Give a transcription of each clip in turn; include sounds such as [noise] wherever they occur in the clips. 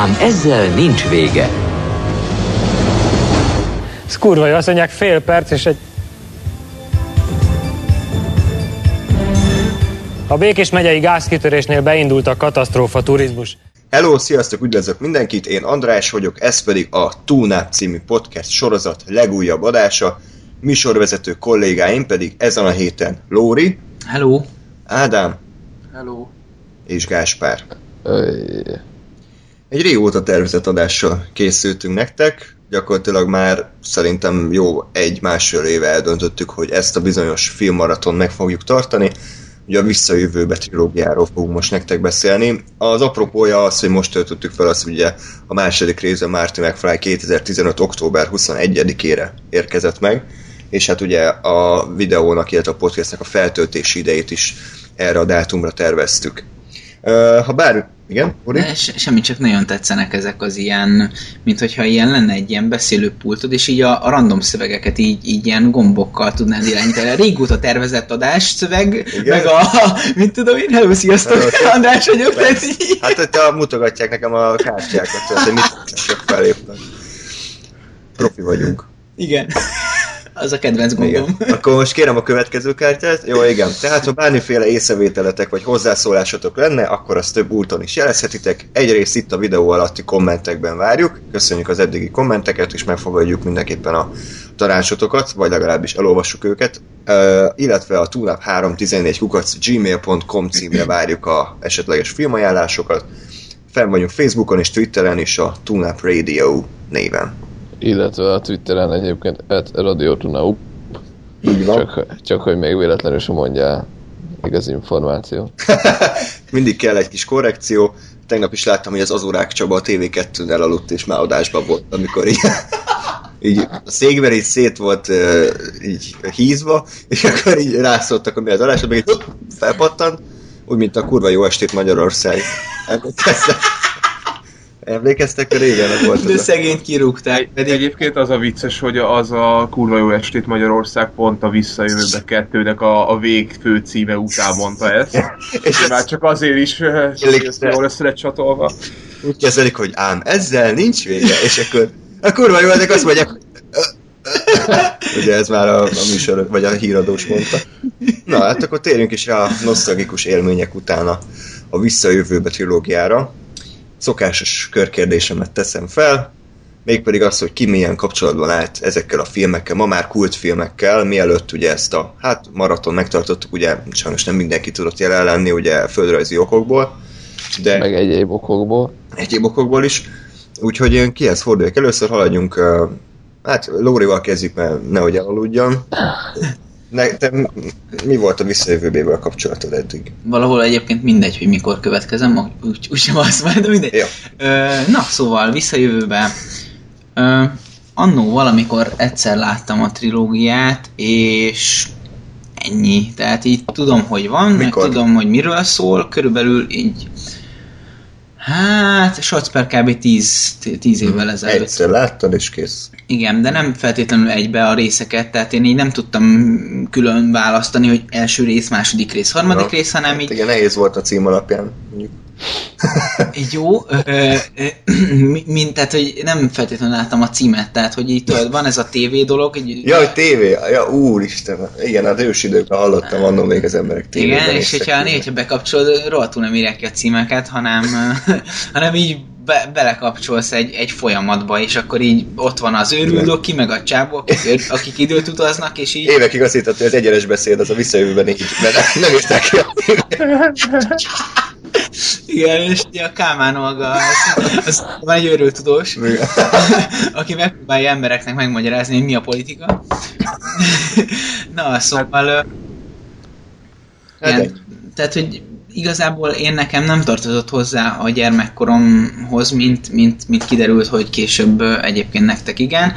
Ám ezzel nincs vége. Ez kurva jó, azt mondják fél perc és egy... A Békés megyei gázkitörésnél beindult a katasztrófa turizmus. Hello, sziasztok, üdvözlök mindenkit, én András vagyok, ez pedig a Túnáp című podcast sorozat legújabb adása. Műsorvezető kollégáim pedig ezen a héten Lóri, Hello. Ádám Hello. és Gáspár. Öy. Egy régóta tervezett adással készültünk nektek, gyakorlatilag már szerintem jó egy-másfél éve eldöntöttük, hogy ezt a bizonyos filmmaraton meg fogjuk tartani. Ugye a visszajövőbe trilógiáról fogunk most nektek beszélni. Az apropója az, hogy most töltöttük fel azt, hogy ugye a második része Marty McFly 2015. október 21-ére érkezett meg, és hát ugye a videónak, illetve a podcastnek a feltöltési idejét is erre a dátumra terveztük. Uh, ha bár, igen, Uri? Se, semmi, csak nagyon tetszenek ezek az ilyen, mint hogyha ilyen lenne egy ilyen beszélőpultod, és így a, a random szövegeket így, így ilyen gombokkal tudnád irányítani. Régóta tervezett adás szöveg, Igen? meg a, mit tudom én, hello, sziasztok, sziasztok. András vagyok, tehát így. Hát itt a, mutogatják nekem a kártyákat, tehát hogy mit csak felépnek. Profi vagyunk. Igen. Az a kedvenc Igen. gombom. [laughs] Akkor most kérem a következő kártyát. Jó, igen. Tehát, ha bármiféle észrevételetek vagy hozzászólásotok lenne, akkor azt több úton is jelezhetitek. Egyrészt itt a videó alatti kommentekben várjuk. Köszönjük az eddigi kommenteket, és megfogadjuk mindenképpen a tanácsotokat, vagy legalábbis elolvassuk őket. Uh, illetve a tunap 314 kukac gmail.com címre várjuk a esetleges filmajánlásokat. Fenn vagyunk Facebookon és Twitteren is a Tunap Radio néven. Illetve a Twitteren egyébként at radiotunaup, Így van. csak, csak hogy még véletlenül sem mondjál igaz információ. [laughs] Mindig kell egy kis korrekció. Tegnap is láttam, hogy az Azurák Csaba a TV2-nél aludt, és már adásban volt, amikor így, [laughs] így a székben így szét volt így hízva, és akkor így rászóltak a mi az adásra, meg így felpattant, úgy, mint a kurva jó estét Magyarország. Emlékeztek? [laughs] Emlékeztek, hogy régen volt De szegényt kirúgták, pedig Egyébként az a vicces, hogy az a kurva jó estét Magyarország pont a visszajövőbe kettőnek a, a vég főcíme után mondta ezt. És Már csak azért is, eh, jól össze lett csatolva. úgy kezelik, hogy ám ezzel nincs vége, és akkor a kurva jó, ezek azt mondják, Ugye ez már a, a műsor, vagy a híradós mondta. Na, hát akkor térjünk is rá a nosztalgikus élmények után a, a visszajövőbe trilógiára. Szokásos körkérdésemet teszem fel, mégpedig az, hogy ki milyen kapcsolatban állt ezekkel a filmekkel, ma már kultfilmekkel, mielőtt ugye ezt a hát maraton megtartottuk, ugye sajnos nem mindenki tudott jelen lenni, ugye földrajzi okokból, de Meg egyéb okokból. egyéb okokból is. Úgyhogy én kihez forduljak? Először haladjunk, hát Lórival kezdjük, mert nehogy elaludjon. Ne, te, mi volt a visszajövőbével kapcsolatod eddig? valahol egyébként mindegy, hogy mikor következem, úgy, úgysem azt majd, de mindegy. Ja. Ö, na, szóval visszajövőbe. Ö, annó valamikor egyszer láttam a trilógiát, és ennyi. Tehát így tudom, hogy van, Mikor? meg tudom, hogy miről szól, körülbelül így Hát, Shots per kb. 10, 10 évvel ezelőtt. Egyszer láttad, és kész. Igen, de nem feltétlenül egybe a részeket, tehát én így nem tudtam külön választani, hogy első rész, második rész, harmadik Ja. rész, hanem Hát így igen, nehéz volt a cím alapján. Jó, ö, ö, mi- mint, tehát, hogy nem feltétlenül láttam a címet, tehát, hogy így tudod, van ez a TV dolog, hogy Ja, hogy tévé, ja, úristen, igen, az ősidőkben hallottam annól még az emberek tévében. igen, és hogyha néha bekapcsolod, rohadtul nem írják ki a címeket, hanem, [laughs] hanem így be, belekapcsolsz egy, egy folyamatba, és akkor így ott van az őrüldoki, meg a csábok, akik, időt utaznak, és így Évekig azt hittem, hogy az egyenes beszéd az a visszajövőben így, mert nem írták ki a igen, és ugye a Kálmán Olga, az, az van egy őrült tudós, aki megpróbálja embereknek megmagyarázni, hogy mi a politika. Na, szóval... Hát egy. tehát, hogy igazából én nekem nem tartozott hozzá a gyermekkoromhoz, mint, mint, mint kiderült, hogy később egyébként nektek igen,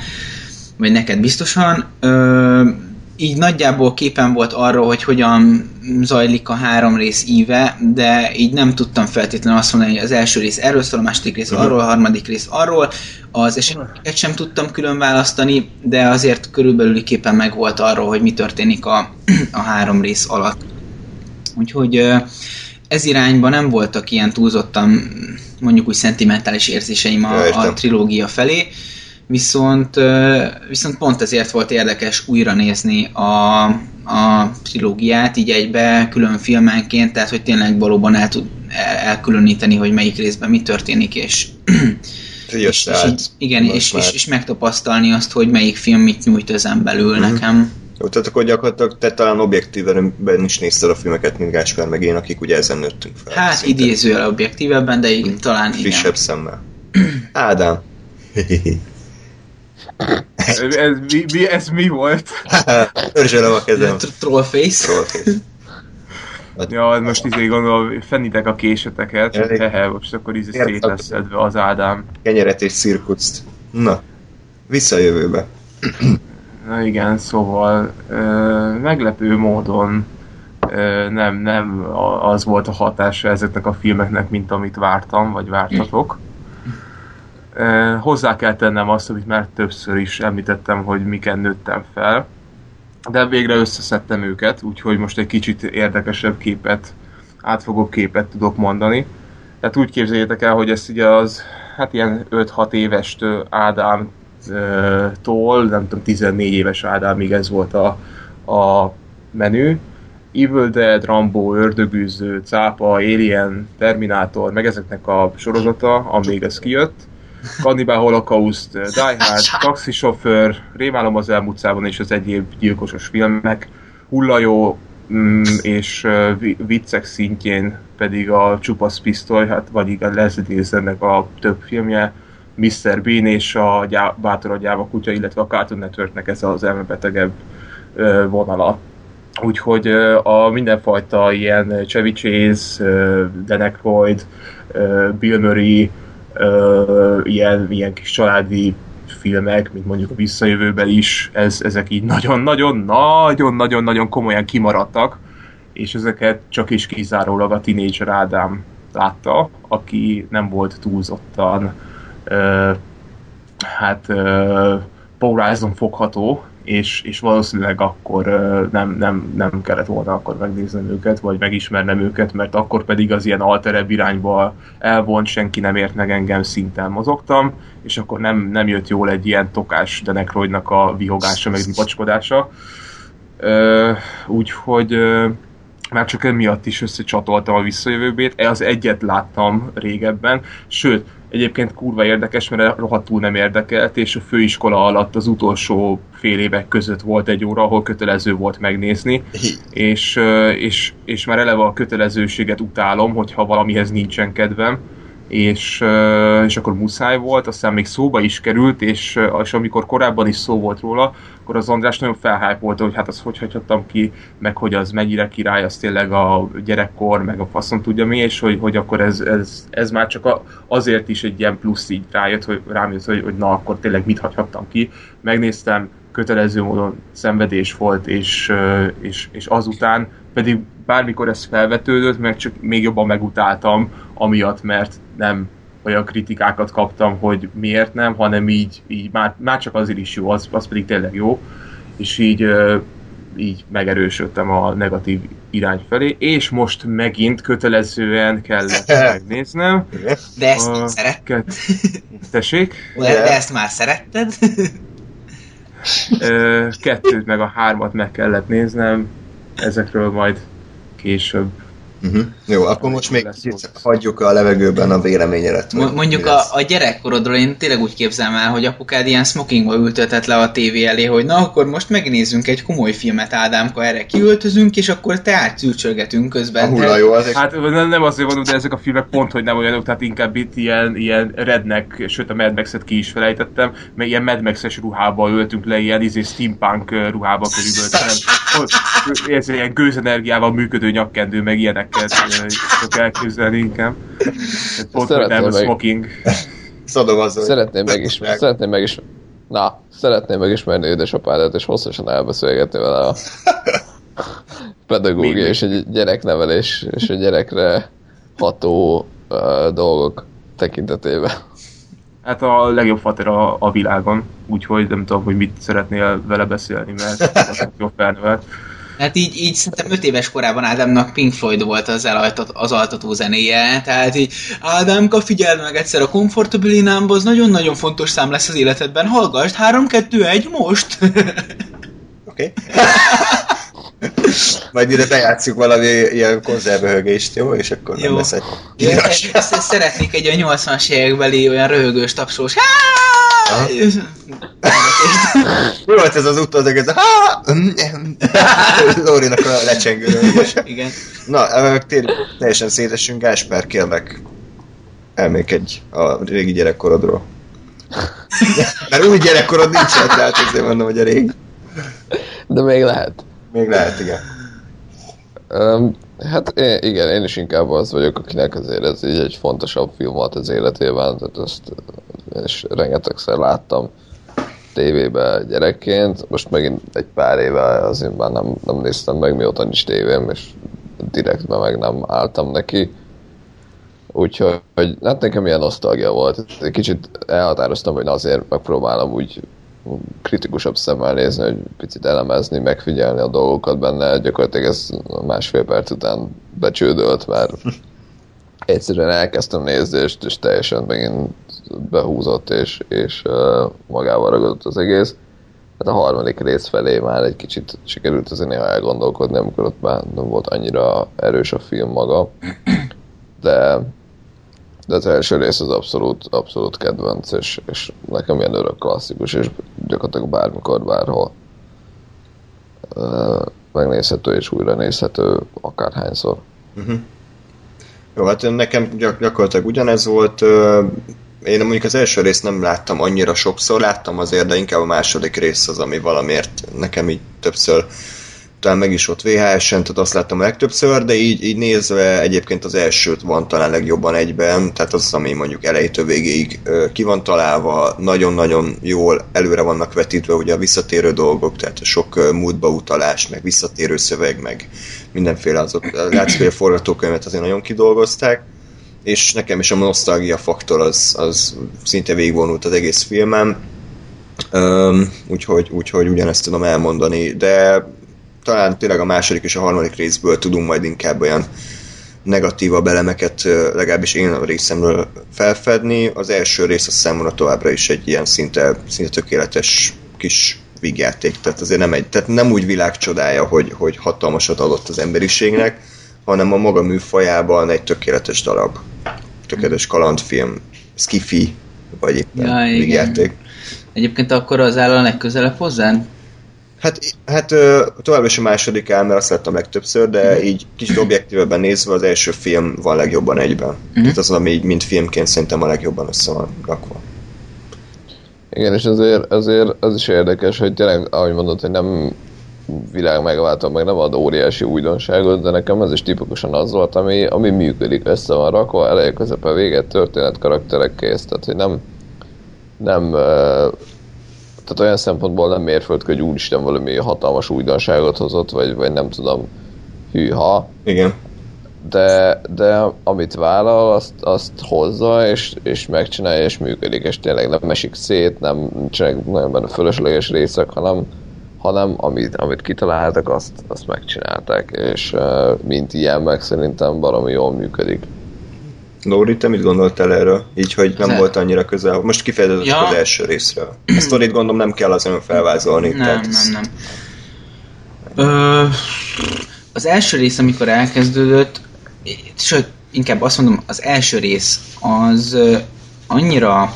vagy neked biztosan. Ö, így nagyjából képen volt arról, hogy hogyan zajlik a három rész íve, de így nem tudtam feltétlenül azt mondani, hogy az első rész erről szól, a második rész arról, a harmadik rész arról. Az eseteket sem tudtam külön választani, de azért körülbelül képen meg volt arról, hogy mi történik a, [clears throat] a három rész alatt. Úgyhogy ez irányban nem voltak ilyen túlzottan mondjuk úgy szentimentális érzéseim a, Ja, a trilógia felé, viszont, viszont pont ezért volt érdekes újra nézni a, a trilógiát így egybe külön filmenként, tehát hogy tényleg valóban el tud el- elkülöníteni, hogy melyik részben mi történik, és, [clears throat] és, és így, igen, és, és, és megtapasztalni azt, hogy melyik film mit nyújt ezen belül Mhm. nekem. Jó, tehát akkor gyakorlatilag te talán objektíven is nézted a filmeket, mint Gáspár meg én, akik ugye ezen nőttünk fel. Hát szinte idézőjel objektívebben, de igen, talán igen. Frissebb szemmel. Ádám. Ez, ez, mi, mi, ez mi volt? [laughs] Örzsölöm a kezem. Tr- Trollface. Trollface. [laughs] Ja, most izé gondolom, fennitek a késeteket. Hehe, most akkor izé szét lesz szedve az Ádám. Kenyeret és cirkuszt. Na, vissza jövőbe. Na igen, szóval ö, meglepő módon ö, nem, nem az volt a hatása ezeknek a filmeknek, mint amit vártam, vagy vártatok. Ö, hozzá kell tennem azt, amit már többször is említettem, hogy miken nőttem fel, de végre összeszedtem őket, úgyhogy most egy kicsit érdekesebb képet, átfogóbb képet tudok mondani. Tehát úgy képzeljétek el, hogy ezt ugye az, hát ilyen 5-6 évestől Ádám tól, nem tudom, 14 éves Ádámig ez volt a, a menü. Evil Dead, Rambo, Ördögűző, Cápa, Alien, Terminátor, meg ezeknek a sorozata, amíg ez kijött. Cannibal Holocaust, Die Hard, Taxisofőr, Rémálom az elmúlt és az egyéb gyilkosos filmek, Hullajó mm, és vi- viccek szintjén pedig a Csupasz Pisztoly, hát vagy igen, Leslie a több filmje, Mr. Bean és a gyá- Bátor a gyáva kutya, illetve a Cartoon Networknek ez az elmebetegebb vonala. Úgyhogy a mindenfajta ilyen Chevy Chase, Dan Aykroyd, Bill Murray, ilyen, ilyen kis családi filmek, mint mondjuk a Visszajövőben is, ez, ezek így nagyon-nagyon-nagyon-nagyon-nagyon komolyan kimaradtak, és ezeket csak is kizárólag a Teenager Ádám látta, aki nem volt túlzottan hát pórázon fogható, és, és valószínűleg akkor nem, nem, nem kellett volna akkor megnéznem őket, vagy megismernem őket, mert akkor pedig az ilyen alterebb irányba elvont, senki nem ért meg engem szinten mozogtam, és akkor nem, nem jött jól egy ilyen tokás Denekroidnak a vihogása, meg vacskodása. Ö, úgyhogy már csak emiatt is összecsatoltam a visszajövőbét. Az egyet láttam régebben, sőt, egyébként kurva érdekes, mert rohadtul nem érdekelt, és a főiskola alatt az utolsó fél évek között volt egy óra, ahol kötelező volt megnézni, és, és, és már eleve a kötelezőséget utálom, hogyha valamihez nincsen kedvem, és, és akkor muszáj volt, aztán még szóba is került, és, és amikor korábban is szó volt róla, akkor az András nagyon felhájpolta, hogy hát azt hogy hagyhattam ki, meg hogy az mennyire király, az tényleg a gyerekkor, meg a faszom tudja mi, és hogy, hogy akkor ez, ez, ez már csak a, azért is egy ilyen plusz így rájött, hogy rám jött, hogy, hogy na akkor tényleg mit hagyhattam ki. Megnéztem, kötelező módon szenvedés volt, és, és, és azután pedig bármikor ez felvetődött, meg csak még jobban megutáltam, amiatt, mert nem olyan kritikákat kaptam, hogy miért nem, hanem így, így már, már csak azért is jó, az, az pedig tényleg jó, és így, így megerősödtem a negatív irány felé, és most megint kötelezően kellett [laughs] megnéznem. De ezt A- már szeretted? Tessék? De, de ezt már szeretted? Kettőt meg a hármat meg kellett néznem, ezekről majd később. Uh-huh. Jó, akkor most még kicsit hagyjuk a levegőben a véleményedet. Mo- Mondjuk a, a gyerekkorodról én tényleg úgy képzelem el, hogy apukád ilyen smokingba ültetett le a tévé elé, hogy na akkor most megnézzünk egy komoly filmet, Ádámka, erre kiöltözünk, és akkor te átszűcsölgetünk A közben. hullajó az. Hát nem, nem azért mondom, de ezek a filmek pont, hogy nem olyanok, tehát inkább itt ilyen, ilyen rednek, sőt a Mad Max-et ki is felejtettem, mert ilyen Mad Max-es ruhába öltünk le, ilyen izé steampunk ruhába körülbelül. Ez ilyen gőzenergiával működő nyakkendő, meg ilyeneket ö, tudok elképzelni inkább. Nem Szeretném a meg- smoking. Szadom az, hogy... Szeretném megismerni, szeretném megismerni, na, szeretném megismerni édesapádat, és hosszasan elbeszélgetni vele a [laughs] pedagógia és egy gyereknevelés és a gyerekre ható uh, dolgok tekintetében. Hát a legjobb fater a, a világon, úgyhogy nem tudom, hogy mit szeretnél vele beszélni, mert jó felnövelt. Hát így, így szerintem 5 éves korában Ádámnak Pink Floyd volt az, elaltat, az altató zenéje, tehát így Ádámka, figyeld meg egyszer a Comfortable Number, az nagyon-nagyon fontos szám lesz az életedben, hallgass, 3, 2, 1, most! [laughs] Oké. Majd ide bejátszunk valami ilyen konzervröhögést, jó? És akkor nem Jó. lesz egy... Én ezt, ezt szeretnék egy olyan 80-as évekbeli olyan röhögős tapsós. Aha. [laughs] Mi volt ez az utózag, ez a! Lórinak a lecsengő. Igen. Na, tér, teljesen szétesünk, Gásper, kérlek, elmékedj a régi gyerekkorodról. [laughs] Mert új gyerekkorod nincsen, tehát ezért mondom, hogy a régi. De még lehet. Még lehet, igen. Um, hát én, igen, én is inkább az vagyok, akinek azért ez így egy fontosabb film volt az életében, tehát ezt és rengetegszer láttam tévébe gyerekként, most megint egy pár éve azért már nem, nem néztem meg, mióta nincs tévém, és direktben meg nem álltam neki. Úgyhogy hogy, hát nekem ilyen nosztalgia volt. Kicsit elhatároztam, hogy azért megpróbálom úgy kritikusabb szemmel nézni, hogy picit elemezni, megfigyelni a dolgokat benne. Gyakorlatilag ez másfél perc után becsődölt, mert [laughs] egyszerűen elkezdtem nézni, és, és teljesen megint behúzott, és, és uh, magával ragadott az egész. Hát a harmadik rész felé már egy kicsit sikerült azért néha elgondolkodni, amikor ott már nem volt annyira erős a film maga. De, de az első rész az abszolút, abszolút kedvenc, és, és nekem ilyen örök klasszikus, és gyakorlatilag bármikor, bárhol uh, megnézhető és újra nézhető akárhányszor. Jó, hát nekem gyak- gyakorlatilag ugyanez volt. Én mondjuk az első részt nem láttam annyira sokszor, láttam azért, de inkább a második rész az, ami valamiért nekem így többször talán meg is ott VHS-en, tehát azt láttam a legtöbbször, de így, így nézve egyébként az elsőt van talán legjobban egyben, tehát az, ami mondjuk elejétől végéig ki van találva, nagyon-nagyon jól előre vannak vetítve ugye a visszatérő dolgok, tehát sok múltba utalás, meg visszatérő szöveg, meg mindenféle azok, látszik, hogy a forgatókönyvet azért nagyon kidolgozták, és nekem is a nosztalgia faktor az, az szinte végigvonult az egész filmem, Öm, úgyhogy, úgyhogy ugyanezt tudom elmondani, de talán tényleg a második és a harmadik részből tudunk majd inkább olyan negatívabb elemeket, legalábbis én a részemről felfedni. Az első rész a számomra továbbra is egy ilyen szinte, szinte tökéletes kis vígjáték, tehát azért nem, egy, tehát nem úgy világcsodája, hogy, hogy hatalmasat adott az emberiségnek, hanem a maga műfajában egy tökéletes darab, tökéletes kalandfilm, skifi, vagy éppen Ja, vígjáték. Egyébként akkor az áll a legközelebb hozzád? Hát, hát továbbra is a második áll, mert azt láttam legtöbbször, de így kicsit objektívebben nézve az első film van legjobban egyben. Tehát az, ami így mint filmként szerintem a legjobban össze van rakva. Igen, és azért, azért az is érdekes, hogy tényleg, ahogy mondod, hogy nem világ megváltó, meg nem ad óriási újdonságot, de nekem ez is tipikusan az volt, ami, ami működik, össze van rakva, eleje, közepe, vége, történet, karakterek kész, tehát hogy nem, nem tehát olyan szempontból nem mérföldkő, hogy úristen valami hatalmas újdonságot hozott, vagy, vagy nem tudom, hűha, Igen. de, de amit vállal, azt, azt hozza, és, és megcsinálja, és működik, és tényleg nem esik szét, nem nincsenek nagyon benne fölösleges részek, hanem, hanem amit, amit kitaláltak, azt, azt megcsinálták, és uh, mint ilyen meg szerintem valami jól működik. Lóri, te mit gondoltál erről? Így, hogy nem Az- volt annyira közel. Most kifejezetten Ja. az első részről. A sztorit gondolom nem kell az felvázolni. Nem, tehát nem, nem. Ö, az első rész, amikor elkezdődött, sőt, inkább azt mondom, az első rész az annyira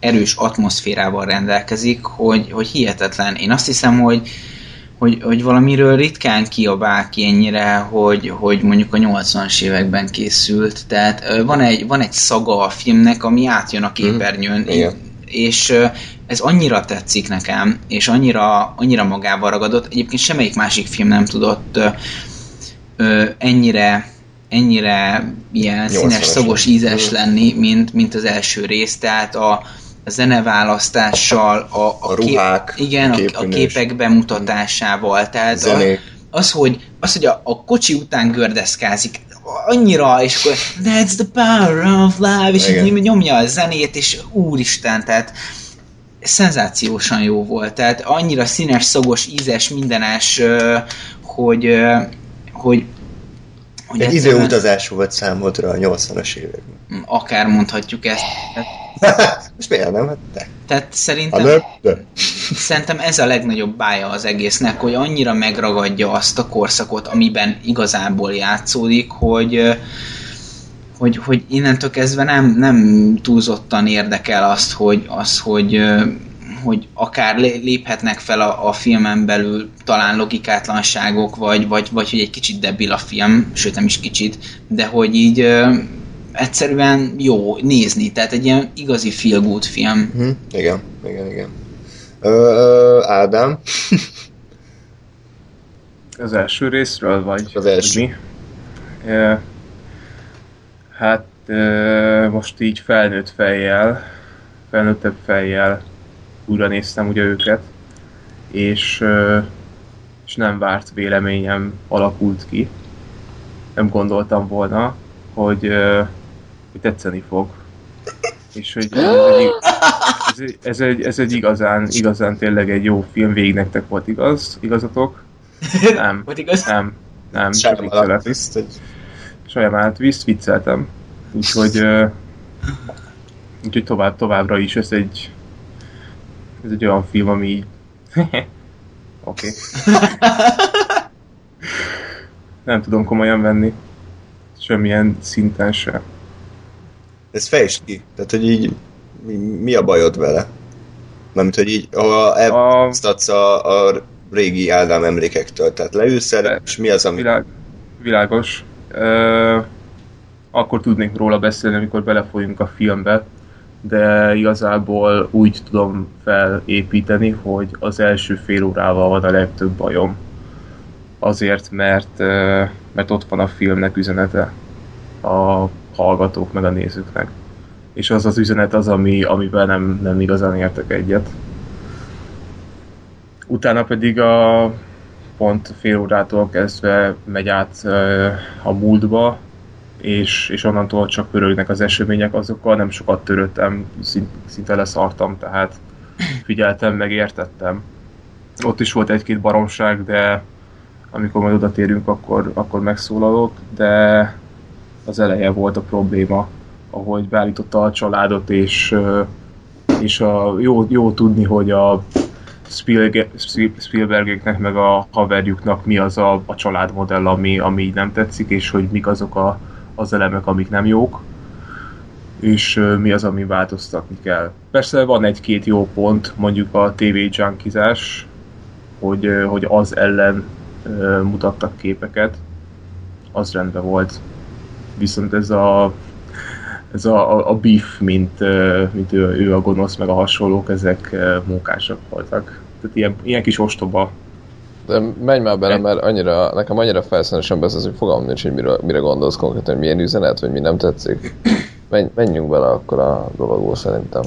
erős atmoszférával rendelkezik, hogy, hogy hihetetlen. Én azt hiszem, hogy, hogy, hogy valamiről ritkán kiabál ki ennyire, hogy, hogy mondjuk a 80-as években készült. Tehát van egy, van egy szaga a filmnek, ami átjön a képernyőn. Igen. És ez annyira tetszik nekem, és annyira, annyira magával ragadott. Egyébként semmelyik másik film nem tudott ö, ennyire ennyire ilyen 80-as. színes, szagos, ízes Mhm. lenni, mint, mint az első rész. Tehát a, a zeneválasztással, a, a, A ruhák, igen, a, a képek bemutatásával. Tehát a, Zenék. az, hogy, az, hogy a, a kocsi után gördeszkázik, annyira, és akkor that's the power of life, és Igen. így nyomja a zenét, és úristen, tehát szenzációsan jó volt. Tehát annyira színes, szagos, ízes, mindenes, hogy, hogy hogy Egy időutazás volt számodra a 80-as években. Akár mondhatjuk ezt. [laughs] Most miért nem? Hát. Tehát szerintem, de, de. szerintem ez a legnagyobb bája az egésznek, hogy annyira megragadja azt a korszakot, amiben igazából játszódik, hogy hogy, hogy innentől kezdve nem, nem túlzottan érdekel azt, hogy, az, hogy hogy akár léphetnek fel a, a filmen belül talán logikátlanságok, vagy, vagy, vagy hogy egy kicsit debil a film, sőt nem is kicsit, de hogy így ö, egyszerűen jó nézni, tehát egy ilyen igazi feel good film. Hm, igen, igen, igen. Ö, Ádám? [laughs] az első részről, vagy? Az első. Mi? Hát most így felnőtt fejjel, felnőttebb fejjel újra néztem ugye őket, és, és nem várt véleményem alakult ki. Nem gondoltam volna, hogy, hogy tetszeni fog. És hogy ez egy, ez egy, ez egy, ez egy igazán, igazán tényleg egy jó film, végig nektek volt igaz, igazatok? Nem, [laughs] volt igaz? nem, nem, csak viccelek. Sajamát viszt, vicceltem. Úgyhogy, úgyhogy tovább, továbbra is ez egy, ez egy olyan film, ami [laughs] Oké. Okay. [laughs] Nem tudom komolyan venni. Semmilyen szinten se. Ez fejtsd ki. Tehát, hogy így mi, mi a bajod vele? Nem, hogy így, ha elsztatsz a, a régi Ádám emlékektől, tehát leülsz el, és mi az, ami... Világ, világos. Ö, akkor tudnék róla beszélni, amikor belefolyunk a filmbe de igazából úgy tudom felépíteni, hogy az első fél órával van a legtöbb bajom. Azért, mert, mert ott van a filmnek üzenete a hallgatók meg a nézőknek. És az az üzenet az, ami, amiben nem, nem igazán értek egyet. Utána pedig a pont fél órától kezdve megy át a múltba, és, és onnantól csak pörögnek az események, azokkal nem sokat törődtem, szinte leszartam, tehát figyeltem, meg értettem. Ott is volt egy-két baromság, de amikor majd oda térünk, akkor, akkor megszólalok, de az eleje volt a probléma, ahogy beállította a családot, és, és a, jó, jó tudni, hogy a Spielbergeknek meg a haverjuknak mi az a, a családmodell, ami, ami nem tetszik, és hogy mik azok a, az elemek, amik nem jók, és mi az, ami változtatni kell. Persze van egy-két jó pont, mondjuk a TV junkizás, hogy, hogy az ellen mutattak képeket, az rendben volt. Viszont ez a, ez a, a beef, mint, mint ő, ő a gonosz, meg a hasonlók, ezek munkásak voltak. Tehát ilyen, ilyen kis ostoba menj már bele, mert annyira, nekem annyira felszínesen beszélsz, hogy fogalmam nincs, hogy mire, mire gondolsz konkrétan, milyen üzenet, vagy mi nem tetszik. Menj, menjünk bele akkor a dologból szerintem.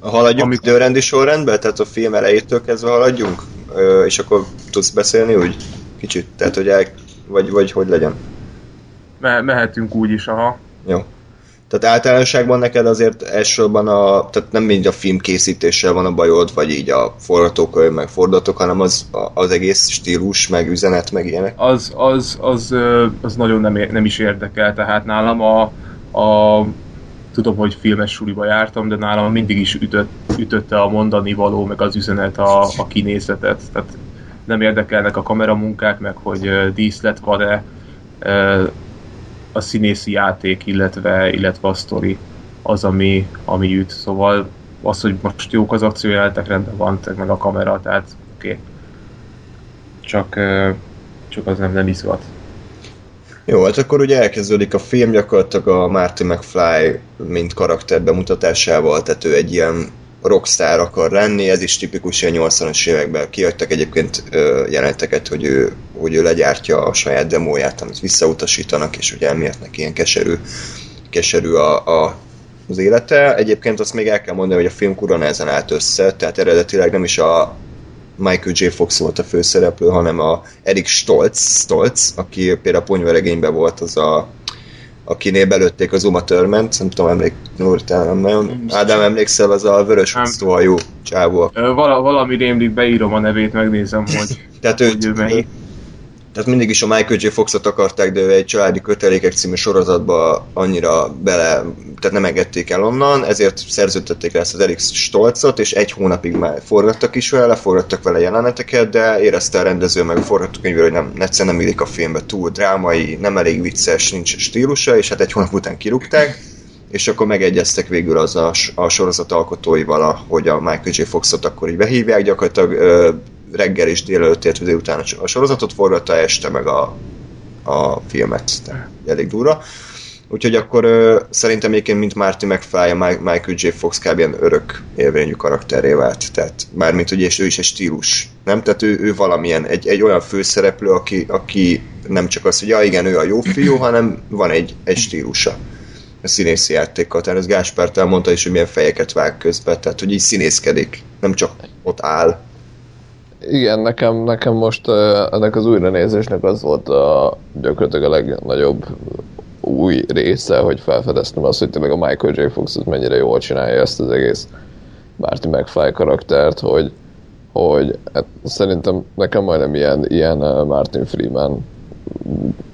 Haladjunk Amik... időrendi sorrendben? Tehát a film elejétől kezdve haladjunk? Ö, és akkor tudsz beszélni úgy kicsit? Tehát, hogy el... Vagy, vagy hogy legyen? Me- mehetünk úgy is, aha. Jó. Tehát általánosságban neked azért elsősorban a, tehát nem mind a film készítéssel van a bajod, vagy így a forgatókönyv, meg fordatok, hanem az, az egész stílus, meg üzenet, meg ilyenek. Az, az, az, az nagyon nem, nem is érdekel, tehát nálam a, a tudom, hogy filmes suliba jártam, de nálam mindig is ütött, ütötte a mondani való, meg az üzenet a, a kinézetet. Tehát nem érdekelnek a kameramunkák, meg hogy díszlet van-e, a színészi játék, illetve, illetve a sztori az, ami, ami üt. Szóval az, hogy most jók az akciójátek, rendben van, meg a kamera, tehát oké. Okay. Csak, csak az nem, nem izgat. Jó, hát akkor ugye elkezdődik a film gyakorlatilag a Marty McFly mint karakter bemutatásával, tehát ő egy ilyen rockstar akar lenni, ez is tipikus a 80-as években. Kiadtak egyébként jelenteket, hogy ő, hogy ő legyártja a saját demóját, amit visszautasítanak, és ugye emiatt neki ilyen keserű, keserű a, a, az élete. Egyébként azt még el kell mondani, hogy a film kurva nehezen állt össze, tehát eredetileg nem is a Michael J. Fox volt a főszereplő, hanem a Eric Stoltz, Stoltz aki például a ponyveregényben volt az a akinél belőtték az Uma Thurman-t, nem tudom, emlék, te nem nagyon. Ádám, emlékszel, az a vörös hosszúhajú csávó. Vala, valami rémlik, beírom a nevét, megnézem, hogy, [laughs] Tehát hogy ő őt, melyik. Tehát mindig is a Michael J. Foxot akarták, de ő egy családi kötelékek című sorozatba annyira bele, tehát nem engedték el onnan, ezért szerződtették le ezt az Eric Stolzot, és egy hónapig már forgattak is vele, forgattak vele jeleneteket, de érezte a rendező meg a forgatókönyvről, hogy nem, egyszerűen nem illik a filmbe, túl drámai, nem elég vicces, nincs stílusa, és hát egy hónap után kirúgták, és akkor megegyeztek végül az a, a sorozat alkotóival, hogy a Michael J. Foxot akkor így behívják, gyakorlatilag ö, reggel és délelőtt, illetve délután a so- a sorozatot forgatta, este meg a, a filmet, tehát elég durva. Úgyhogy akkor ö, szerintem egyébként, mint Marty McFly, a Mi- Michael J. Fox kb. ilyen örök élvényű karakteré vált. Tehát mármint, hogy és ő is egy stílus, nem? Tehát ő, ő valamilyen, egy, egy olyan főszereplő, aki, aki nem csak az, hogy ja igen, ő a jó fiú, hanem van egy, egy stílusa a színészi játékkal. Tehát ez Gáspárt elmondta is, hogy milyen fejeket vág közben, tehát hogy így színészkedik, nem csak ott áll. Igen, nekem, nekem most ennek az újranézésnek az volt a, gyakorlatilag a legnagyobb új része, hogy felfedeztem azt, hogy tényleg a Michael J. Fox az mennyire jól csinálja ezt az egész Marty McFly karaktert, hogy, hogy hát szerintem nekem majdnem ilyen, ilyen Martin Freeman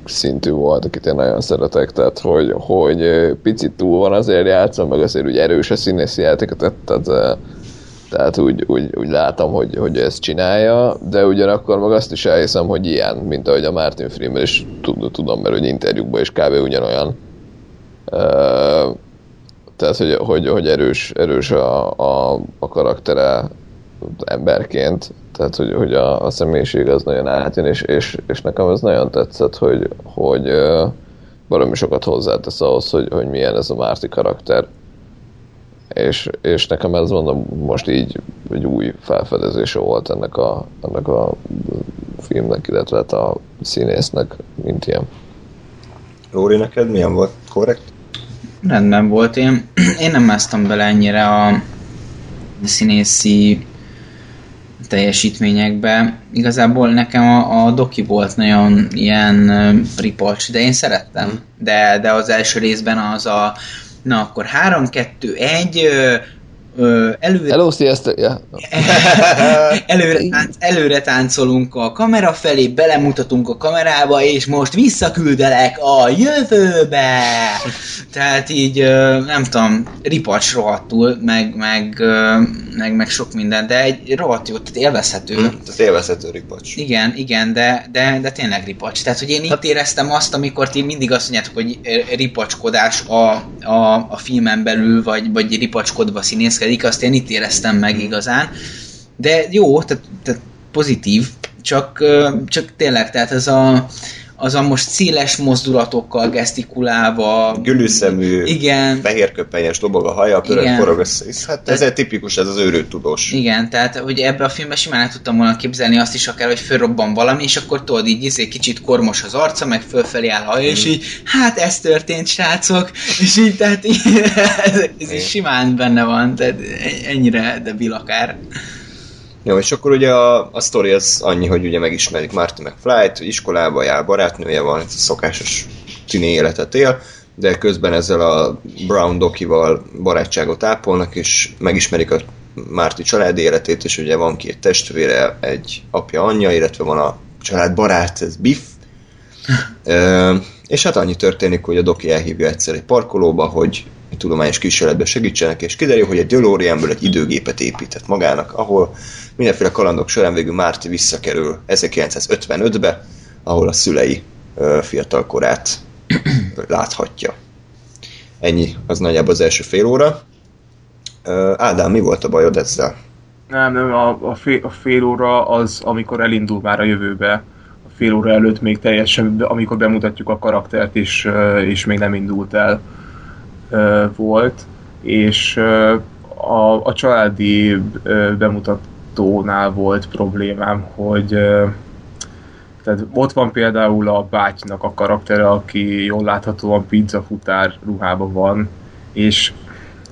szintű volt, akit én nagyon szeretek, tehát hogy, hogy picit túl van azért játszom, meg azért úgy erős a színészi játékot, tehát, tehát, tehát úgy, úgy, úgy látom, hogy, hogy ezt csinálja, de ugyanakkor meg azt is elhiszem, hogy ilyen, mint ahogy a Martin Freeman is tud, tudom, mert hogy interjúkban is kb. ugyanolyan. Tehát, hogy, hogy, hogy erős, erős a, a, a karaktere emberként, tehát, hogy, hogy a, a személyiség az nagyon átjön, és, és, és nekem ez nagyon tetszett, hogy, hogy valami sokat hozzátesz ahhoz, hogy, hogy milyen ez a Márti karakter. És, és nekem ez mondom, most így egy új felfedezése volt ennek a, ennek a filmnek, illetve hát a színésznek, mint ilyen. Lóri, neked milyen volt? Korrekt? Rendben volt. Én, én nem másztam bele ennyire a színészi teljesítményekbe. Igazából nekem a, a doki volt nagyon ilyen ö, ripacs, de én szerettem. De, de az első részben az a na akkor 3, 2, 1 ö, ö, előre Hello, sziasztok! Ja. [laughs] előre, tánc, előre táncolunk a kamera felé, belemutatunk a kamerába, és most visszaküldelek a jövőbe! Tehát így, nem tudom, ripacs rohadtul, meg, meg, meg, meg sok minden, de egy rohadt jó, tehát élvezhető. Tehát élvezhető ripacs. Igen, igen, de, de, de tényleg ripacs. Tehát, hogy én itt éreztem azt, amikor ti mindig azt mondjátok, hogy ripacskodás a, a, a filmen belül, vagy, vagy ripacskodva színészkedik, azt én itt éreztem meg igazán. De jó, tehát, tehát pozitív, csak, csak tényleg, tehát ez a, az a most széles mozdulatokkal gesztikulálva, Gülűszemű, igen, fehérköpenyes dobog a haja, pörög forog össze. Hát ez egy tipikus, ez az őrült tudós. Igen, tehát hogy ebbe a filmben simán el tudtam volna képzelni azt is akár, hogy fölrobban valami, és akkor tudod így izé, kicsit kormos az arca, meg fölfelé áll haja, és így, hát ez történt, srácok, és így, tehát így, [laughs] ez, ez is simán benne van, tehát ennyire debil akár. Jó, és akkor ugye a, a sztori az annyi, hogy ugye megismerik Marty McFly-t, iskolába jár, barátnője van, ez a szokásos tini életet él, de közben ezzel a Brown Dokival barátságot ápolnak, és megismerik a Marty családi életét, és ugye van két testvére, egy apja, anyja, illetve van a család barát, ez Biff, [laughs] Ö, és hát annyi történik, hogy a Doki elhívja egyszer egy parkolóba, hogy egy tudományos kísérletbe segítsenek, és kiderül, hogy egy DeLoreanből egy időgépet épített magának, ahol mindenféle kalandok során végül Márti visszakerül 1955-be, ahol a szülei ö, fiatal korát [clears throat] láthatja. Ennyi, az nagyjából az első fél óra. Ádám, mi volt a bajod ezzel? Nem, nem, a, a, fél, a fél óra az, amikor elindul már a jövőbe. A fél óra előtt még teljesen, amikor bemutatjuk a karaktert is, ö, és még nem indult el volt. És a, a családi bemutatónál volt problémám, hogy tehát ott van például a bátynak a karaktere, aki jól láthatóan pizzafutár ruhában van, és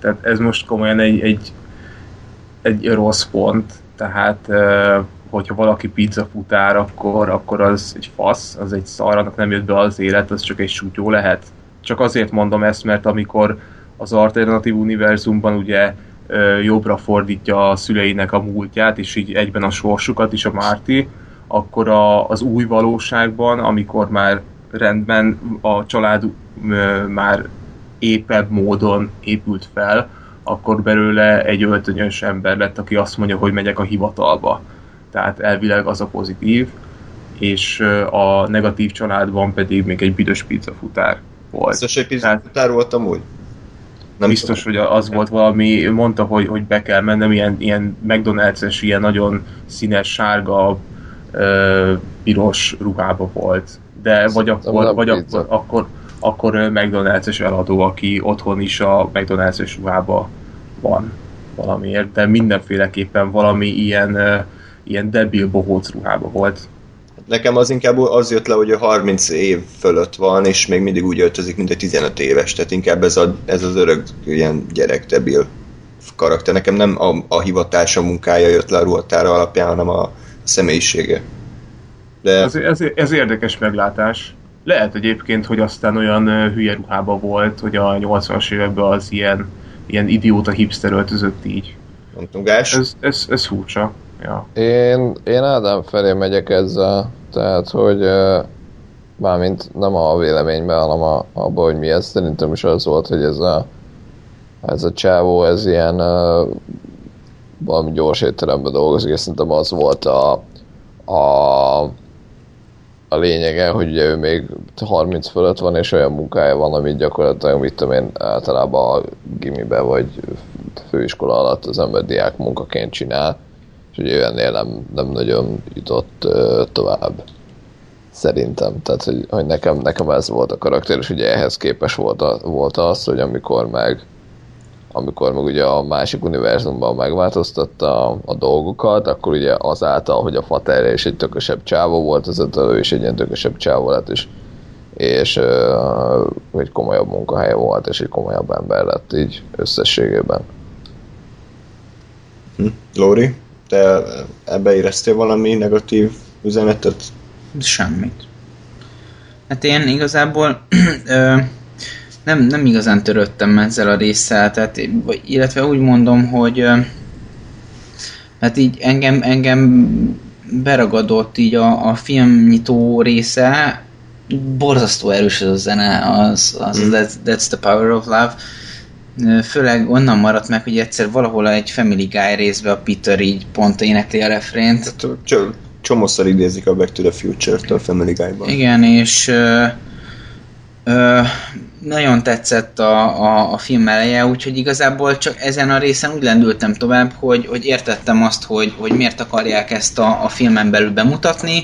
tehát ez most komolyan egy, egy egy rossz pont, tehát hogyha valaki pizzafutár, akkor, akkor az egy fasz, az egy szar, annak nem jött be az élet, az csak egy sútyó lehet. Csak azért mondom ezt, mert amikor az alternatív univerzumban ugye jobbra fordítja a szüleinek a múltját, és így egyben a sorsukat is a Márti, akkor a, az új valóságban, amikor már rendben a család ö, már épebb módon épült fel, akkor belőle egy öltönyös ember lett, aki azt mondja, hogy megyek a hivatalba. Tehát elvileg az a pozitív, és a negatív családban pedig még egy büdös pizzafutár volt. Biztos, hogy pizzafutár volt amúgy? Nem biztos, tudom. hogy az volt valami, mondta, hogy, hogy be kell mennem, ilyen, ilyen McDonald's-es, ilyen nagyon színes, sárga, ö, piros ruhába volt. De vagy akkor, vagy akkor, akkor, akkor McDonald's-es eladó, aki otthon is a McDonald's-es ruhába van valamiért, de mindenféleképpen valami ilyen, ilyen debil bohóc ruhába volt. Nekem az inkább az jött le, hogy a 30 év fölött van, és még mindig úgy öltözik, mint egy 15 éves, tehát inkább ez, a, ez az örök ilyen gyerek debil karakter. Nekem nem a, a hivatása munkája jött le a ruhatára alapján, hanem a, a személyisége. De... Ez, ez, ez érdekes meglátás. Lehet egyébként, hogy aztán olyan hülye ruhába volt, hogy a 80-as években az ilyen, ilyen idióta hipster öltözött így. Nem tudom, Gás? Ez, ez, ez furcsa. Ja. Én, én Ádám felé megyek ezzel, tehát, hogy mármint nem a véleményben, hanem a, abban, hogy mi ez. Szerintem is az volt, hogy ez a, ez a csávó, ez ilyen uh, valami gyors étteremben dolgozik, és szerintem az volt a, a a lényege, hogy ugye ő még 30 fölött van, és olyan munkája van, amit gyakorlatilag, mit tudom én, általában a gimibe vagy főiskola alatt az ember diák munkaként csinál, és ugye ő ennél nem, nem nagyon jutott uh, tovább. Szerintem. Tehát, hogy, hogy nekem, nekem ez volt a karakter, és ugye ehhez képes volt, a, volt az, hogy amikor meg amikor meg ugye a másik univerzumban megváltoztatta a, a dolgokat, akkor ugye azáltal, hogy a faterje is egy tökösebb csávó volt, az ő is egy ilyen tökösebb csávó lett, és, és uh, egy komolyabb munkahelye volt, és egy komolyabb ember lett így összességében. Hm. Lóri, te ebbe éreztél valami negatív üzenetet? Semmit. Hát én igazából [clears throat] nem, nem igazán törődtem ezzel a résszel, tehát, illetve úgy mondom, hogy hát így engem, engem beragadott így a, a filmnyitó része, borzasztó erős az a zene, az, az mm. that's, that's the power of love. Főleg onnan maradt meg, hogy egyszer valahol egy Family Guy részbe a Peter így pont énekli a refrént. Hát, csomószor idézik a Back to the Future-től Family Guy-ban. Igen, és ö, ö, nagyon tetszett a, a, a film eleje, úgyhogy igazából csak ezen a részen úgy lendültem tovább, hogy, hogy értettem azt, hogy, hogy miért akarják ezt a, a filmen belül bemutatni.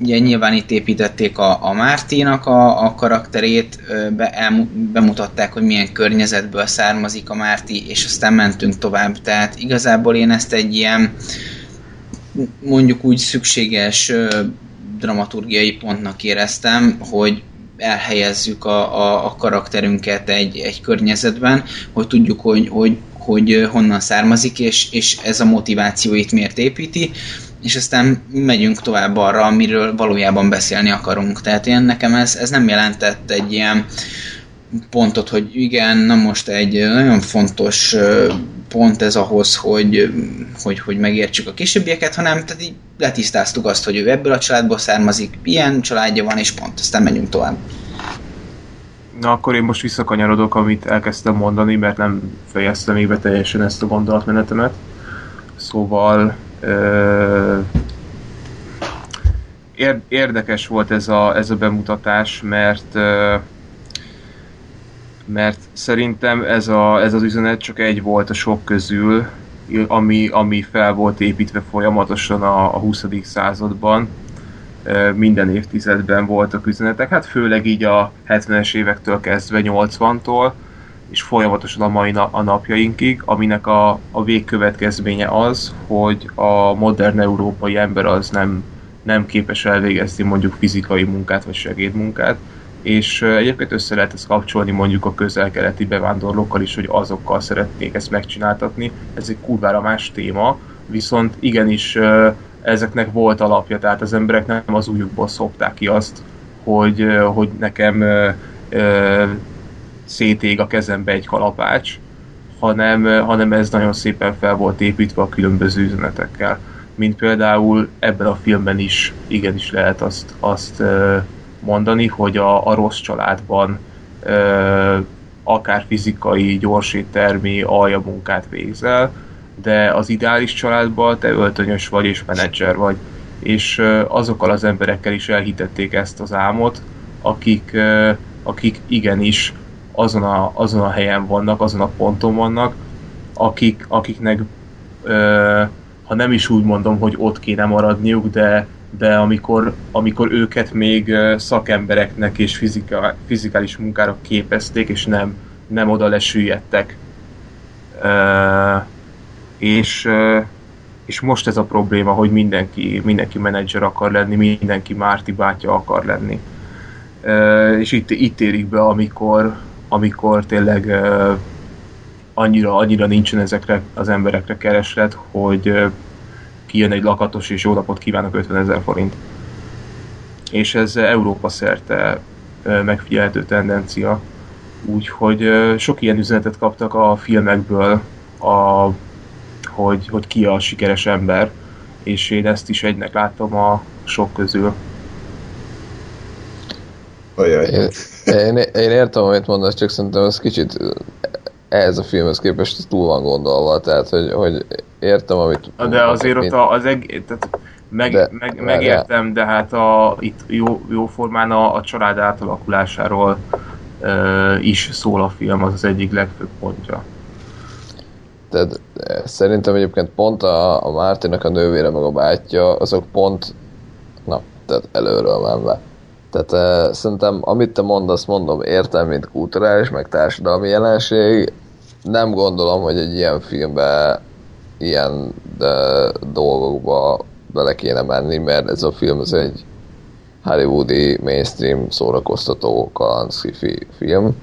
Ugye nyilván itt építették a, a Mártinak a, a karakterét, be, el, bemutatták, hogy milyen környezetből származik a Márti, és aztán mentünk tovább. Tehát igazából én ezt egy ilyen mondjuk úgy szükséges dramaturgiai pontnak éreztem, hogy elhelyezzük a, a, a karakterünket egy, egy környezetben, hogy tudjuk, hogy, hogy, hogy honnan származik, és, és ez a motivációit miért építi, és aztán megyünk tovább arra, amiről valójában beszélni akarunk. Tehát én nekem ez, ez nem jelentett egy ilyen pontot, hogy igen, na most egy nagyon fontos pont ez ahhoz, hogy, hogy, hogy megértsük a későbbieket, hanem tehát így letisztáztuk azt, hogy ő ebből a családból származik, ilyen családja van, és pont, aztán megyünk tovább. Na akkor én most visszakanyarodok, amit elkezdtem mondani, mert nem fejeztem még be teljesen ezt a gondolatmenetemet. Szóval ö, érdekes volt ez a, ez a bemutatás, mert ö, mert szerintem ez, a, ez az üzenet csak egy volt a sok közül, ami, ami fel volt építve folyamatosan a, a 20. században. Minden évtizedben voltak üzenetek, hát főleg így a 70-es évektől kezdve 80-tól, és folyamatosan a mai na- a napjainkig, aminek a, a végkövetkezménye az, hogy a modern európai ember az nem, nem képes elvégezni mondjuk fizikai munkát vagy segédmunkát, és egyébként össze lehet ezt kapcsolni mondjuk a közel-keleti bevándorlókkal is, hogy azokkal szeretnék ezt megcsináltatni. Ez egy kurvára más téma, viszont igenis ezeknek volt alapja, tehát az emberek nem az újukból szopták ki azt, hogy, hogy nekem szétég a kezembe egy kalapács, hanem, hanem ez nagyon szépen fel volt építve a különböző üzenetekkel. Mint például ebben a filmben is igenis lehet azt, azt mondani, hogy a, a rossz családban akár fizikai, gyorséttermi, alja munkát végzel, de az ideális családban te öltönyös vagy és menedzser vagy. És azokkal az emberekkel is elhitették ezt az álmot, akik, akik igenis azon a, azon a helyen vannak, azon a ponton vannak, akik, akiknek ha nem is úgy mondom, hogy ott kéne maradniuk, de, de amikor, amikor őket még szakembereknek és fizika, fizikális munkára képezték, és nem, nem oda lesüllyedtek. És, és most ez a probléma, hogy mindenki, mindenki menedzser akar lenni, mindenki Márti bátya akar lenni. És itt, itt érik be, amikor, amikor tényleg annyira, annyira nincsen ezekre az emberekre kereslet, hogy kijön egy lakatos és jó napot kívánok 50 ezer forint. És ez Európa szerte megfigyelhető tendencia. Úgyhogy sok ilyen üzenetet kaptak a filmekből, a, hogy, hogy ki a sikeres ember, és én ezt is egynek láttam a sok közül. Én, én, én értem, amit mondasz, csak szerintem ez kicsit ehhez a filmhez képest túl van gondolva, tehát hogy, hogy értem, amit... De azért ott az egész, tehát meg, de, meg, megértem, de hát a, itt jó, jó formán a, a család átalakulásáról uh, is szól a film, az az egyik legfőbb pontja. Tehát szerintem egyébként pont a, a Mártinak a nővére meg a bátyja, azok pont, na, tehát előről menve. Tehát uh, szerintem, amit te mondasz, mondom, értem, mint kulturális, meg társadalmi jelenség, nem gondolom, hogy egy ilyen filmbe ilyen de, dolgokba bele kéne menni, mert ez a film az egy hollywoodi mainstream szórakoztató kalandszkifi film,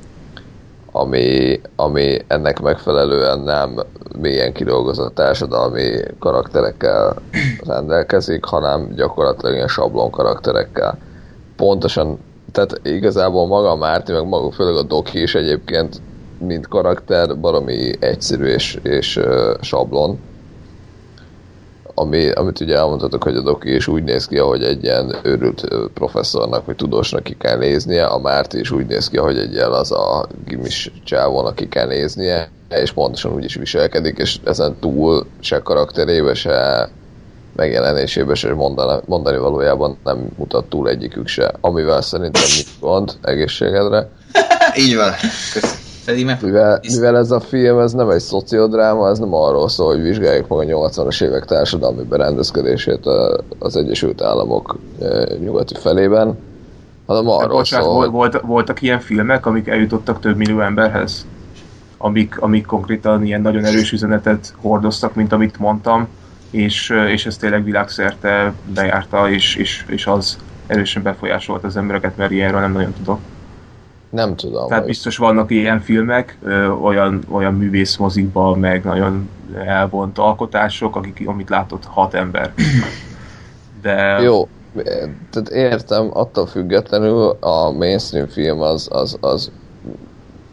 ami, ami ennek megfelelően nem mélyen kidolgozott társadalmi karakterekkel rendelkezik, hanem gyakorlatilag ilyen sablon karakterekkel. Pontosan, tehát igazából maga Márti, meg maga főleg a Doki is egyébként mint karakter baromi egyszerű és, és uh, sablon. Ami, amit ugye elmondhatok, hogy a Doki is úgy néz ki, ahogy egy ilyen őrült professzornak vagy tudósnak ki kell néznie, a Márti is úgy néz ki, ahogy egy ilyen az a gimis csávónak ki kell néznie, és pontosan úgy is viselkedik, és ezen túl se karakterébe, se megjelenésébe se mondani, mondani valójában nem mutat túl egyikük se, amivel szerintem mit gond egészségedre. [laughs] Így van. Köszönöm. Pedig meg... mivel, mivel ez a film, ez nem egy szociodráma, ez nem arról szól, hogy vizsgáljuk meg a 80-as évek társadalmi berendezkedését az Egyesült Államok nyugati felében, hanem arról bocsánat, szól, hogy... volt, voltak ilyen filmek, amik eljutottak több millió emberhez? Amik, amik konkrétan ilyen nagyon erős üzenetet hordoztak, mint amit mondtam, és, és ez tényleg világszerte bejárta, és, és, és az erősen befolyásolt az embereket, mert ilyenről nem nagyon tudok. Nem tudom. Tehát biztos vannak ilyen filmek, ö, olyan, olyan művészmozikban, meg nagyon elvont alkotások, akik, amit látott hat ember. De... Jó, tehát értem, attól függetlenül a mainstream film az, az, az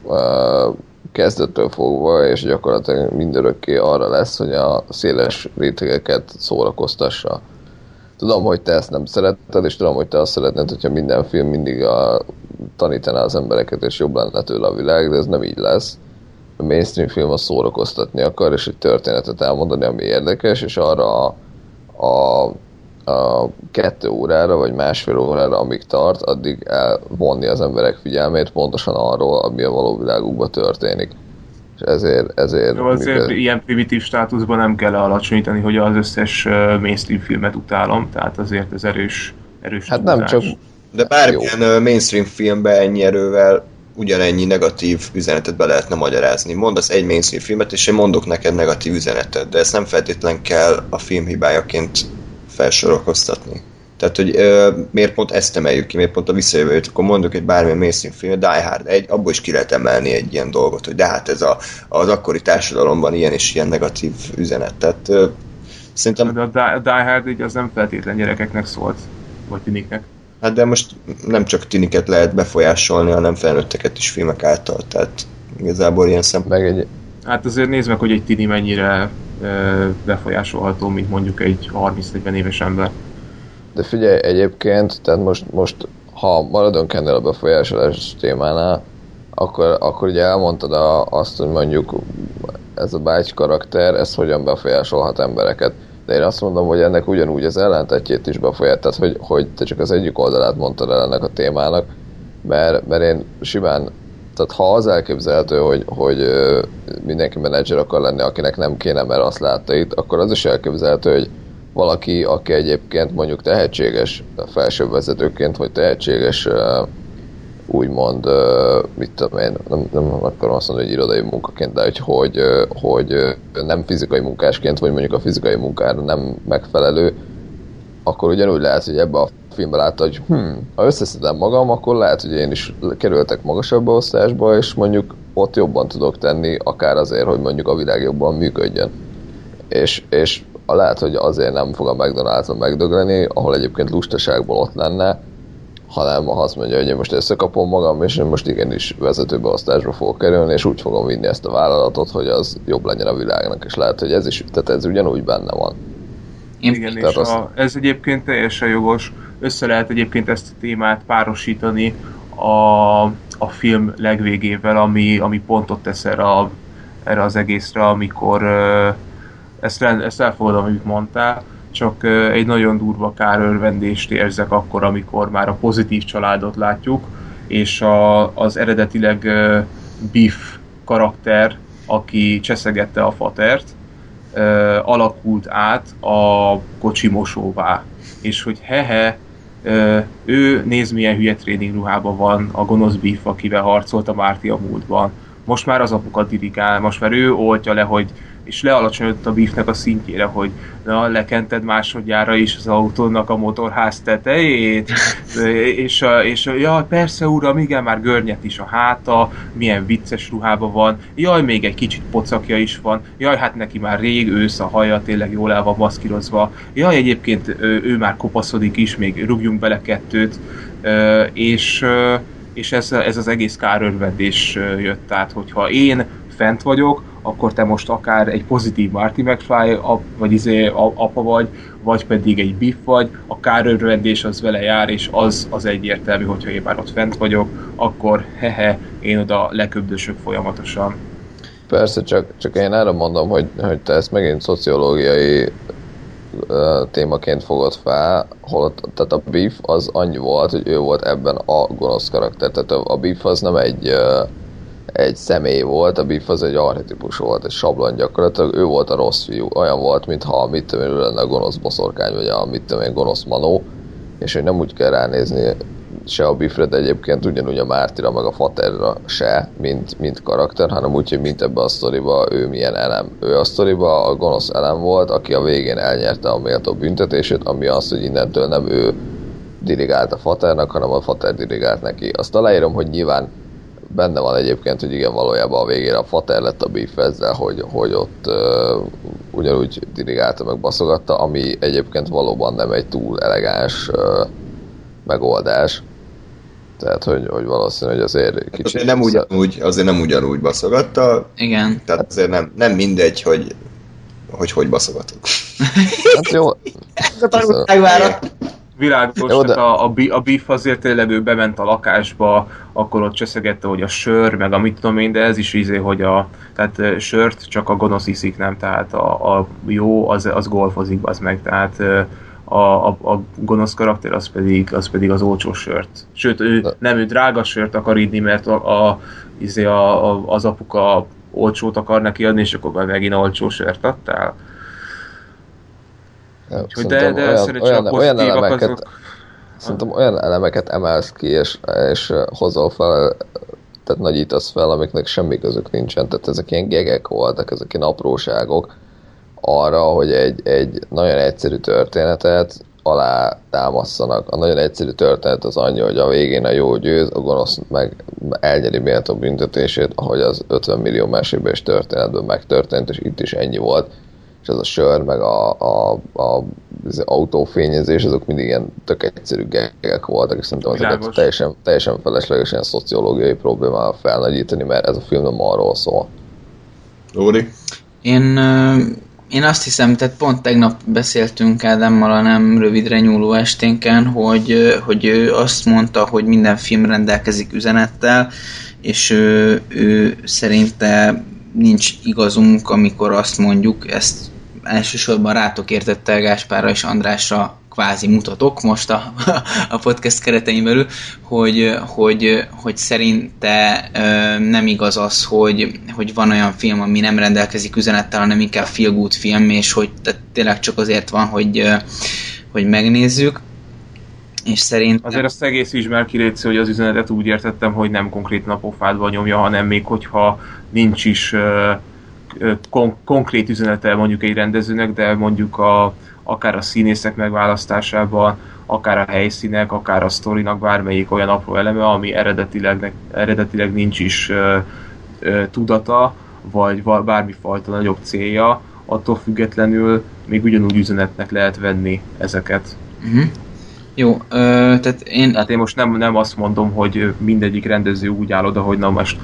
uh, kezdettől fogva, és gyakorlatilag mindörökké arra lesz, hogy a széles rétegeket szórakoztassa. Tudom, hogy te ezt nem szereted, és tudom, hogy te azt szeretnéd, hogyha minden film mindig a tanítaná az embereket, és jobb lenne tőle a világ, de ez nem így lesz. A mainstream film az szórakoztatni akar, és egy történetet elmondani, ami érdekes, és arra a, a, a kettő órára, vagy másfél órára, amíg tart, addig elvonni az emberek figyelmét pontosan arról, ami a való világukban történik. És ezért... ezért Jó, azért mikor... ilyen primitív státuszban nem kell alacsonyítani, hogy az összes mainstream filmet utálom, tehát azért ez erős, erős Hát tudás. nem csak de bármilyen Jó. mainstream filmbe ennyi erővel ugyanennyi negatív üzenetet be lehetne magyarázni. Mondasz egy mainstream filmet, és én mondok neked negatív üzenetet, de ezt nem feltétlen kell a film hibájaként felsorokoztatni. Tehát, hogy ö, miért pont ezt emeljük ki, miért pont a visszajövőt, akkor mondok egy bármilyen mainstream film, Die Hard egy, abból is ki lehet emelni egy ilyen dolgot, hogy de hát ez a, az akkori társadalomban ilyen és ilyen negatív üzenet. Tehát ö, szerintem... De a Die, Die Hard így az nem feltétlen gyerekeknek szólt, vagy tiniknek. Hát de most nem csak tiniket lehet befolyásolni, hanem felnőtteket is filmek által, tehát igazából ilyen. Meg egy, Hát azért nézd meg, hogy egy tini mennyire ö, befolyásolható, mint mondjuk egy 30-40 éves ember. De figyelj, egyébként, tehát most, most ha maradunk ennél a befolyásolás témánál, akkor, akkor ugye elmondtad a, azt, hogy mondjuk ez a báty karakter, ez hogyan befolyásolhat embereket. De én azt mondom, hogy ennek ugyanúgy az ellentetjét is befolyásolhat, tehát hogy, hogy te csak az egyik oldalát mondtad el ennek a témának, mert, mert én simán, tehát ha az elképzelhető, hogy, hogy mindenki menedzser akar lenni, akinek nem kéne, mert azt látta itt, akkor az is elképzelhető, hogy valaki, aki egyébként mondjuk tehetséges felsőbb vezetőként, vagy tehetséges úgymond, mit tudom én, nem, nem akarom azt mondani, hogy irodai munkaként, de hogy, hogy, hogy nem fizikai munkásként, vagy mondjuk a fizikai munkára nem megfelelő, akkor ugyanúgy lehet, hogy ebbe a filmben látta, hogy hm, ha összeszedem magam, akkor lehet, hogy én is kerültek magasabb osztásba, és mondjuk ott jobban tudok tenni, akár azért, hogy mondjuk a világ jobban működjön. És, és lehet, hogy azért nem fog a McDonald's-on megdögleni, ahol egyébként lustaságból ott lenne, hanem ha azt mondja, hogy én most összekapom magam, és én most igenis vezetőbeosztásba fogok kerülni, és úgy fogom vinni ezt a vállalatot, hogy az jobb legyen a világnak, és lehet, hogy ez is, tehát ez ugyanúgy benne van. Én, Igen, Tehát és azt- a, ez egyébként teljesen jogos. Össze lehet egyébként ezt a témát párosítani a, a film legvégével, ami, ami pontot tesz erre, a, erre az egészre, amikor ö, ezt, rend- ezt elfogadom, amit mondtál, csak egy nagyon durva kárörvendést érzek akkor, amikor már a pozitív családot látjuk, és a, az eredetileg Biff karakter, aki cseszegette a fatert, alakult át a kocsimosóvá. És hogy hehe, ő néz milyen hülye tréning ruhában van, a gonosz Biff, akivel harcolt a Márti a múltban. Most már az apuka dirigál, most már ő oltja le, hogy és lealacsonyodott a Biffnek a szintjére, hogy na, lekented másodjára is az autónak a motorház tetejét, [laughs] és, és a, jaj, persze uram, igen, már görnyet is a háta, milyen vicces ruhában van, jaj, még egy kicsit pocakja is van, jaj, hát neki már rég ősz a haja, tényleg jól el van maszkírozva, jaj, egyébként ő, már kopaszodik is, még rúgjunk bele kettőt, és, és ez, ez az egész kárörvendés ö, jött át, hogyha én fent vagyok, akkor te most akár egy pozitív Marty McFly, vagy izé, apa vagy, vagy pedig egy Biff vagy, a kárörvendés az vele jár, és az az egyértelmű, hogyha én már ott fent vagyok, akkor hehe, én oda leköbdösök folyamatosan. Persze, csak, csak én erre mondom, hogy, hogy te ezt megint szociológiai témaként fogod fel, holott, tehát a Beef az annyi volt, hogy ő volt ebben a gonosz karakter, tehát a, Beef az nem egy egy személy volt, a Biff az egy archetípus volt, egy sablon gyakorlatilag, ő volt a rossz fiú, olyan volt, mintha mit tudom én, lenne a gonosz boszorkány, vagy a mit tudom én, gonosz manó, és hogy nem úgy kell ránézni se a Biffre, de egyébként ugyanúgy a Mártira, meg a Faterra se, mint, mint karakter, hanem úgy, hogy mint ebben a sztoriba ő milyen elem. Ő a sztoriba a gonosz elem volt, aki a végén elnyerte a méltó büntetését, ami az, hogy innentől nem ő dirigált a Faternak, hanem a Fater dirigált neki. Azt aláírom, hogy nyilván benne van egyébként, hogy igen, valójában a végére a Fater lett a beef ezzel, hogy, hogy ott uh, ugyanúgy dirigálta meg baszogatta, ami egyébként valóban nem egy túl elegáns uh, megoldás. Tehát, hogy, hogy valószínű, hogy azért kicsit... Azért nem ugyanúgy, azért nem ugyanúgy baszogatta, Igen. tehát azért nem, nem mindegy, hogy hogy, hogy baszogatok. Hát jó, [laughs] Világos, Jó, Jó, de- tehát a, a, a Biff azért tényleg ő bement a lakásba, akkor ott cseszegette, hogy a sör, meg a mit tudom én, de ez is izé, hogy a tehát sört csak a gonosz iszik, nem, tehát a, a jó az, az golfozik, az meg, tehát a, a, a gonosz karakter az pedig, az pedig az olcsó sört. Sőt, ő, De- nem ő drága sört akar inni, mert a, a, izé a, a, az apuka olcsót akar neki adni, és akkor megint olcsó sört adtál. Úgyhogy de, de olyan, olyan, a olyan elemeket, azok... Szerintem olyan elemeket emelsz ki, és, és hozol fel, tehát nagyítasz fel, amiknek semmi közük nincsen. Tehát ezek ilyen gegek voltak, ezek ilyen apróságok arra, hogy egy, egy nagyon egyszerű történetet alá támasszanak. A nagyon egyszerű történet az annyi, hogy a végén a jó győz, a gonosz meg elnyeri méltó büntetését, ahogy az 50 millió mesében és történetben megtörtént, és itt is ennyi volt. És ez a sör, meg a, a, a az autófényezés, azok mindig ilyen tök egyszerű gegek voltak, és szerintem ezeket teljesen, teljesen felesleges ilyen szociológiai problémával felnagyítani, mert ez a film nem arról szól. Lóri? Én, én azt hiszem, tehát pont tegnap beszéltünk Ádámmal a nem rövidre nyúló esténken, hogy, hogy ő azt mondta, hogy minden film rendelkezik üzenettel, és ő, ő szerinte nincs igazunk, amikor azt mondjuk, ezt elsősorban rátok értette Gáspárra és Andrásra kvázi mutatok most a, a podcast keretein belül, hogy, hogy, hogy szerinte nem igaz az, hogy, hogy van olyan film, ami nem rendelkezik üzenettel, hanem inkább feel good film, és hogy tehát tényleg csak azért van, hogy, hogy megnézzük. És szerintem... Azért azt egész ismer ki, hogy az üzenetet úgy értettem, hogy nem konkrétan a pofádba nyomja, hanem még hogyha nincs is ö, ö, kon- konkrét üzenete mondjuk egy rendezőnek, de mondjuk a, akár a színészek megválasztásában, akár a helyszínek, akár a sztorinak bármelyik olyan apró eleme, ami eredetileg, eredetileg nincs is ö, ö, tudata, vagy va- bármifajta nagyobb célja, attól függetlenül még ugyanúgy üzenetnek lehet venni ezeket. Uh-huh. Jó, ö, tehát én... Tehát én most nem, nem azt mondom, hogy mindegyik rendező úgy áll oda, hogy na most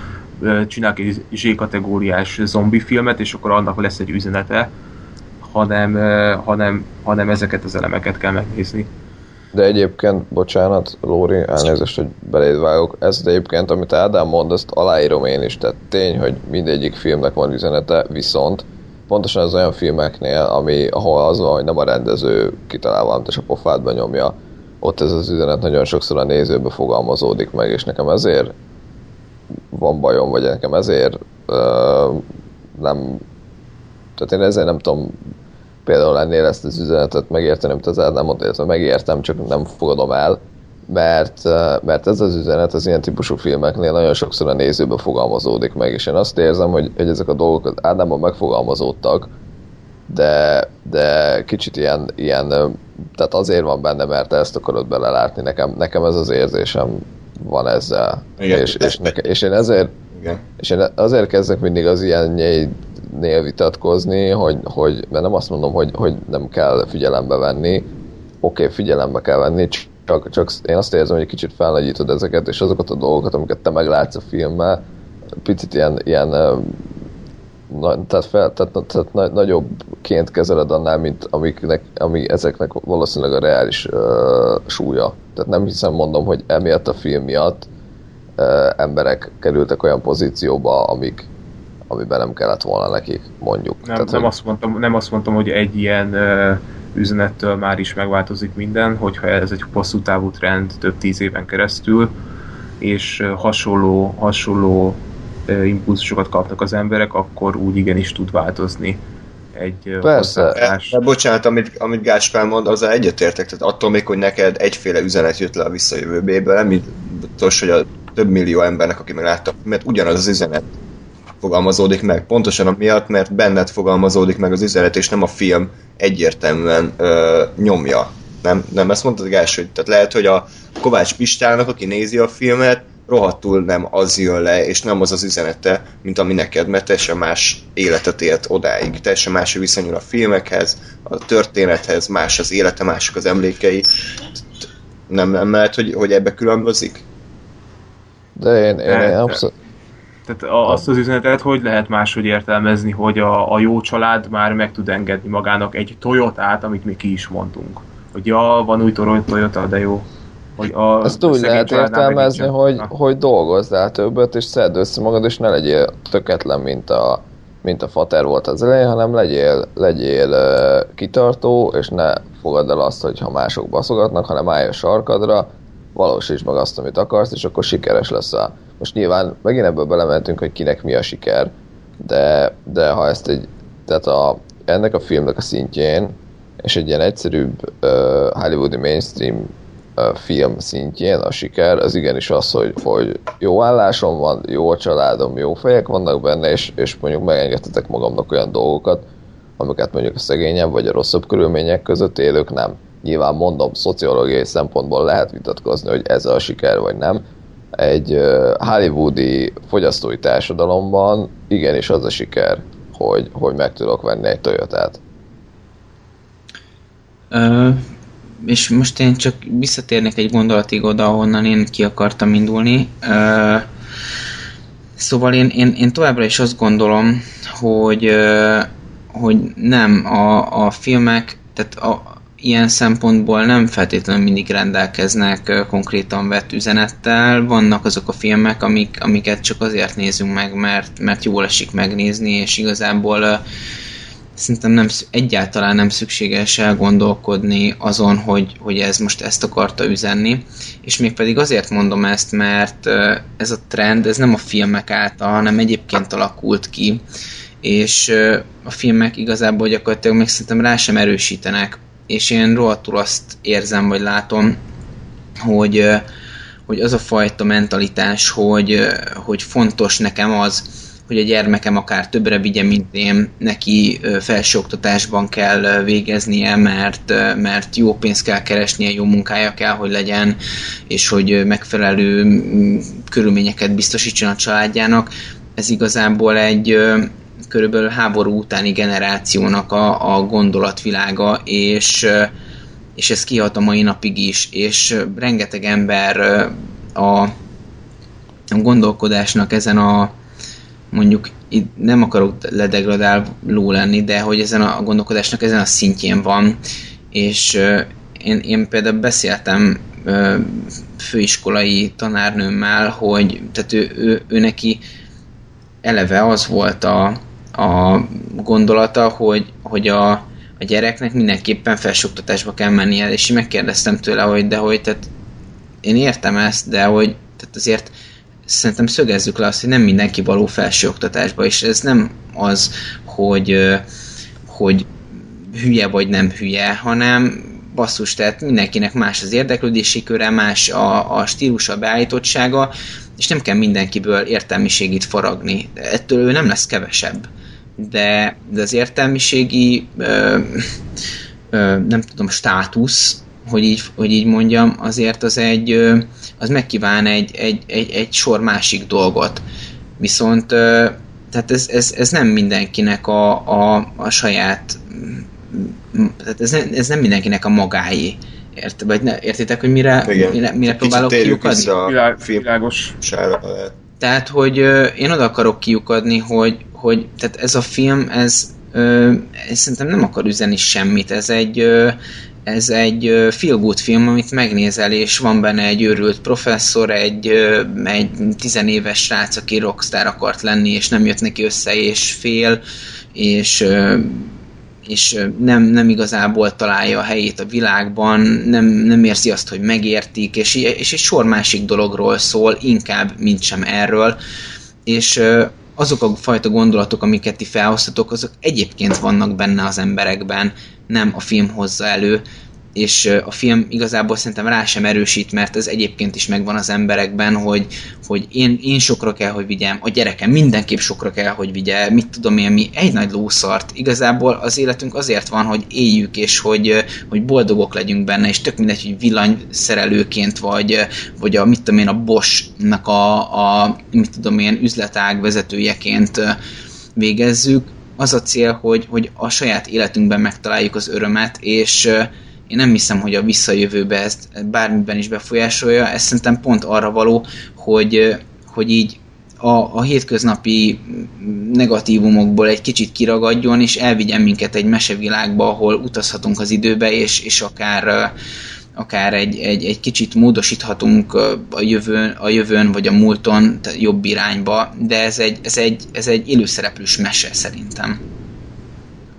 csinálok egy Z-kategóriás zombi filmet, és akkor annak lesz egy üzenete, hanem, hanem, hanem ezeket az elemeket kell megnézni. De egyébként, bocsánat, Lóri, elnézést, hogy beléd vágok, ezt egyébként, amit Ádám mond, ezt aláírom én is, tehát tény, hogy mindegyik filmnek van üzenete, viszont pontosan az olyan filmeknél, ami, ahol az van, hogy nem a rendező kitalál valamit, és a pofádba nyomja, ott ez az üzenet nagyon sokszor a nézőbe fogalmazódik meg, és nekem ezért van bajom, vagy nekem ezért ö, nem tehát én ezért nem tudom például ennél ezt az üzenetet megérteni, amit az nem mondta, illetve megértem, csak nem fogadom el, mert, mert ez az üzenet az ilyen típusú filmeknél nagyon sokszor a nézőbe fogalmazódik meg, és én azt érzem, hogy, hogy ezek a dolgok az Ádámban megfogalmazódtak, de, de kicsit ilyen, ilyen, tehát azért van benne, mert ezt akarod belelátni, nekem, nekem ez az érzésem van ezzel. Igen, és, és, neke, és én ezért Igen. és én azért kezdek mindig az ilyennél vitatkozni, hogy, hogy mert nem azt mondom, hogy, hogy nem kell figyelembe venni, oké, okay, figyelembe kell venni, csak, csak én azt érzem, hogy egy kicsit felnagyítod ezeket, és azokat a dolgokat, amiket te meglátsz a filmmel, picit ilyen, ilyen na, tehát, fel, tehát, tehát na, nagyobbként kezeled annál, mint amiknek, ami ezeknek valószínűleg a reális uh, súlya. Tehát nem hiszem, mondom, hogy emiatt a film miatt uh, emberek kerültek olyan pozícióba, amik, amiben nem kellett volna nekik, mondjuk. Nem, Tehát, nem, hogy- azt mondtam, nem azt mondtam, hogy egy ilyen ö, üzenettől már is megváltozik minden, hogyha ez egy hosszú távú trend több tíz éven keresztül, és hasonló, hasonló impulzusokat kapnak az emberek, akkor úgy igenis tud változni egy Persze. hozzáállás. De bocsánat, amit, amit Gáspár mond, azzal egyetértek, tehát attól még, hogy neked egyféle üzenet jött le a visszajövőbéből, nem biztos, hogy a több millió embernek, aki meg látta, mert ugyanaz az üzenet fogalmazódik meg. Pontosan amiatt, mert benned fogalmazódik meg az üzenet, és nem a film egyértelműen ö, nyomja. Nem, nem ezt mondtad, Gás, hogy tehát lehet, hogy a Kovács Pistának, aki nézi a filmet, rohadtul nem az jön le, és nem az az üzenete, mint ami neked, mert teljesen más életet élt odáig. Teljesen más a viszonyul a filmekhez, a történethez, más az élete, mások az emlékei. Nem, nem lehet, hogy, hogy ebbe különbözik? De én, én, én abszolút... Tehát azt az üzenetet hogy lehet máshogy értelmezni, hogy a, a jó család már meg tud engedni magának egy Toyotát, amit mi ki is mondtunk. Hogy ja, van új Toyota, de jó. Hogy a Ezt úgy lehet értelmezni, hogy, csak- hogy dolgozzál többet, és szedd össze magad, és ne legyél töketlen, mint a, mint a fater volt az elején, hanem legyél, legyél uh, kitartó, és ne fogadd el azt, hogy ha mások baszogatnak, hanem állj a sarkadra, valósítsd meg azt, amit akarsz, és akkor sikeres leszel. Most nyilván megint ebből belementünk, hogy kinek mi a siker, de, de ha ezt egy, tehát a, ennek a filmnek a szintjén, és egy ilyen egyszerűbb uh, hollywoodi mainstream film szintjén a siker, az igenis az, hogy, hogy jó állásom van, jó a családom, jó fejek vannak benne, és, és mondjuk megengedhetek magamnak olyan dolgokat, amiket mondjuk a szegényebb vagy a rosszabb körülmények között élők nem. Nyilván mondom, szociológiai szempontból lehet vitatkozni, hogy ez a siker vagy nem. Egy hollywoodi fogyasztói társadalomban igenis az a siker, hogy, hogy meg tudok venni egy Toyotát. És most én csak visszatérnék egy gondolatig oda, ahonnan én ki akartam indulni. Szóval én, én, én továbbra is azt gondolom, hogy, hogy nem, a, a filmek, tehát a, ilyen szempontból nem feltétlenül mindig rendelkeznek konkrétan vett üzenettel. Vannak azok a filmek, amik, amiket csak azért nézünk meg, mert, mert jól esik megnézni, és igazából szerintem nem, egyáltalán nem szükséges elgondolkodni azon, hogy, hogy ez most ezt akarta üzenni. És még pedig azért mondom ezt, mert ez a trend, ez nem a filmek által, hanem egyébként alakult ki, és a filmek igazából gyakorlatilag még szerintem rá sem erősítenek és én rohadtul azt érzem, vagy látom, hogy, hogy az a fajta mentalitás, hogy, hogy fontos nekem az, hogy a gyermekem akár többre vigye, mint én, neki felsőoktatásban kell végeznie, mert, mert jó pénzt kell keresnie, jó munkája kell, hogy legyen, és hogy megfelelő körülményeket biztosítson a családjának. Ez igazából egy, körülbelül háború utáni generációnak a, a gondolatvilága, és, és ez kihat a mai napig is, és rengeteg ember a gondolkodásnak ezen a mondjuk itt nem akarok ledegradáló lenni, de hogy ezen a gondolkodásnak ezen a szintjén van, és én, én például beszéltem főiskolai tanárnőmmel, hogy tehát ő, ő, ő neki eleve az volt a, a gondolata, hogy, hogy a, a gyereknek mindenképpen felsőoktatásba kell mennie, és én megkérdeztem tőle, hogy de hogy, tehát én értem ezt, de hogy tehát azért szerintem szögezzük le azt, hogy nem mindenki való felsőoktatásba, és ez nem az, hogy, hogy hülye vagy nem hülye, hanem basszus, tehát mindenkinek más az érdeklődési köre, más a, a stílusa, a beállítottsága, és nem kell mindenkiből értelmiségit faragni. Ettől ő nem lesz kevesebb de, de az értelmiségi ö, ö, nem tudom, státusz, hogy így, hogy így mondjam, azért az egy, az megkíván egy, egy, egy, egy sor másik dolgot. Viszont tehát ez, ez, ez nem mindenkinek a, a, a saját tehát ez, nem, ez nem mindenkinek a magáé. Ért, vagy ne, értitek, hogy mire, Igen. mire, mire próbálok kiukadni? Világ, világos. Tehát, hogy ö, én oda akarok kiukadni, hogy, hogy tehát ez a film, ez, ö, ez szerintem nem akar üzenni semmit, ez egy, ö, ez egy feel good film, amit megnézel, és van benne egy őrült professzor, egy, egy tizenéves srác, aki rockstar akart lenni, és nem jött neki össze, és fél, és és nem, nem igazából találja a helyét a világban, nem, nem érzi azt, hogy megértik, és, és egy sor másik dologról szól, inkább, mint sem erről, és azok a fajta gondolatok, amiket ti felhoztatok, azok egyébként vannak benne az emberekben, nem a film hozza elő, és a film igazából szerintem rá sem erősít, mert ez egyébként is megvan az emberekben, hogy, hogy én, én sokra kell, hogy vigyem, a gyerekem mindenképp sokra kell, hogy vigye, mit tudom én, mi egy nagy lószart. Igazából az életünk azért van, hogy éljük, és hogy, hogy boldogok legyünk benne, és tök mindegy, hogy villanyszerelőként, vagy, vagy a, mit tudom én, a Bosch-nak a, a mit tudom én, üzletág vezetőjeként végezzük. Az a cél, hogy, hogy a saját életünkben megtaláljuk az örömet, és én nem hiszem, hogy a visszajövőbe ezt bármiben is befolyásolja, ez szerintem pont arra való, hogy, hogy így a, a hétköznapi negatívumokból egy kicsit kiragadjon, és elvigyen minket egy mesevilágba, ahol utazhatunk az időbe, és, és akár akár egy, egy, egy kicsit módosíthatunk a jövőn, a jövőn vagy a múlton jobb irányba, de ez egy, ez egy, ez egy élőszereplős mese szerintem.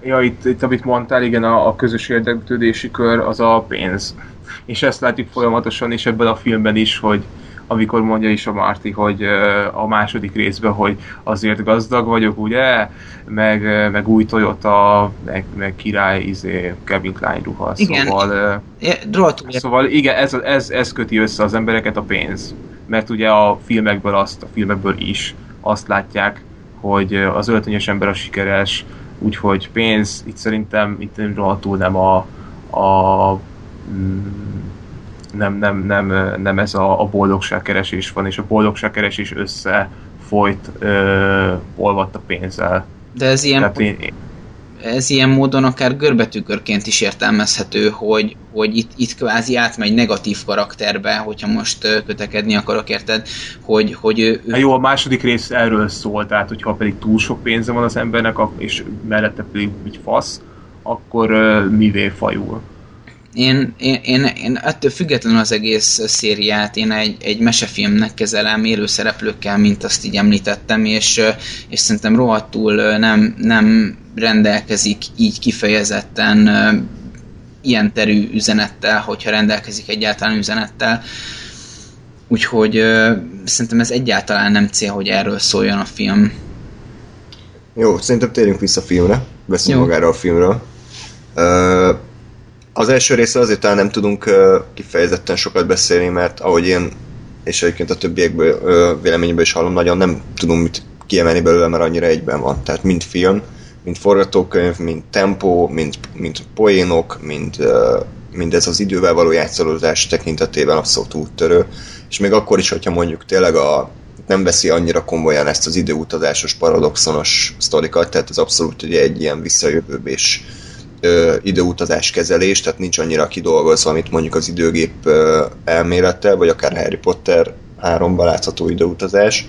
Ja, itt, itt amit mondtál, igen, a, a közös érdeklődési kör az a pénz. És ezt látjuk folyamatosan is ebben a filmben is, hogy amikor mondja is a Marty, hogy a második részben, hogy azért gazdag vagyok, ugye, meg, meg új Toyota, meg, meg király, izé, Kevin Klein ruha. Igen. Szóval, é, szóval igen, ez, ez, ez köti össze az embereket a pénz. Mert ugye a filmekből azt, a filmekből is azt látják, hogy az öltönyös ember a sikeres, úgyhogy pénz, itt szerintem itt rohadtul nem a, a mm, nem, nem, nem, nem ez a, a boldogságkeresés van, és a boldogságkeresés összefolyt, ö, olvadt a pénzzel. De ez ilyen, Tehát én, ez ilyen módon akár görbetűkörként is értelmezhető, hogy, hogy itt, itt kvázi átmegy negatív karakterbe, hogyha most kötekedni akarok, érted? Hogy, hogy ő, ő Hát jó, a második rész erről szól, tehát hogyha pedig túl sok pénze van az embernek, és mellette pedig így fasz, akkor uh, mivé fajul. Én, én, én, én ettől függetlenül az egész szériát én egy, egy mesefilmnek kezelem élő szereplőkkel, mint azt így említettem, és, és szerintem rohadtul nem, nem rendelkezik így kifejezetten ilyen terű üzenettel, hogyha rendelkezik egyáltalán üzenettel. Úgyhogy szerintem ez egyáltalán nem cél, hogy erről szóljon a film. Jó, szerintem térjünk vissza a filmre. Beszéljünk Jó. magáról a filmről. Ö, az első részre azért talán nem tudunk kifejezetten sokat beszélni, mert ahogy én és egyébként a többiekből véleményből is hallom, nagyon nem tudom mit kiemelni belőle, mert annyira egyben van. Tehát mind film, mind forgatókönyv, mind tempó, mind, mind poénok, mind, ö, mind ez az idővel való játszolódás tekintetében abszolút úttörő. És még akkor is, hogyha mondjuk tényleg a, nem veszi annyira komolyan ezt az időutazásos, paradoxonos sztorikat, tehát ez abszolút ugye egy ilyen visszajövőbés ö, időutazás kezelés, tehát nincs annyira kidolgozva, mint mondjuk az időgép ö, elmélettel, vagy akár Harry Potter 3-ban látható időutazás.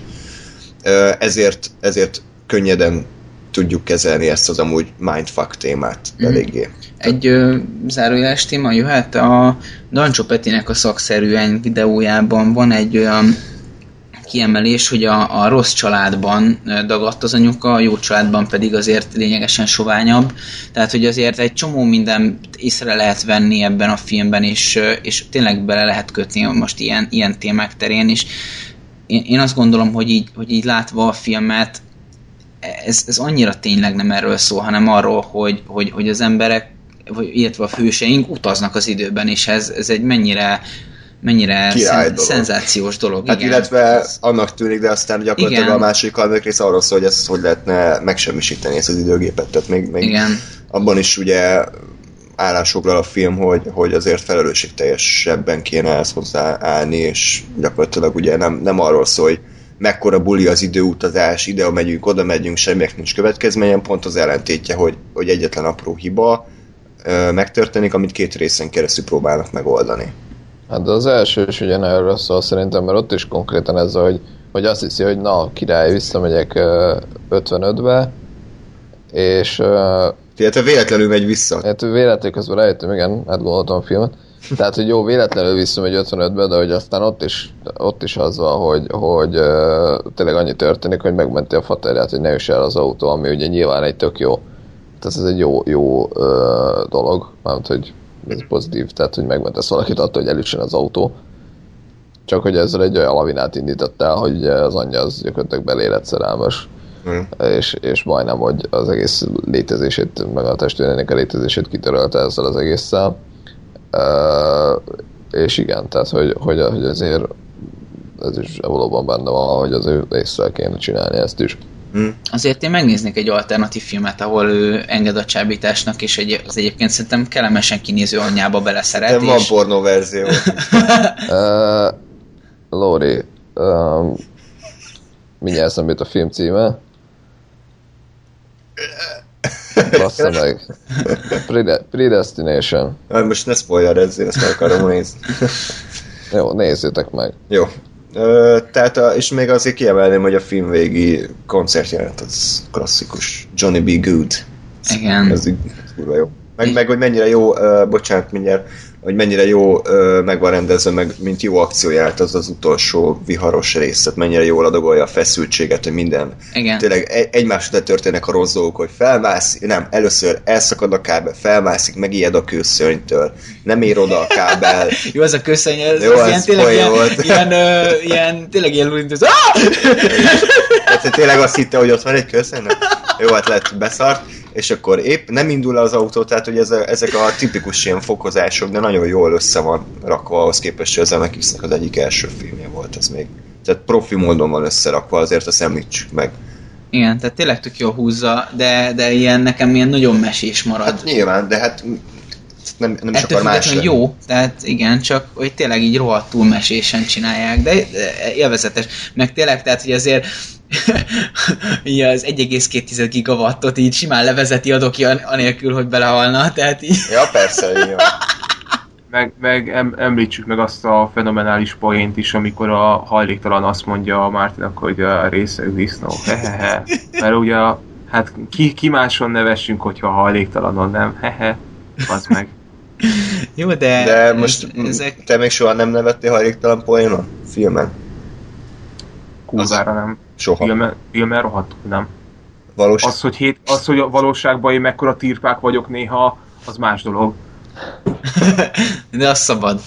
Ö, ezért, ezért könnyeden tudjuk kezelni ezt az amúgy mindfuck témát Mhm. eléggé. Egy ö, zárójeles téma jöhet, a Dancsó Petinek a szakszerűen videójában van egy olyan kiemelés, hogy a, a rossz családban dagadt az anyuka, a jó családban pedig azért lényegesen soványabb. Tehát, hogy azért egy csomó minden észre lehet venni ebben a filmben, és, és tényleg bele lehet kötni most ilyen, ilyen témák terén, és én, én azt gondolom, hogy így, hogy így látva a filmet, ez, ez annyira tényleg nem erről szól, hanem arról, hogy, hogy, hogy az emberek, vagy, illetve a főseink utaznak az időben, és ez, ez egy mennyire mennyire szen, dolog. szenzációs dolog. Hát igen. illetve annak tűnik, de aztán gyakorlatilag Igen. a második harmadik rész arról szól, hogy ezt hogy lehetne megsemmisíteni ezt az időgépet. Tehát még, még Igen. abban is ugye állásfoglal a film, hogy, hogy azért felelősségteljesebben kéne ezt hozzáállni, és gyakorlatilag ugye nem, nem arról szól, hogy mekkora buli az időutazás, ide megyünk, oda megyünk, semminek nincs következményen, pont az ellentétje, hogy, hogy egyetlen apró hiba ö, megtörténik, amit két részen keresztül próbálnak megoldani. Hát az első is ugyanerről szól szerintem, mert ott is konkrétan ez, hogy, hogy azt hiszi, hogy na, király, visszamegyek ö, 55-be, és ö, Illetve véletlenül megy vissza. hát véletlenül közben rájöttem, igen, átgondoltam a filmet, tehát, hogy jó, véletlenül visszamegy 55-be, de hogy aztán ott is, ott is az van, hogy, hogy ö, tényleg annyi történik, hogy megmenti a faterját, hogy ne üsse el az autó, ami ugye nyilván egy tök jó. Tehát ez egy jó, jó ö, dolog, mármint, hogy ez pozitív, tehát, hogy megmentesz valakit attól, hogy elüssen az autó. Csak hogy ezzel egy olyan lavinát indított el, hogy az anyja az gyakorlatilag belélet szerelmes, Hm. és, és majdnem, hogy az egész létezését, meg a testvérének a létezését kitörölte ezzel az egésszel. Uh, és igen, tehát hogy, hogy, hogy azért ez is valóban benne van, hogy az ő észre kéne csinálni ezt is. Hm. Azért én megnéznék egy alternatív filmet, ahol ő enged a csábításnak, és egy, az egyébként szerintem kellemesen kinéző anyjába beleszeret. De van és... pornó verzió. [laughs] [laughs] Uh, Lóri, um, mindjárt eszembe a film címe. Bassza meg. Prede- Predestination. Hát most ne spoilerezzél, ezt meg akarom nézni. Jó, nézzétek meg. Jó. Ö, tehát, a, és még azért kiemelném, hogy a film végi koncertjelenet az klasszikus. Johnny B. Good. Igen. Ez így kurva jó. Meg, meg hogy mennyire jó, uh, bocsánat, mindjárt, hogy mennyire jó uh, meg van rendezve, meg mint jó akcióját az az utolsó viharos részt, mennyire jól adagolja a feszültséget, hogy minden Igen. tényleg egy, egymás után történnek a rossz dolgok, hogy felmászik, nem, először elszakad a kábel, felmászik, megijed a kőszörnytől, nem ér oda a kábel, [laughs] Jó, ez a köszönj, ez, Jó, ez ilyen, tényleg ilyen, volt. ilyen, ö, ilyen, tényleg ilyen lulintőz. [laughs] Tehát tényleg azt hitte, hogy ott van egy köszönöm. Jó, hát lett beszart, és akkor épp nem indul az autó, tehát hogy ez a, ezek a tipikus ilyen fokozások, de nagyon jól össze van rakva ahhoz képest, hogy az Zemeckisnek az egyik első filmje volt ez még. Tehát profi módon van összerakva, azért azt említsük meg. Igen, tehát tényleg tök jól húzza, de, de ilyen nekem ilyen nagyon mesés marad. Hát nyilván, de hát nem, nem is Ettől akar más lenni. jó, tehát igen, csak hogy tényleg így rohadtul mesésen csinálják, de, de élvezetes. Meg tényleg, tehát hogy azért [laughs] ugye az 1,2 gigawattot így simán levezeti a doki anélkül, hogy belehalna, tehát így... Ja, persze, így van. Meg, meg em, említsük meg azt a fenomenális poént is, amikor a hajléktalan azt mondja a Mártinak, hogy a része disznó, hehehe. Mert ugye, hát ki, ki máson nevessünk, hogyha hajléktalanon, nem? Hehe, az meg. [laughs] Jó, de, De most ez, ezek... te még soha nem nevettél hajléktalan poénon? Filmen? Kurvára nem. Soha. Filmen, filmen rohadtul nem. Valós? Az, hogy, hét, az, hogy a valóságban én mekkora tirpák vagyok néha, az más dolog. [laughs] De az szabad.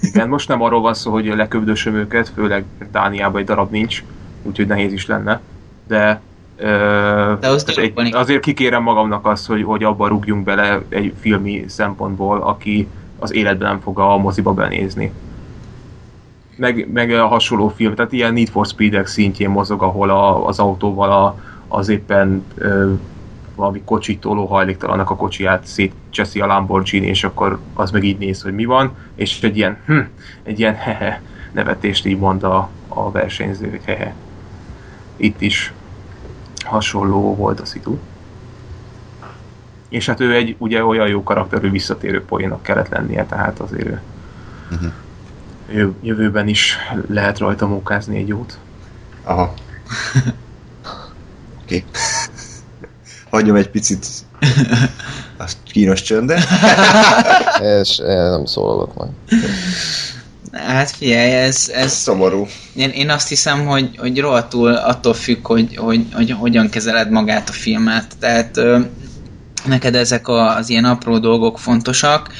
Igen, most nem arról van szó, hogy leköbdösöm őket, főleg Dániában egy darab nincs, úgyhogy nehéz is lenne. De, ö, De az egy, azért kikérem magamnak azt, hogy, hogy abba rúgjunk bele egy filmi szempontból, aki az életben nem fog a moziba benézni. Meg, meg a hasonló film, tehát ilyen Need for Speed-ek szintjén mozog, ahol a, az autóval a, az éppen ö, valami kocsit toló hajléktalannak a kocsiját szétcseszi a Lamborghini, és akkor az meg így néz, hogy mi van, és egy ilyen, hm, egy ilyen hehe nevetést így mond a, a versenyző, hogy hehe. Itt is hasonló volt a szitu. És hát ő egy ugye olyan jó karakterű visszatérő poénnak kellett lennie, tehát azért ő jö- jövőben is lehet rajta mókázni egy jót. Aha. [laughs] Oké. Hagyjam egy picit a kínos csöndet. És [laughs] én nem szólalok majd. Hát figyelj, ez, ez Szomorú. én, én azt hiszem, hogy, hogy rohadtul attól függ, hogy, hogy, hogy hogyan kezeled magát a filmet. Tehát ö, neked ezek a, az ilyen apró dolgok fontosak.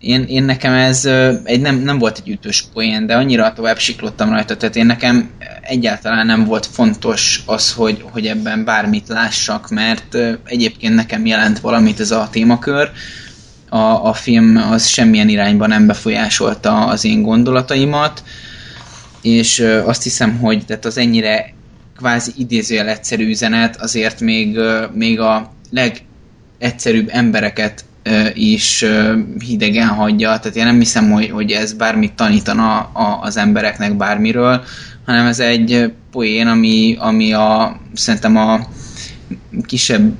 Én, én nekem ez egy nem, nem volt egy ütős poén, de annyira tovább siklottam rajta, tehát én nekem egyáltalán nem volt fontos az, hogy, hogy ebben bármit lássak, mert egyébként nekem jelent valamit ez a témakör, a, a film az semmilyen irányba nem befolyásolta az én gondolataimat, és azt hiszem, hogy tehát az ennyire kvázi idézőjel egyszerű üzenet azért még, még a legegyszerűbb embereket ö, is hidegen hagyja, tehát én nem hiszem, hogy, hogy ez bármit tanítana az embereknek bármiről, hanem ez egy poén, ami, ami a, szerintem a kisebb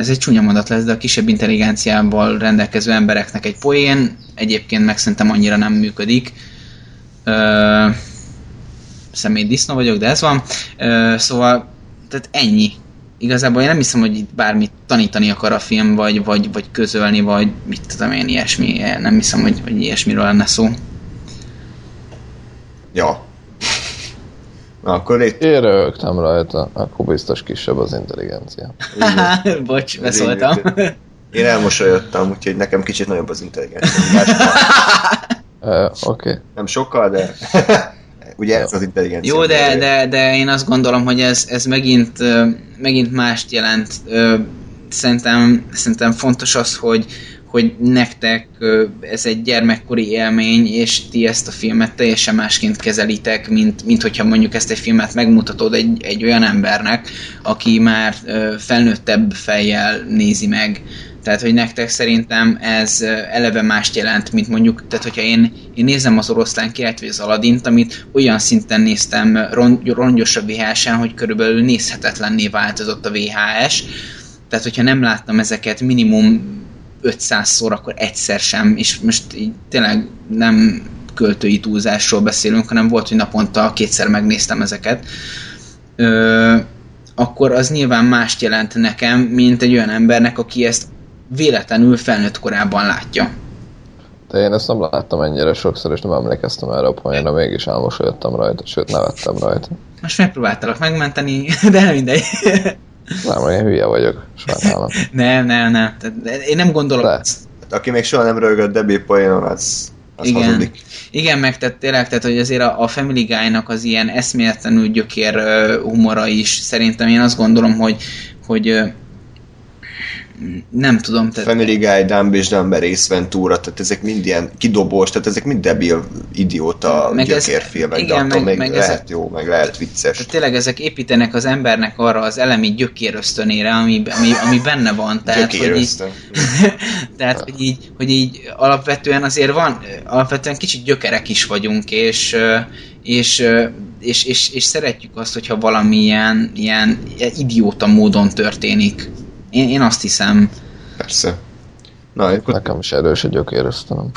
ez egy csúnya mondat lesz, de a kisebb intelligenciával rendelkező embereknek egy poén, egyébként meg szerintem annyira nem működik. Ö, személy disznó vagyok, de ez van. Ö, szóval, tehát ennyi. Igazából én nem hiszem, hogy itt bármit tanítani akar a film, vagy, vagy, vagy közölni, vagy mit tudom én, ilyesmi. Nem hiszem, hogy, hogy ilyesmiről lenne szó. Ja. Na, akkor itt Én röhögtem rajta, akkor biztos kisebb az intelligencia. [laughs] Bocs, beszóltam. Én elmosolyodtam, úgyhogy nekem kicsit nagyobb az intelligencia. [laughs] Oké. Okay. Nem sokkal, de [laughs] ugye ez az intelligencia. Jó, de, de, de én azt gondolom, hogy ez, ez megint, megint mást jelent. Szerintem, szerintem fontos az, hogy, hogy nektek ez egy gyermekkori élmény, és ti ezt a filmet teljesen másként kezelitek, mint, mint hogyha mondjuk ezt egy filmet megmutatod egy, egy olyan embernek, aki már felnőttebb fejjel nézi meg. Tehát, hogy nektek szerintem ez eleve mást jelent, mint mondjuk, tehát hogyha én, én nézem az oroszlán királyt, vagy az Aladint, amit olyan szinten néztem ron, rongyos a VHS-en, hogy körülbelül nézhetetlenné változott a VHS. Tehát, hogyha nem láttam ezeket minimum 500-szor, akkor egyszer sem, és most így tényleg nem költői túlzásról beszélünk, hanem volt, hogy naponta kétszer megnéztem ezeket, ö, akkor az nyilván mást jelent nekem, mint egy olyan embernek, aki ezt véletlenül felnőtt korában látja. De én ezt nem láttam ennyire sokszor, és nem emlékeztem erre a poénra, mégis elmosolyodtam rajta, sőt nevettem rajta. Most megpróbáltalak megmenteni, [laughs] de nem mindegy. Nem, én hülye vagyok, sajnálom. nem, nem, nem. Én nem gondolom De. azt. Aki még soha nem rögött Debbie poénon, az, az Igen. hazudik. Igen, meg tehát tényleg, tehát, hogy azért a, a Family Guy-nak az ilyen eszméletlenül gyökér ö, humora is, szerintem én azt gondolom, hogy, hogy ö, nem tudom, tehát Family Guy, Dumb és Dumber, Ace Ventura, tehát ezek mind ilyen kidobós, tehát ezek mind debil, idióta Meg ez- gyökérfilmek, de igen, attól meg- meg lehet ezek- jó, meg lehet vicces. Tehát tényleg ezek építenek az embernek arra az elemi gyökér ösztönére, ami, ami, ami benne van. Tehát, hogy így, [laughs] tehát hogy, így, hogy így alapvetően azért van, alapvetően kicsit gyökerek is vagyunk, és, és és, és, és szeretjük azt, hogyha valami ilyen, ilyen idióta módon történik. Én, én azt hiszem. Persze. Na, akkor Nekem is erős a gyökér ösztönöm.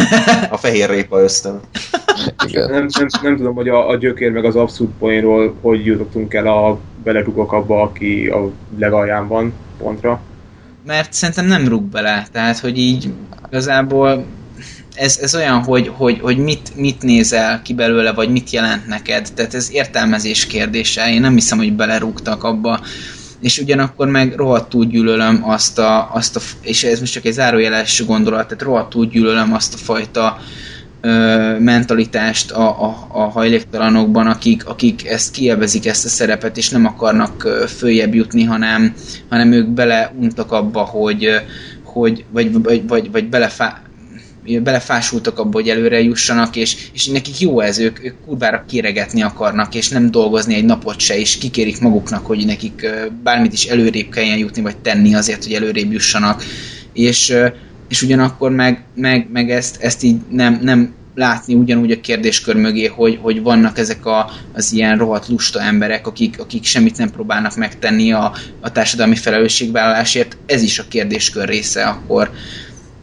[laughs] a fehér répa ösztön. Igen. Nem, nem, nem tudom, hogy a, a gyökér meg az abszurd poénról hogy jutottunk el a belerugok abba, aki a legalján van pontra. Mert szerintem nem rúg bele, tehát hogy így igazából ez, ez olyan, hogy, hogy, hogy mit, mit nézel ki belőle, vagy mit jelent neked. Tehát ez értelmezés kérdése. Én nem hiszem, hogy belerúgtak abba. És ugyanakkor meg rohadtul gyűlölöm azt a, azt a és ez most csak egy zárójeles gondolat, tehát rohadtul gyűlölöm azt a fajta ö, mentalitást a, a, a hajléktalanokban, akik, akik ezt kielvezik ezt a szerepet, és nem akarnak följebb jutni, hanem, hanem ők beleuntak abba, hogy, hogy vagy, vagy, vagy, vagy belefá, belefásultak abba, hogy előre jussanak, és, és nekik jó ez, ők, ők kurvára kéregetni akarnak, és nem dolgozni egy napot se, és kikérik maguknak, hogy nekik bármit is előrébb kelljen jutni, vagy tenni azért, hogy előrébb jussanak. És, és ugyanakkor meg, meg, meg ezt, ezt így nem, nem látni ugyanúgy a kérdéskör mögé, hogy, hogy vannak ezek a, az ilyen rohadt lusta emberek, akik, akik semmit nem próbálnak megtenni a, a társadalmi felelősségvállalásért. Ez is a kérdéskör része akkor.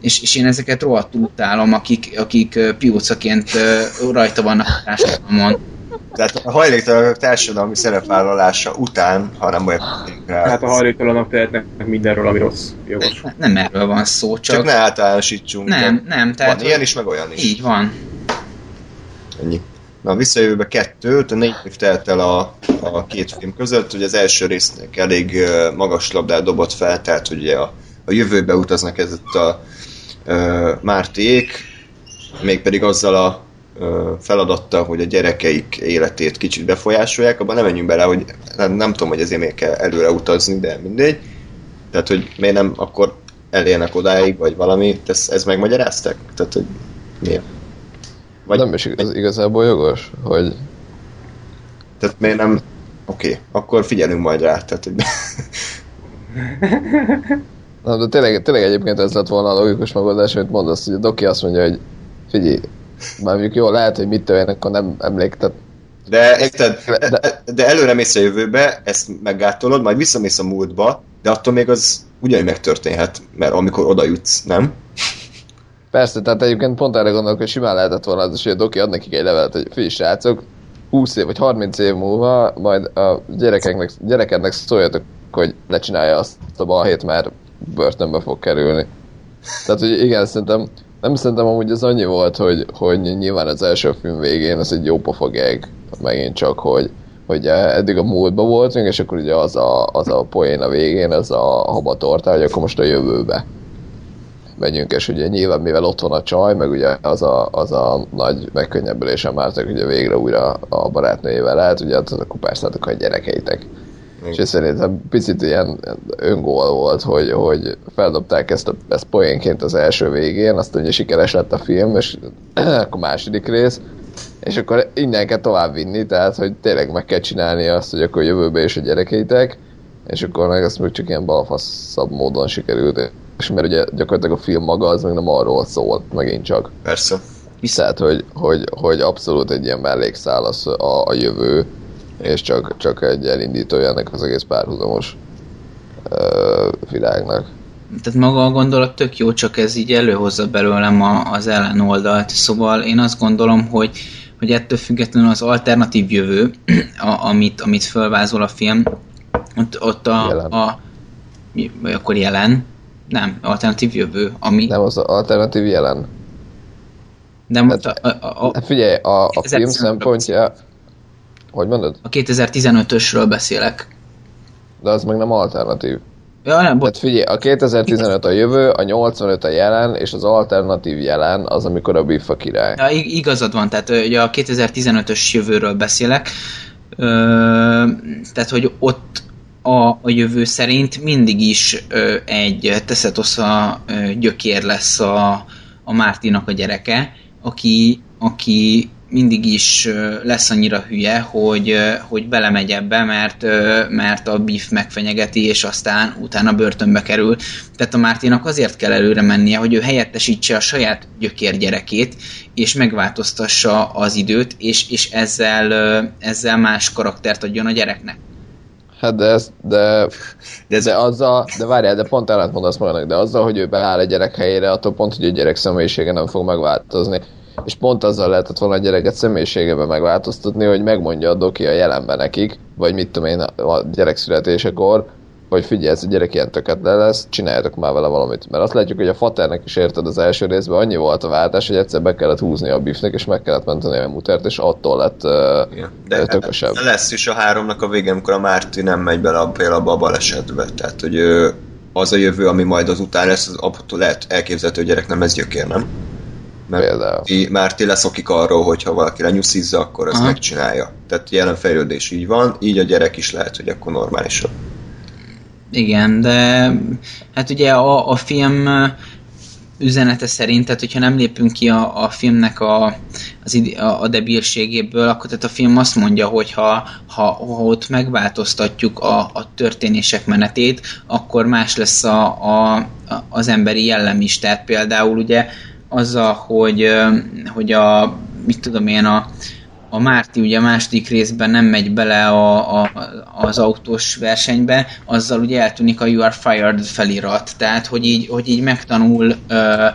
És, és én ezeket rohadtul utálom, akik, akik piócaként rajta vannak a társadalmon. Tehát a hajléktalanok társadalmi szerepvállalása után, ha nem olyan rá. Tehát a hajléktalanok tehetnek mindenről, ami rossz. Jogos. Ne- Nem erről van szó, csak... Csak ne általánosítsunk. nem, nem, tehát... Van ilyen is, meg olyan is. Így van. Ennyi. Na, a visszajövőbe kettő, a négy év telt el a, a két film között, hogy az első résznek elég magas labdát dobott fel, tehát ugye a, a jövőbe utaznak ez a Mártiék, mégpedig azzal a ö, feladattal, hogy a gyerekeik életét kicsit befolyásolják, abban nem menjünk bele, hogy nem, nem tudom, hogy ezért miért kell előre utazni, de mindegy. Tehát, hogy miért nem akkor elérnek odáig, vagy valami, ezt, ez megmagyarázták? Tehát, hogy miért? Vagy nem is igaz, igazából jogos, hogy Tehát miért nem... Oké, okay, akkor figyelünk majd rá. Tehát, hogy... [laughs] Na, de tényleg, tényleg egyébként ez lett volna a logikus megoldás, amit mondasz, hogy a Doki azt mondja, hogy figyelj, már mondjuk jó, lehet, hogy mit történik, akkor nem emléktet. De, érted, De- de, de előre mész a jövőbe, ezt meggátolod, majd visszamész a múltba, de attól még az ugyanúgy megtörténhet, mert amikor oda jutsz, nem? Persze, tehát egyébként pont erre gondolok, hogy simán lehetett volna az is, hogy a Doki ad nekik egy levelet, hogy figyelj srácok, 20 év vagy 30 év múlva majd a gyerekeknek, gyerekednek szóljatok, hogy ne csinálja azt a balhét, mert börtönbe fog kerülni. Tehát, hogy igen, szerintem nem szerintem amúgy az annyi volt, hogy, hogy nyilván az első film végén ez egy jó pofa gag, megint csak, hogy, hogy eddig a múltban voltunk, és akkor ugye az a, az a poén a végén, ez a habatorta, hogy akkor most a jövőbe megyünk, és ugye nyilván mivel ott van a csaj, meg ugye az a, az a nagy megkönnyebbülésen mártak, ugye végre újra a barátnőjével lehet, ugye hát akkor persze a gyerekeitek. És ez szerintem picit ilyen öngól volt, hogy, hogy feldobták ezt, a, ezt poénként az első végén, aztán ugye sikeres lett a film, és [clears throat] akkor második rész, és akkor innen kell tovább vinni, tehát hogy tényleg meg kell csinálni azt, hogy akkor jövőbe is a gyerekeitek, és akkor meg azt még csak ilyen balfaszabb módon sikerült, és mert ugye gyakorlatilag a film maga az meg nem arról szól, megint csak. Persze. Tehát, hogy, hogy, hogy abszolút egy ilyen mellékszál az a, a jövő, és csak, csak egy elindítója ennek az egész párhuzamos ö, világnak. Tehát maga a gondolat tök jó, csak ez így előhozza belőlem a, az ellenoldalt. Szóval én azt gondolom, hogy, hogy ettől függetlenül az alternatív jövő, a, amit, amit felvázol a film, ott, ott a, Jelen. a vagy akkor jelen, nem, alternatív jövő, ami Nem az alternatív jelen. nem, a, a, a, Hát figyelj, a, a film 2015-ről szempontja... Hogy mondod? a 2015-ösről beszélek. De az meg nem alternatív. Ja, nem, bocs, Tehát figyelj, a 2015 a jövő, a 85 a jelen, és az alternatív jelen az, amikor a Biff a király. Ja, ig- igazad van, tehát ugye a 2015-ös jövőről beszélek, ö, tehát hogy ott a, a jövő szerint mindig is ö, egy teszetosza gyökér lesz a, a Mártinak a gyereke, aki, aki mindig is lesz annyira hülye, hogy, hogy belemegy ebbe, mert, mert a Biff megfenyegeti, és aztán utána börtönbe kerül. Tehát a Mártinak azért kell előre mennie, hogy ő helyettesítse a saját gyökérgyerekét, és megváltoztassa az időt, és, és ezzel, ezzel más karaktert adjon a gyereknek. Hát de, ez, de, De ez de azzal, de várjál, de pont ellentmondasz magának, de azzal, hogy ő beáll a gyerek helyére, attól pont, hogy a gyerek személyisége nem fog megváltozni. És pont azzal lehetett volna a gyereket személyiségebe megváltoztatni, hogy megmondja a doki a jelenben nekik, vagy mit tudom én a gyerek születésekor, hogy figyelj, ez a gyerek ilyen töketlen lesz, csináljatok már vele valamit. Mert azt látjuk, hogy a faternek is érted az első részben annyi volt a váltás, hogy egyszer be kellett húzni a biffnek, és meg kellett menteni a mutert, és attól lett uh, Igen. de, tökösebb. lesz is a háromnak a vége, amikor a Márti nem megy bele például a balesetbe. Tehát, hogy az a jövő, ami majd az után lesz, az abtól lehet elképzelhető, hogy gyerek nem ez gyökér, nem? Mert Például. Márti, Márti leszokik arról, hogy ha valaki lenyuszízza, akkor azt Aha. megcsinálja. Tehát jelen fejlődés így van, így a gyerek is lehet, hogy akkor normálisabb. Igen, de hát ugye a, a film üzenete szerint, tehát hogyha nem lépünk ki a, a filmnek a, az ide, a, a debilségéből, akkor tehát a film azt mondja, hogy ha, ha, ha ott megváltoztatjuk a, a történések menetét, akkor más lesz a, a, a, az emberi jellem is. Tehát például ugye azzal, hogy, hogy a, mit tudom én, a, a Márti ugye a második részben nem megy bele a, a, az autós versenybe, azzal ugye eltűnik a You are fired felirat, tehát hogy így, hogy így megtanul ö,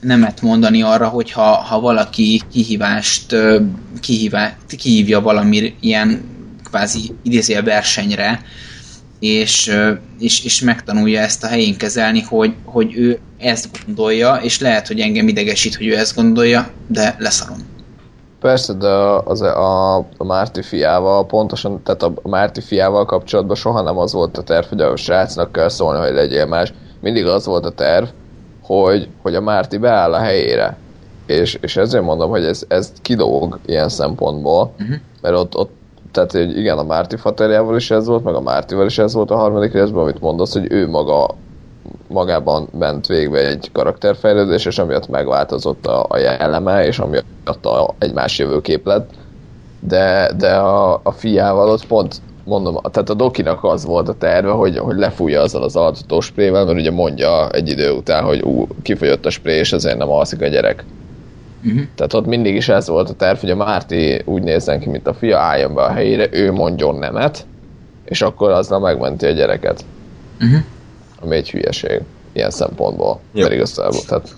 nemet mondani arra, hogy ha, ha valaki kihívást ö, kihívá, kihívja valami ilyen kvázi idézél versenyre, és, és, és megtanulja ezt a helyén kezelni, hogy, hogy ő ezt gondolja, és lehet, hogy engem idegesít, hogy ő ezt gondolja, de leszarom. Persze, de az, a, a Márti fiával pontosan, tehát a Márti fiával kapcsolatban soha nem az volt a terv, hogy a srácnak kell szólni, hogy legyél más. Mindig az volt a terv, hogy, hogy a Márti beáll a helyére. És, és ezért mondom, hogy ez, ez kidolg ilyen szempontból, uh-huh. mert ott, ott tehát, hogy igen, a Márti faterjával is ez volt, meg a Mártival is ez volt a harmadik részben, amit mondasz, hogy ő maga magában ment végbe egy karakterfejlődés, és amiatt megváltozott a, a jelleme, és amiatt a, egy más jövőkép lett. De, de a, a fiával ott pont mondom, tehát a Dokinak az volt a terve, hogy, hogy lefújja azzal az altató sprével, mert ugye mondja egy idő után, hogy ú, kifogyott a spré, és ezért nem alszik a gyerek. Uh-huh. Tehát ott mindig is ez volt a terv, hogy a Márti úgy nézzen ki, mint a fia, álljon be a helyére, ő mondjon nemet, és akkor azzal megmenti a gyereket. Uh-huh. Ami egy hülyeség ilyen szempontból. Jó. Mert igazából, tehát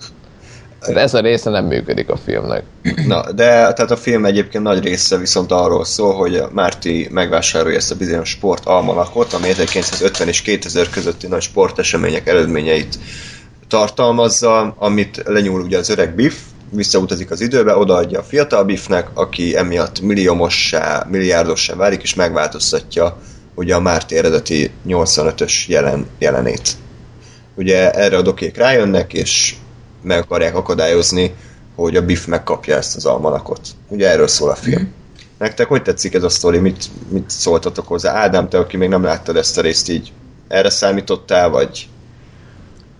ez a része nem működik a filmnek. Na, de tehát a film egyébként nagy része viszont arról szól, hogy Márti megvásárolja ezt a bizonyos sport almanakot, ami 1950 és 2000 közötti nagy sportesemények eredményeit tartalmazza, amit lenyúl ugye az öreg Biff, visszautazik az időbe, odaadja a fiatal Biffnek, aki emiatt milliómossá, milliárdossá válik, és megváltoztatja ugye a Márti eredeti 85-ös jelen, jelenét. Ugye erre a dokék rájönnek, és meg akarják akadályozni, hogy a Biff megkapja ezt az almanakot. Ugye erről szól a film. Mm. Nektek hogy tetszik ez a sztori? Mit, mit szóltatok hozzá? Ádám, te, aki még nem láttad ezt a részt, így erre számítottál, vagy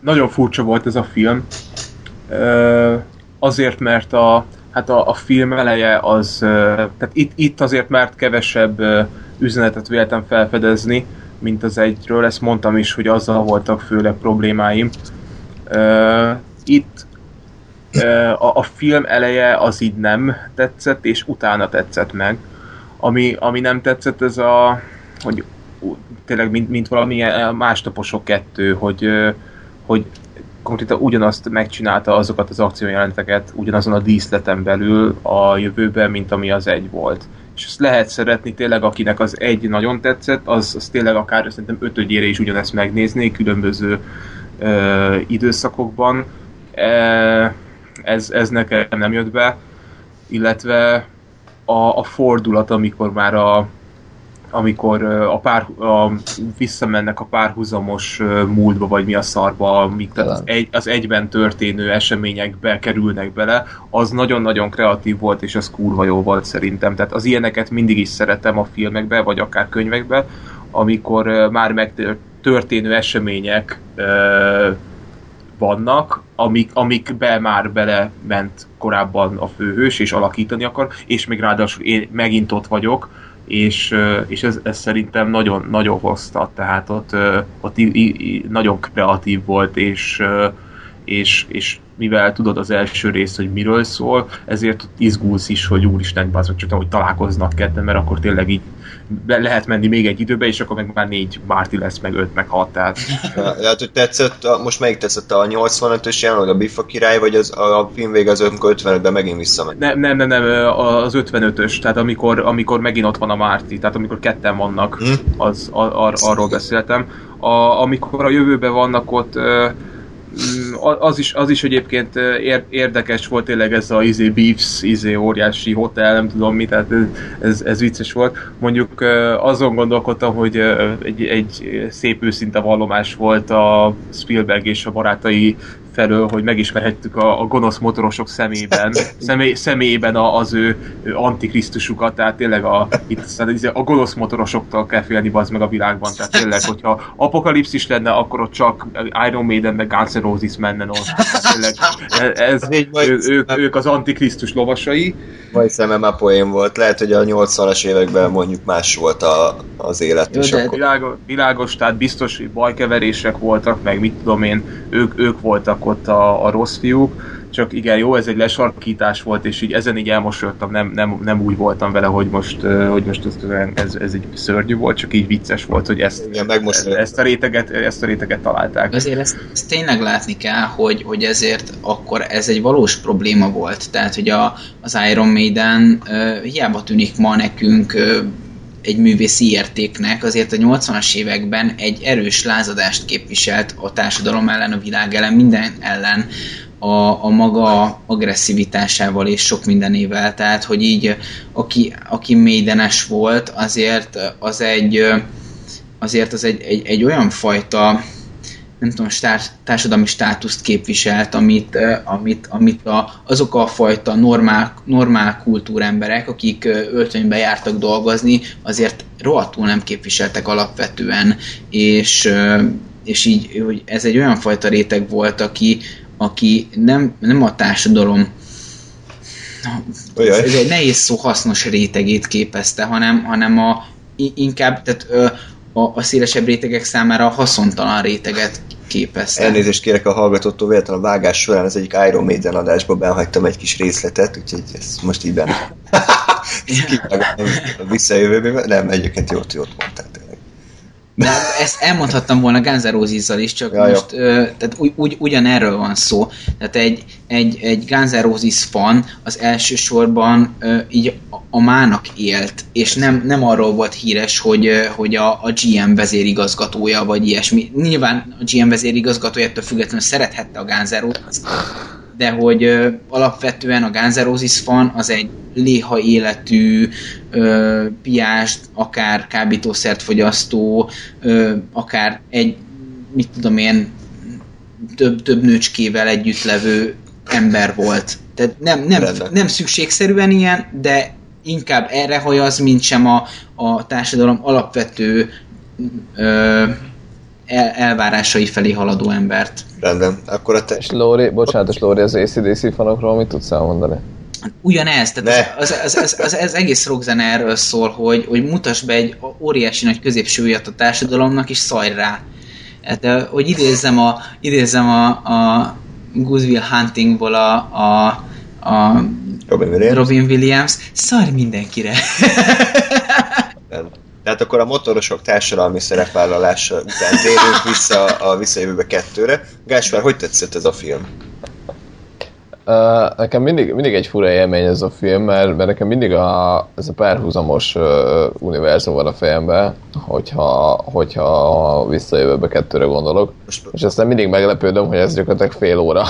Nagyon furcsa volt ez a film. Ö, azért, mert a, hát a, a film eleje az, tehát itt, itt azért mert kevesebb üzenetet véltem felfedezni, mint az egyről, ezt mondtam is, hogy azzal voltak főleg problémáim. Itt a, a film eleje az így nem tetszett, és utána tetszett meg. Ami, ami nem tetszett, ez a, hogy tényleg mint, mint valami másnaposok kettő, hogy, hogy konkrétan ugyanazt megcsinálta azokat az akciójeleneteket ugyanazon a díszleten belül a jövőben, mint ami az egy volt. És ezt lehet szeretni, tényleg akinek az egy nagyon tetszett, az, az tényleg akár szerintem ötödjére is ugyanezt megnézné különböző ö, időszakokban. E, ez, ez nekem nem jött be, illetve a, a fordulat, amikor már a, amikor a pár, a, visszamennek a párhuzamos múltba, vagy mi a szarba, amik tehát az, egy, az egyben történő eseményekbe kerülnek bele, az nagyon-nagyon kreatív volt, és az kurva jó volt szerintem. Tehát az ilyeneket mindig is szeretem a filmekbe, vagy akár könyvekbe, amikor már megtörténő események ö, vannak, amik, amikbe már bele ment korábban a főhős, és alakítani akar, és még ráadásul én megint ott vagyok, és, és ez, ez szerintem nagyon, nagyon hozta, tehát ott, ott i, i, nagyon kreatív volt, és, és, és mivel tudod az első rész, hogy miről szól, ezért izgulsz is, hogy úristen, bazd, csak hogy találkoznak ketten, mert akkor tényleg így le- lehet menni még egy időbe, és akkor meg már négy Márti lesz, meg öt, meg hat, tehát... Lehet, hogy tetszett, a, most melyik tetszett a 85-ös jelenleg a Biffa király, vagy az, a film vége az amikor 55-ben megint visszamegy? Nem, nem, nem, nem, az 55-ös, tehát amikor, amikor megint ott van a Márti, tehát amikor ketten vannak, Hm? az, ar, ar, arról beszéltem. A, amikor a jövőben vannak ott, ö, az is, az is egyébként érdekes volt tényleg ez a izé Beefs, izé óriási hotel, nem tudom mi, tehát ez, ez, ez vicces volt. Mondjuk azon gondolkodtam, hogy egy, egy szép őszinte vallomás volt a Spielberg és a barátai felől, hogy megismerhettük a, a gonosz motorosok szemében, [laughs] személy, személyében a, az ő, ő antikrisztusukat, tehát tényleg a, itt, a gonosz motorosoktól kell félni az meg a világban, tehát tényleg, hogyha apokalipszis lenne, akkor ott csak Iron Maiden meg Guns N' Roses menne ott. Tehát tényleg, ez, ő, ők, ők az antikrisztus lovasai, Vagy szemem már poén volt. Lehet, hogy a 80-as években mondjuk más volt a, az élet, Jó, és de- akkor... világos, világos, tehát biztos, hogy bajkeverések voltak, meg mit tudom én, ők, ők voltak ott a, a rossz fiúk, csak igen, jó, ez egy lesarkítás volt, és így ezen így elmosolyodtam, nem, nem, nem úgy voltam vele, hogy most, hogy most ez, ez, ez egy szörnyű volt, csak így vicces volt, hogy ezt, Igen, ezt, a, réteget, ezt a réteget találták. Azért ezt, ezt tényleg látni kell, hogy, hogy ezért akkor ez egy valós probléma volt. Tehát, hogy a, az Iron Maiden uh, hiába tűnik ma nekünk uh, egy művészi értéknek, azért a 80-as években egy erős lázadást képviselt a társadalom ellen, a világ ellen, minden ellen a, a maga agresszivitásával és sok mindenével. Tehát, hogy így aki, aki Maidenes volt, azért az egy azért az egy, egy, egy olyan fajta nem tudom, stár, társadalmi státuszt képviselt, amit, amit, amit a, azok a fajta normál, normál kultúremberek, akik öltönybe jártak dolgozni, azért rohadtul nem képviseltek alapvetően, és, és így hogy ez egy olyan fajta réteg volt, aki, aki nem, nem a társadalom ez egy nehéz szó hasznos rétegét képezte, hanem, hanem a, inkább tehát, a, a szélesebb rétegek számára a haszontalan réteget képezte. Elnézést kérek a hallgatótól, véletlen a vágás során az egyik Iron Maiden adásba behagytam egy kis részletet, úgyhogy ez most így benne. [laughs] Ezt kivágom a visszajövőbe, nem, egyébként jót, jót mondtál tényleg. De ezt elmondhattam volna Guns N' is, csak Ja, most ö, tehát ugy, ugy, ugyanerről van szó. Tehát egy, egy, egy Guns N' Roses fan az elsősorban ö, így a, mának élt, és nem, nem arról volt híres, hogy, hogy a, a GM vezérigazgatója, vagy ilyesmi. Nyilván a GM vezérigazgatójától függetlenül szerethette a Roses, de hogy ö, alapvetően a Roses fan az egy léha életű, ö, piást, akár kábítószert fogyasztó, ö, akár egy, mit tudom én, több, több nőcskével együtt levő ember volt. Tehát nem, nem, Rendben. nem szükségszerűen ilyen, de inkább erre hajaz, mint sem a, a társadalom alapvető ö, el, elvárásai felé haladó embert. Rendben, akkor a te... És Lóri, bocsánat, és Lóri az ACDC fanokról mit tudsz elmondani? Ugyanez, tehát Ne. az, az, az, az, az, egész rockzene erről szól, hogy, hogy mutass be egy óriási nagy középső ujjat a társadalomnak, és szajr rá. Hát, hogy idézzem a, idézzem a, a Good Will Huntingból a, a, a Robin Williams. Robin Williams, szarj mindenkire. Rendben. Tehát akkor a motorosok társadalmi szerepvállalása után térünk vissza a visszajövőbe kettőre. Gáspár, hogy tetszett ez a film? Uh, nekem mindig, mindig egy fura élmény ez a film, mert, mert nekem mindig a, ez a párhuzamos uh, univerzum van a fejemben, hogyha, hogyha visszajövőbe kettőre gondolok. Most És aztán mindig meglepődöm, hogy ez gyakorlatilag fél óra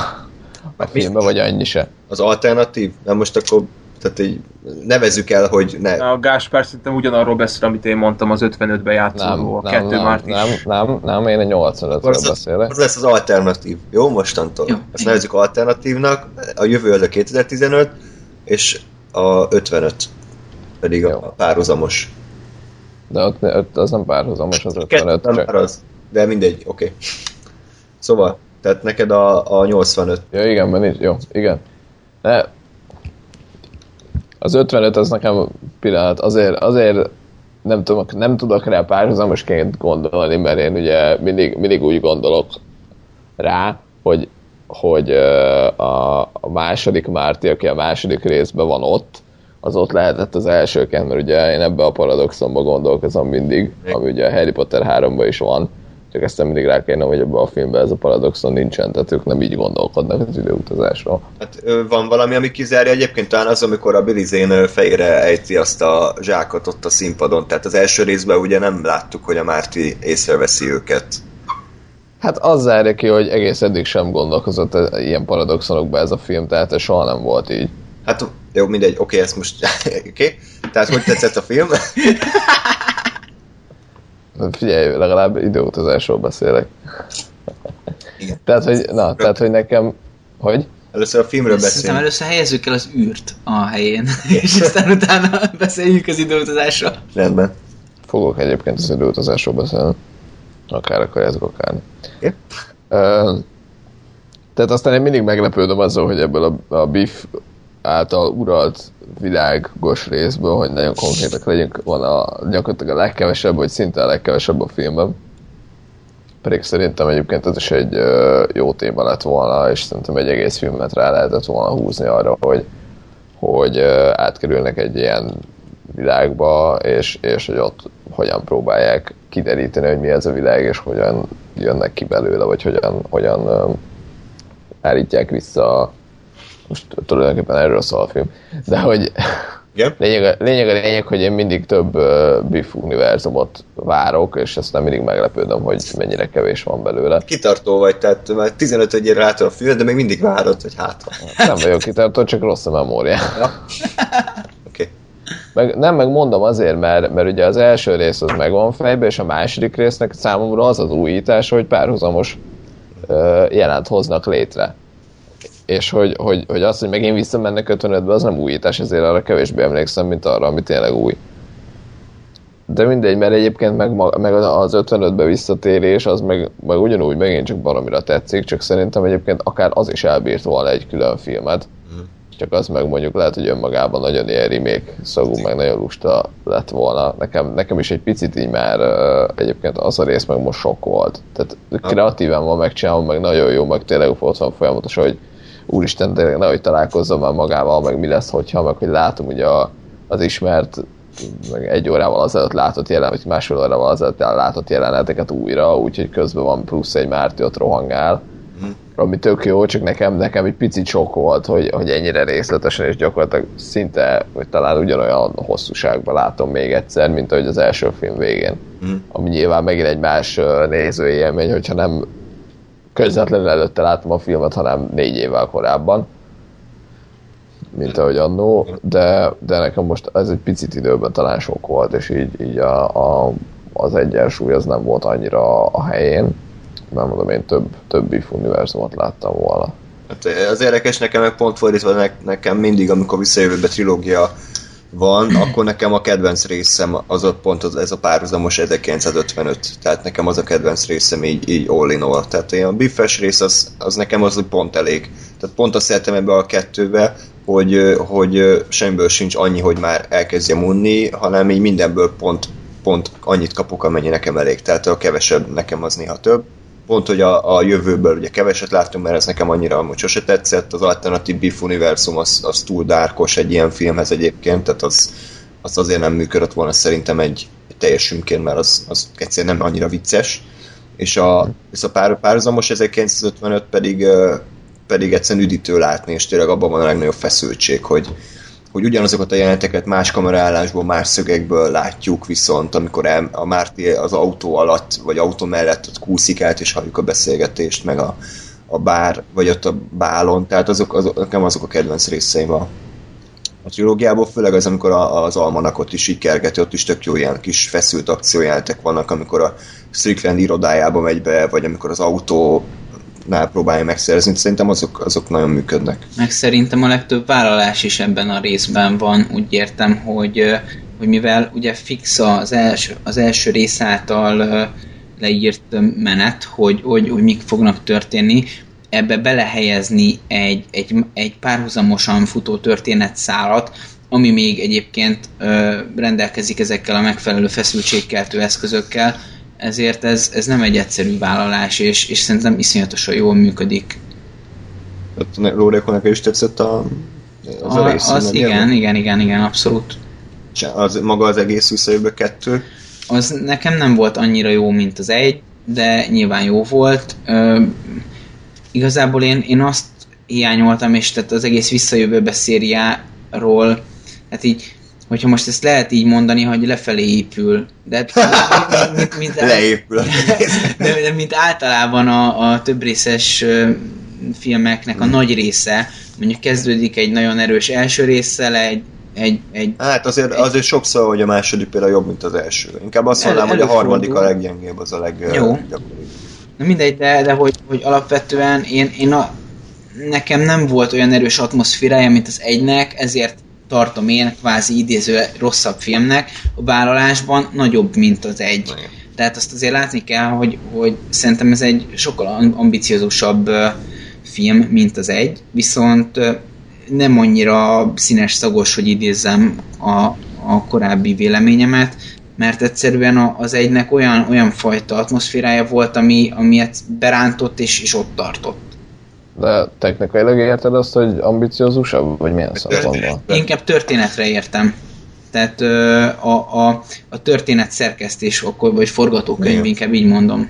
a filmben, vagy annyi se. az alternatív? Nem most akkor tehát így nevezzük el, hogy ne. A Gáspár szerintem ugyanarról beszél, amit én mondtam az 55-ben Nem, játszódó, a nem, kettő nem, Márti. nem, nem, nem, én egy 85-ről Akkor az, beszélek. az lesz az alternatív. Jó, mostantól. Jó. Ezt nevezzük alternatívnak, a jövő az a 2015, és a 55 pedig a, Jó. a párhuzamos. De ott, ott az nem párhuzamos, az 55, Kettő nem csak már az, de mindegy, oké. Okay. Szóval, Tehát neked a, a 85. Ja, igen, mert nincs, jó, igen. De az 55 az nekem pillanat, azért, azért nem, tudok, nem tudok rá párhuzamosként gondolni, mert én ugye mindig, mindig úgy gondolok rá, hogy, hogy a, a második Márti, aki a második részben van ott, az ott lehetett az elsőként, mert ugye én ebbe a paradoxonba gondolkozom mindig, ami ugye a Harry Potter 3-ban is van, csak ezt mindig rá kéne, hogy ebben a filmben ez a paradoxon nincsen, tehát ők nem így gondolkodnak az időutazásról. Hát van valami, ami kizárja egyébként talán az, amikor a Billy Zane fejére ejti azt a zsákot ott a színpadon. Tehát az első részben ugye nem láttuk, hogy a Márti észreveszi őket. Hát az zárja ki, hogy egész eddig sem gondolkozott e- ilyen paradoxonokba ez a film, tehát ez soha nem volt így. Hát jó, mindegy, oké, okay, ezt most... [laughs] oké. Okay. Tehát hogy tetszett a film? [laughs] Figyelj, legalább időutazásról beszélek. Igen. Tehát, hogy, na, tehát, hogy nekem, hogy? Először a filmről Szerintem beszélünk. először helyezzük el az űrt a helyén, és aztán utána beszéljünk az időutazásról. Rendben. Fogok egyébként az időutazásról beszélni. Akár akarjátok, akár. Oké. Ö, Tehát aztán én mindig meglepődöm azzal, hogy ebből a, a Biff által uralt világos részből, hogy nagyon konkrétak legyünk, van a, gyakorlatilag a legkevesebb, vagy szinte a legkevesebb a filmben. Pedig szerintem egyébként ez is egy jó téma lett volna, és szerintem egy egész filmet rá lehetett volna húzni arra, hogy, hogy átkerülnek egy ilyen világba, és, és hogy ott hogyan próbálják kideríteni, hogy mi ez a világ, és hogyan jönnek ki belőle, vagy hogyan, hogyan állítják vissza most tulajdonképpen erről szól a film. De hogy Igen? [laughs] lényeg, a, lényeg a lényeg, hogy én mindig több uh, Biff univerzumot várok, és aztán mindig meglepődöm, hogy mennyire kevés van belőle. Kitartó vagy, tehát már 15 egyére látod a filmet, de még mindig várod, hogy hát. Nem vagyok kitartó, csak rossz a memória. Ja. [laughs] Meg, nem, meg mondom azért, mert, mert ugye az első rész az megvan fejbe, és a második résznek számomra az az újítás, hogy párhuzamos uh, jelent hoznak létre. És hogy, hogy, hogy az, hogy megint visszamennek 55-be, az nem újítás, ezért arra kevésbé emlékszem, mint arra, ami tényleg új. De mindegy, mert egyébként meg, meg az 55-be visszatérés, az meg, meg ugyanúgy megint csak baromira tetszik, csak szerintem egyébként akár az is elbírt volna egy külön filmet. Csak az meg mondjuk lehet, hogy önmagában nagyon ilyen remake szagú, meg nagyon lusta lett volna. Nekem, nekem is egy picit így már egyébként az a rész meg most sok volt. Tehát kreatíven van megcsinálva, meg nagyon jó, meg tényleg ott van folyamatosan, hogy úristen, tényleg nehogy találkozzam már magával, meg mi lesz, hogyha, meg hogy látom ugye a, az ismert meg egy órával azelőtt látott jelen, vagy másfél órával azelőtt látott jeleneteket újra, úgyhogy közben van plusz egy Márti ott rohangál, ami tök jó, csak nekem, nekem egy picit sok volt, hogy, hogy ennyire részletesen és gyakorlatilag szinte, vagy talán ugyanolyan hosszúságban látom még egyszer, mint ahogy az első film végén. Mhm. Ami nyilván megint egy más nézőélmény, hogyha nem közvetlenül előtte láttam a filmet, hanem négy évvel korábban, mint ahogy annó, de, de nekem most ez egy picit időben talán sok volt, és így, így a, a, az egyensúly az nem volt annyira a helyén, mert mondom, én több, több Biff univerzumot láttam volna. Hát az érdekes nekem meg pont fordítva ne, nekem mindig, amikor visszajövőbe trilógia van, akkor nekem a kedvenc részem az ott pont az, ez a párhuzamos 1955. Tehát nekem az a kedvenc részem így, így all in all. Tehát a biffes rész az, az nekem az pont elég. Tehát pont azt szeretem ebbe a kettőbe, hogy, hogy semmiből sincs annyi, hogy már elkezdjem unni, hanem így mindenből pont, pont annyit kapok, amennyi nekem elég. Tehát a kevesebb nekem az néha több pont, hogy a, a jövőből ugye keveset láttunk, mert ez nekem annyira amúgy sose tetszett, az alternatív Biff univerzum az, az túl dárkos egy ilyen filmhez egyébként, tehát az, az azért nem működött volna szerintem egy, egy teljes sümként, mert az, az egyszerűen nem annyira vicces, és a, és a pár, párhuzamos 1955 pedig, pedig egyszerűen üdítő látni, és tényleg abban van a legnagyobb feszültség, hogy, hogy ugyanazokat a jeleneteket más kameraállásból, más szögekből látjuk, viszont amikor a Márti az autó alatt, vagy autó mellett ott kúszik át, és halljuk a beszélgetést, meg a, a bár, vagy ott a bálon, tehát azok, azok, nekem azok a kedvenc részeim a, a trilógiából, főleg az, amikor a, az almanakot is így ott is tök jó ilyen kis feszült akciójátek vannak, amikor a Strickland irodájába megy be, vagy amikor az autó nál próbálja megszerezni, szerintem azok, azok nagyon működnek. Meg szerintem a legtöbb vállalás is ebben a részben van, úgy értem, hogy, hogy mivel ugye fix az első, az első rész által leírt menet, hogy, hogy, hogy mik fognak történni, ebbe belehelyezni egy, egy, egy párhuzamosan futó történetszálat, ami még egyébként ö, rendelkezik ezekkel a megfelelő feszültségkeltő eszközökkel, ezért ez, ez nem egy egyszerű vállalás, és, és szerintem iszonyatosan jól működik. Lóréko, neked is tetszett a, az a, A, rész? az igen, ilyen? igen, igen, igen, abszolút. Az, maga az egész visszajövő kettő. Az nekem nem volt annyira jó, mint az egy, de nyilván jó volt. Ö, igazából én, én azt hiányoltam, és tehát az egész visszajövőbe szériáról, hát így, hogyha most ezt lehet így mondani, hogy lefelé épül, de hát, [laughs] mint, mint, mint, Leépül. [laughs] de, de mint általában a, a több részes ö, filmeknek a nagy része, mondjuk kezdődik egy nagyon erős első résszel, egy, egy, egy Hát azért, azért sokszor, hogy a második például jobb, mint az első. Inkább azt El- mondanám, hogy a harmadik a leggyengébb, az a leggyakoribb. Na mindegy, de, de hogy, hogy alapvetően én, én a, nekem nem volt olyan erős atmoszférája, mint az egynek, ezért tartom én kvázi idéző rosszabb filmnek, a vállalásban nagyobb, mint az egy. Tehát azt azért látni kell, hogy, hogy szerintem ez egy sokkal am- ambiciózusabb film, mint az egy, viszont nem annyira színes szagos, hogy idézzem a, a korábbi véleményemet, mert egyszerűen az egynek olyan, olyan fajta atmoszférája volt, ami, ami berántott és, és ott tartott. De technikailag érted azt, hogy ambiciózusabb, vagy milyen szempontból? Inkább történetre értem. Tehát ö, a, a, a történet szerkesztés, akkor, vagy forgatókönyv, Igen. inkább így mondom.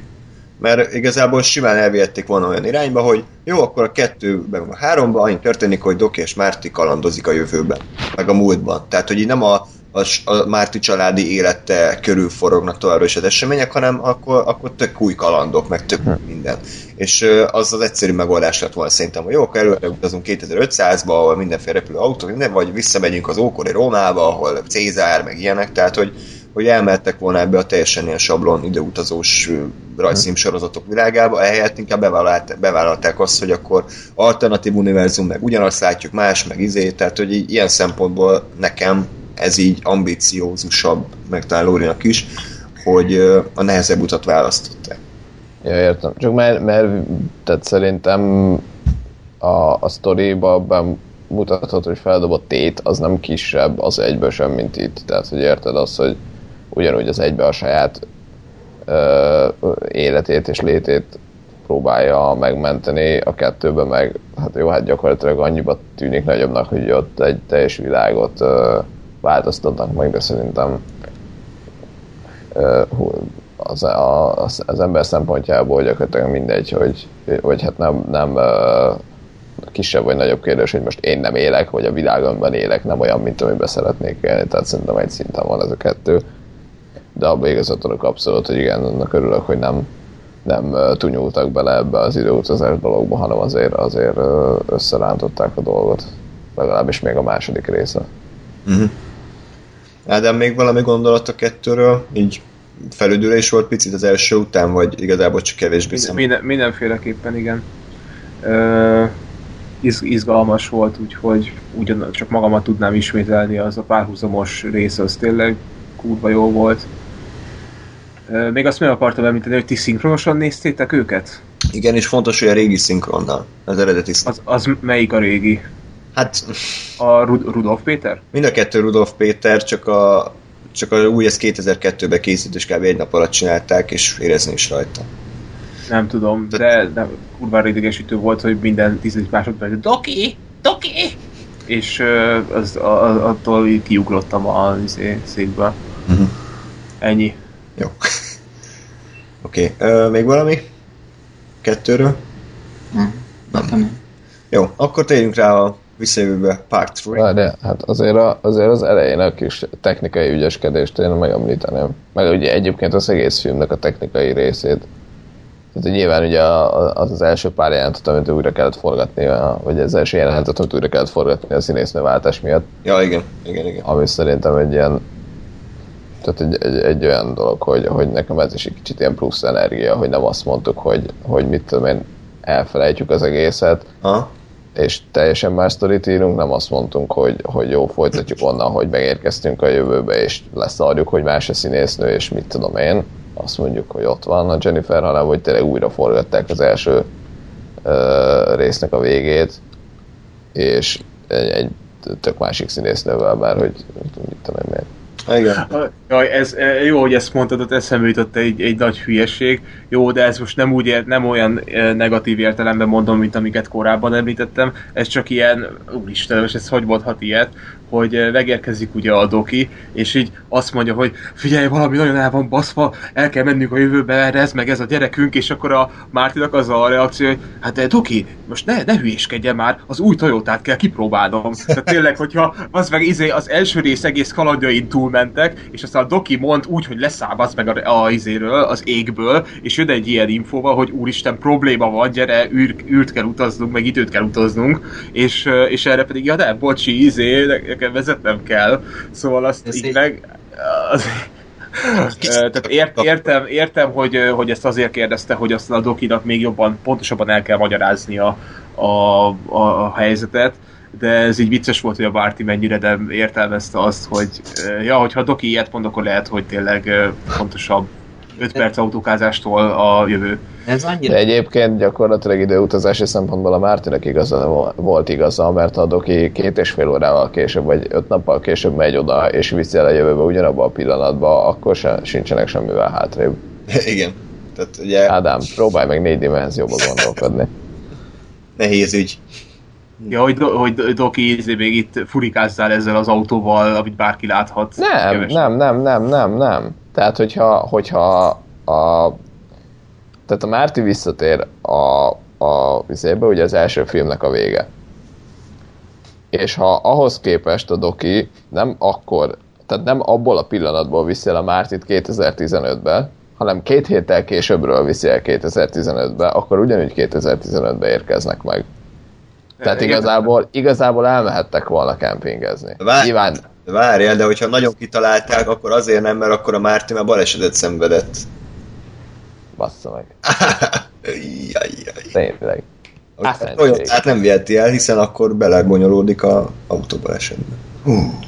Mert igazából simán elvihették volna olyan irányba, hogy jó, akkor a kettőben, a háromban annyi történik, hogy Doki és Márti kalandozik a jövőben, meg a múltban. Tehát, hogy így nem a, a, a Márti családi élete körül forognak továbbra is az események, hanem akkor, akkor tök új kalandok, meg tök új minden. És az az egyszerű megoldás lett volna szerintem, hogy jó, akkor előre utazunk 2500-ba, ahol mindenféle repülő autók, minden, vagy visszamegyünk az ókori Rómába, ahol Cézár, meg ilyenek, tehát, hogy hogy elmehettek volna ebbe a teljesen ilyen sablon ideutazós ö, rajzszímsorozatok világába, ehelyett inkább bevállalt, bevállalták azt, hogy akkor alternatív univerzum, meg ugyanazt látjuk más, meg izé, tehát hogy ilyen szempontból nekem ez így ambiciózusabb, meg talán Lórinak is, hogy a nehezebb utat választották. Ja, értem. Csak mert, mert tehát szerintem a, a sztoriba bemutathat, hogy feldobott tét, az nem kisebb az egyből sem, mint itt. Tehát, hogy érted azt, hogy ugyanúgy az egybe a saját ö, életét és létét próbálja megmenteni, a kettőben meg, hát jó, hát gyakorlatilag annyiba tűnik nagyobbnak, hogy ott egy teljes világot ö, változtatnak meg, de szerintem az, az, az ember szempontjából gyakorlatilag mindegy, hogy, hogy hát nem, nem kisebb vagy nagyobb kérdés, hogy most én nem élek, vagy a világomban élek, nem olyan, mint amiben szeretnék élni, tehát szerintem egy szinten van ez a kettő. De abban igazat adok abszolút, hogy igen, annak örülök, hogy nem, nem tunyultak bele ebbe az időutazás dologba, hanem azért, azért összerántották a dolgot. Legalábbis még a második része. Uh-huh. Ádám, még valami gondolat a kettőről? Így felüdülés volt picit az első után, vagy igazából csak kevésbé Minden, minden, mindenféleképpen igen. Ö, iz, izgalmas volt, úgyhogy ugyan csak magamat tudnám ismételni, az a párhuzamos rész az tényleg kurva jó volt. Ö, még azt meg akartam említeni, hogy ti szinkronosan néztétek őket? Igen, és fontos, hogy a régi szinkronnal, az eredeti szinkron. Az, az melyik a régi? Hát A Rud- Rudolf Péter? mind a kettő Rudolf Péter, csak a, csak a új, ez 2002-ben készült, és kb. egy nap alatt csinálták, és érezni is rajta. Nem tudom, de, de kurva idegesítő volt, hogy minden 10 másodperc Doki! Doki! És ö, az, a, a, attól így kiugrottam a izé, székbe. Mhm. Ennyi. Jó. Oké, okay. még valami? Kettőről? Nem, nem. Jó, akkor térjünk rá a visszajövőbe Part 3. Várj, hát azért, a, azért az elején a kis technikai ügyeskedést én megemlíteném. Meg ugye egyébként az egész filmnek a technikai részét. Tehát nyilván ugye az az első pár jelentet, amit újra kellett forgatni, vagy az első jelentet, amit újra kellett forgatni a színésznőváltás miatt, Ja, igen, igen, igen. ami szerintem egy ilyen tehát egy, egy, egy olyan dolog, hogy, hogy nekem ez is egy kicsit ilyen plusz energia, hogy nem azt mondtuk, hogy, hogy mit tudom én, elfelejtjük az egészet, Aha. És teljesen más sztorit írunk, nem azt mondtunk, hogy, hogy jó, folytatjuk onnan, hogy megérkeztünk a jövőbe, és leszarjuk, hogy más a színésznő, és mit tudom én, azt mondjuk, hogy ott van a Jennifer, hanem hogy tényleg újra forgatták az első ö, résznek a végét, és egy, egy tök másik színésznővel, mert hogy mit tudom én miért. Igen. Jaj, ez, e, jó, hogy ezt mondtad, ott eszembe jutott egy, egy nagy hülyeség. Jó, de ez most nem úgy ért, nem olyan e, negatív értelemben mondom, mint amiket korábban említettem. Ez csak ilyen, úristen, most ez hogy mondhat ilyet, hogy e, megérkezik ugye a doki, és így azt mondja, hogy figyelj, valami nagyon el van baszva, el kell mennünk a jövőbe, erre ez meg ez a gyerekünk, és akkor a Mártinak az a reakció, hogy hát de doki, most ne, ne hülyéskedjen már, az új Toyotát kell kipróbálnom. Tehát tényleg, hogyha az meg izé, az első rész egész kalandjain túlmentek, és aztán a doki mond úgy, hogy leszállsz meg a, a izéről, az égből, és jön egy ilyen infóval, hogy úristen, probléma van, gyere, űr, űrt kell utaznunk, meg időt kell utaznunk, és, és erre pedig, ja de, bocsi, izé, nekem vezetnem kell. Szóval azt Ez így egy- meg... Az, tehát ért, értem, értem hogy, hogy ezt azért kérdezte, hogy azt a dokinak még jobban, pontosabban el kell magyarázni a, a, a, a helyzetet, de ez így vicces volt, hogy a Bárti mennyire nem értelmezte azt, hogy ja, hogyha Doki ilyet mond, akkor lehet, hogy tényleg ö, fontosabb 5 perc autókázástól a jövő. Ez annyira... De egyébként gyakorlatilag időutazási szempontból a Mártinek igaza volt igaza, mert a Doki két és fél órával később, vagy öt nappal később megy oda, és viszi el a jövőbe ugyanabban a pillanatban, akkor se, sincsenek semmivel hátrébb. [laughs] Igen. Tehát ugye Ádám, próbálj meg négy dimenzióba gondolkodni. [laughs] nehéz ügy. Ja, hogy, do, hogy Doki izé még itt furikázzál ezzel az autóval, amit bárki láthat. Nem, nem, nem, nem, nem, nem. Tehát, hogyha, hogyha a, tehát a Márti visszatér a, a vizébe, ugye az első filmnek a vége. És ha ahhoz képest a Doki nem akkor, tehát nem abból a pillanatból viszi el a Mártit 2015-be, hanem két héttel későbbről viszi el 2015-be, akkor ugyanúgy 2015-be érkeznek meg. Tehát igazából, igazából elmehettek volna kempingezni. Vár- Nyilván De Várjál, de hogyha nagyon kitalálták, akkor azért nem, mert akkor a Márti már balesetet szenvedett. bassza meg. Tényleg. Hát, nem viheti el, hiszen akkor belebonyolódik a autóbalesetbe. Hú.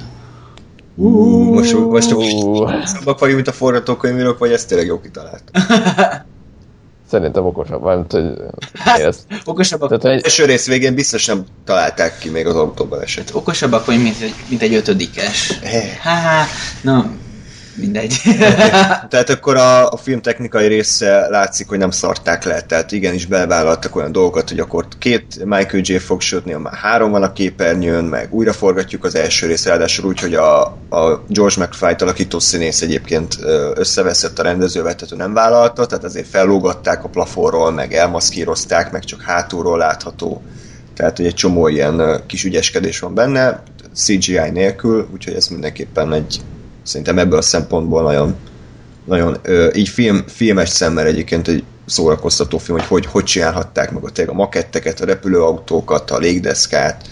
Hú, most, most Ú, szabak vagyunk, mint a forgatókönyvírók, vagy ezt tényleg jó kitalált? Szerintem okosabb, vagy mint hogy én ezt, Okosabbak, tehát egy, Első rész végén biztos nem találták ki még az autóbalesetet. okosabbak vagy, mint egy, mint egy ötödikes. Há, na, mindegy. Tehát akkor a, a film technikai része látszik, hogy nem szarták le, tehát igenis belevállaltak olyan dolgokat, hogy akkor két Michael J. Fox néha már három van a képernyőn, meg újra forgatjuk az első részt, ráadásul úgy, hogy a, a George McFly-t alakító színész egyébként összeveszett a rendezővel, tehát ő nem vállalta, tehát azért fellógatták a plafonról, meg elmaszkírozták, meg csak hátulról látható. Tehát, hogy egy csomó ilyen kis ügyeskedés van benne, CGI nélkül, úgyhogy ez mindenképpen egy szerintem ebből a szempontból nagyon, nagyon ö, így film, filmes szemmel egyébként egy szórakoztató film, hogy hogy, hogy csinálhatták meg a, a maketteket, a repülőautókat, a légdeszkát.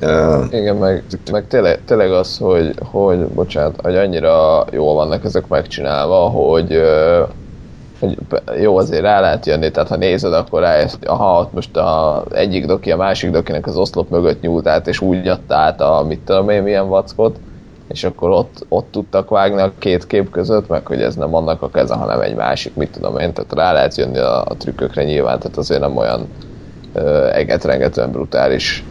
Ö, igen, meg, meg tényleg, tényleg az, hogy, hogy, bocsánat, hogy annyira jól vannak ezek megcsinálva, hogy, hogy jó azért rá lehet jönni, tehát ha nézed, akkor rájössz, hogy aha, ott most a egyik doki a másik dokinek az oszlop mögött nyúlt át, és úgy adta át a mit tudom én milyen vackot, és akkor ott, ott tudtak vágni a két kép között, meg hogy ez nem annak a keze, hanem egy másik, mit tudom én, tehát rá lehet jönni a, a trükkökre nyilván, tehát azért nem olyan ö, egetrengetően brutális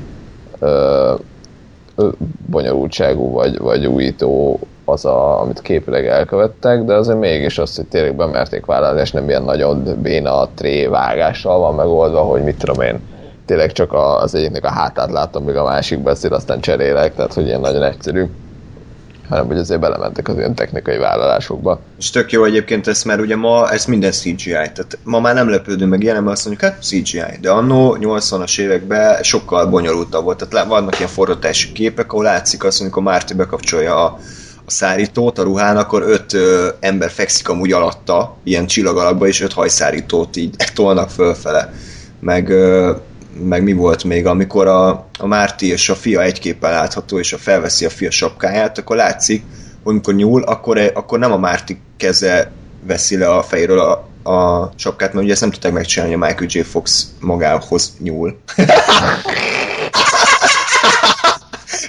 ö, ö, bonyolultságú vagy, vagy újító az, a, amit képileg elkövettek, de azért mégis azt, hogy tényleg bemerték vállalni, és nem ilyen nagyon béna tré vágással van megoldva, hogy mit tudom én, tényleg csak az egyiknek a hátát látom, míg a másik beszél, aztán cserélek, tehát hogy ilyen nagyon egyszerű hanem hogy azért belementek az ilyen technikai vállalásokba. és tök jó egyébként ez, mert ugye ma ez minden CGI, tehát ma már nem lepődünk meg ilyen, mert azt mondjuk, hát CGI, de annó 80-as években sokkal bonyolultabb volt, tehát vannak ilyen forgatási képek, ahol látszik azt, amikor Márti bekapcsolja a, a szárítót a ruhán, akkor öt ö, ember fekszik amúgy alatta, ilyen csillag alakba, és öt hajszárítót így [laughs] tolnak fölfele. Meg, ö, meg mi volt még, amikor a, a Márti és a fia egy képen látható, és a felveszi a fia sapkáját, akkor látszik, hogy amikor nyúl, akkor, akkor nem a Márti keze veszi le a fejről a, a sapkát, mert ugye ezt nem tudták megcsinálni, a Michael J. Fox magához nyúl. [laughs]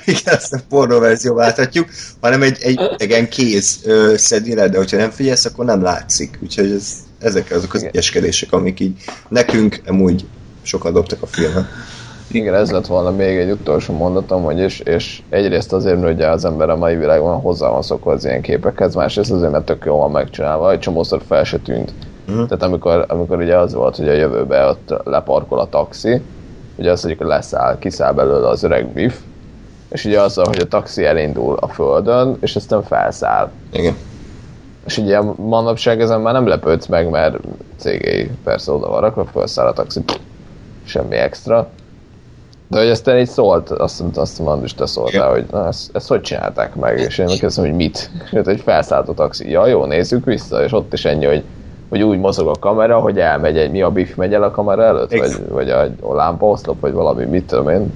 igen, ezt a pornó verzió láthatjuk, hanem egy, egy idegen kéz ö, szedi le, de hogyha nem figyelsz, akkor nem látszik. Úgyhogy ez, ezek azok az ügyeskedések, amik így nekünk amúgy sokan dobtak a filmet. Igen, ez lett volna még egy utolsó mondatom, hogy és, és egyrészt azért, mert ugye az ember a mai világban hozzá van szokva az ilyen képekhez, másrészt azért, mert tök jól van megcsinálva, egy csomószor fel se tűnt. Mhm. Tehát amikor, amikor ugye az volt, hogy a jövőben ott leparkol a taxi, ugye az, hogy leszáll, kiszáll belőle az öreg Biff, és ugye az, hogy a taxi elindul a földön, és aztán felszáll. Igen. És ugye manapság ezen már nem lepődsz meg, mert cégei persze oda van rakva, felszáll a taxi, semmi extra. De hogy aztán így szólt, azt, azt mondom, is te szóltál, hogy na, ezt, ezt, hogy csinálták meg, és én megkérdezem, hogy mit. És hogy felszállt a taxi. Ja, jó, nézzük vissza, és ott is ennyi, hogy, hogy úgy mozog a kamera, hogy elmegy egy, mi a biff megy el a kamera előtt, vagy, vagy a, a lámpaoszlop, vagy valami, mit tudom én.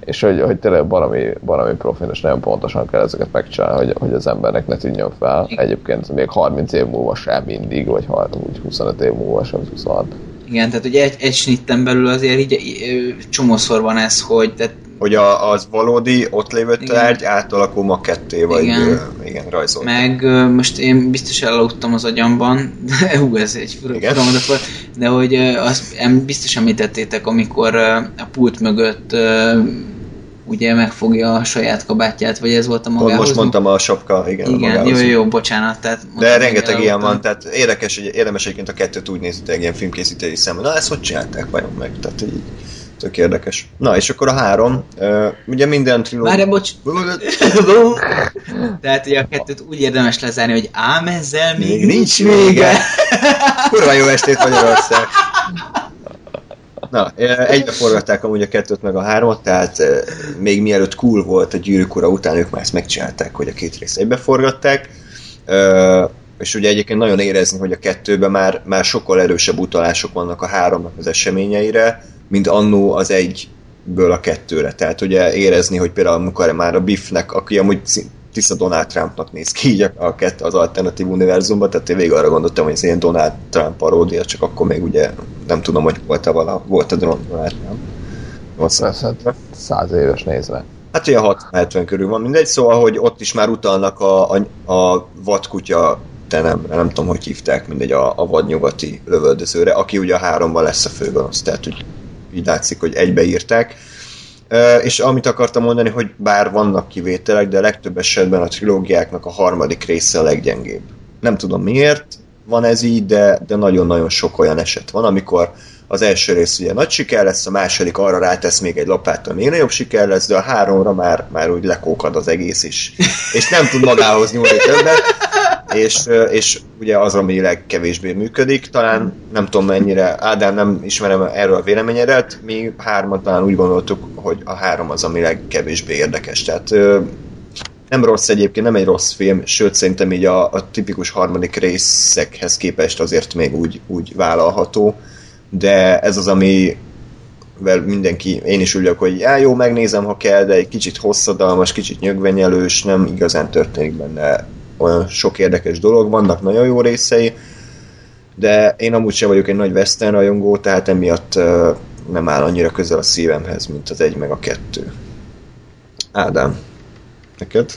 És hogy, hogy tényleg barami, barami profin, és nagyon pontosan kell ezeket megcsinálni, hogy, hogy az embernek ne tűnjön fel. Egyébként még 30 év múlva sem mindig, vagy ha- úgy 25 év múlva sem, 26. Igen, tehát ugye egy, egy snitten belül azért így csomószor van ez, hogy tehát Hogy a, az valódi ott lévő Igen. tárgy átalakul ma ketté, vagy Igen. igen, rajzolt. Meg most én biztos elaludtam az agyamban, de hú, ez egy volt, de hogy azt biztos említettétek, amikor a pult mögött ugye megfogja a saját kabátját, vagy ez volt a magához. most mondtam a sapka, igen, a Igen, jó, magához. jó, jó, bocsánat. Tehát De hogy rengeteg ilyen van, tehát érdekes, hogy érdemes egyébként a kettőt úgy nézni, egy ilyen filmkészítői szemmel. Na, ezt hogy csinálták vajon meg? Tehát így tök érdekes. Na, és akkor a három, uh, ugye minden trilógia... Várj, bocs. [laughs] Tehát ugye a kettőt úgy érdemes lezárni, hogy ám ezzel még, Még nincs vége. Kurva jó estét Magyarország! [laughs] Na, egybe forgatták amúgy a kettőt meg a hármat, tehát eh, még mielőtt cool volt a gyűrűk ura után, ők már ezt megcsinálták, hogy a két részt egybe forgatták. És ugye egyébként nagyon érezni, hogy a kettőben már, már sokkal erősebb utalások vannak a háromnak az eseményeire, mint annó az egyből a kettőre. Tehát ugye érezni, hogy például amikor már a Biffnek, aki amúgy tiszta Donald Trumpnak néz ki így a, kettő az alternatív univerzumban, tehát én végig arra gondoltam, hogy ez ilyen Donald Trump paródia, csak akkor még ugye nem tudom, hogy volt-e vala, volt a Donald Trump. Hát száz éves nézve. Hát ugye 60-70 körül van, mindegy, szóval, hogy ott is már utalnak a, a, a vadkutya te nem, nem tudom, hogy hívták, mindegy, a, a vadnyugati lövöldözőre, aki ugye a háromban lesz a főgonosz, tehát hogy így látszik, hogy egybeírták. És amit akartam mondani, hogy bár vannak kivételek, de legtöbb esetben a trilógiáknak a harmadik része a leggyengébb. Nem tudom miért van ez így, de, de nagyon-nagyon sok olyan eset van, amikor az első rész ugye nagy siker lesz, a második arra rátesz még egy lapáttal, még nagyobb siker lesz, de a háromra már, már úgy lekókad az egész is. És nem tud magához nyúlni többet, és, és ugye az, ami legkevésbé működik, talán nem tudom mennyire, Ádám nem ismerem erről a véleményedet, mi hárman talán úgy gondoltuk, hogy a három az, ami legkevésbé érdekes. Tehát nem rossz egyébként, nem egy rossz film, sőt szerintem így a, a tipikus harmadik részekhez képest azért még úgy, úgy vállalható, de ez az, ami vel mindenki, én is vagyok, hogy já, jó, megnézem, ha kell, de egy kicsit hosszadalmas, kicsit nyögvenyelős, nem igazán történik benne olyan sok érdekes dolog, vannak nagyon jó részei, de én amúgy sem vagyok egy nagy western rajongó, tehát emiatt nem áll annyira közel a szívemhez, mint az egy meg a kettő. Ádám, neked?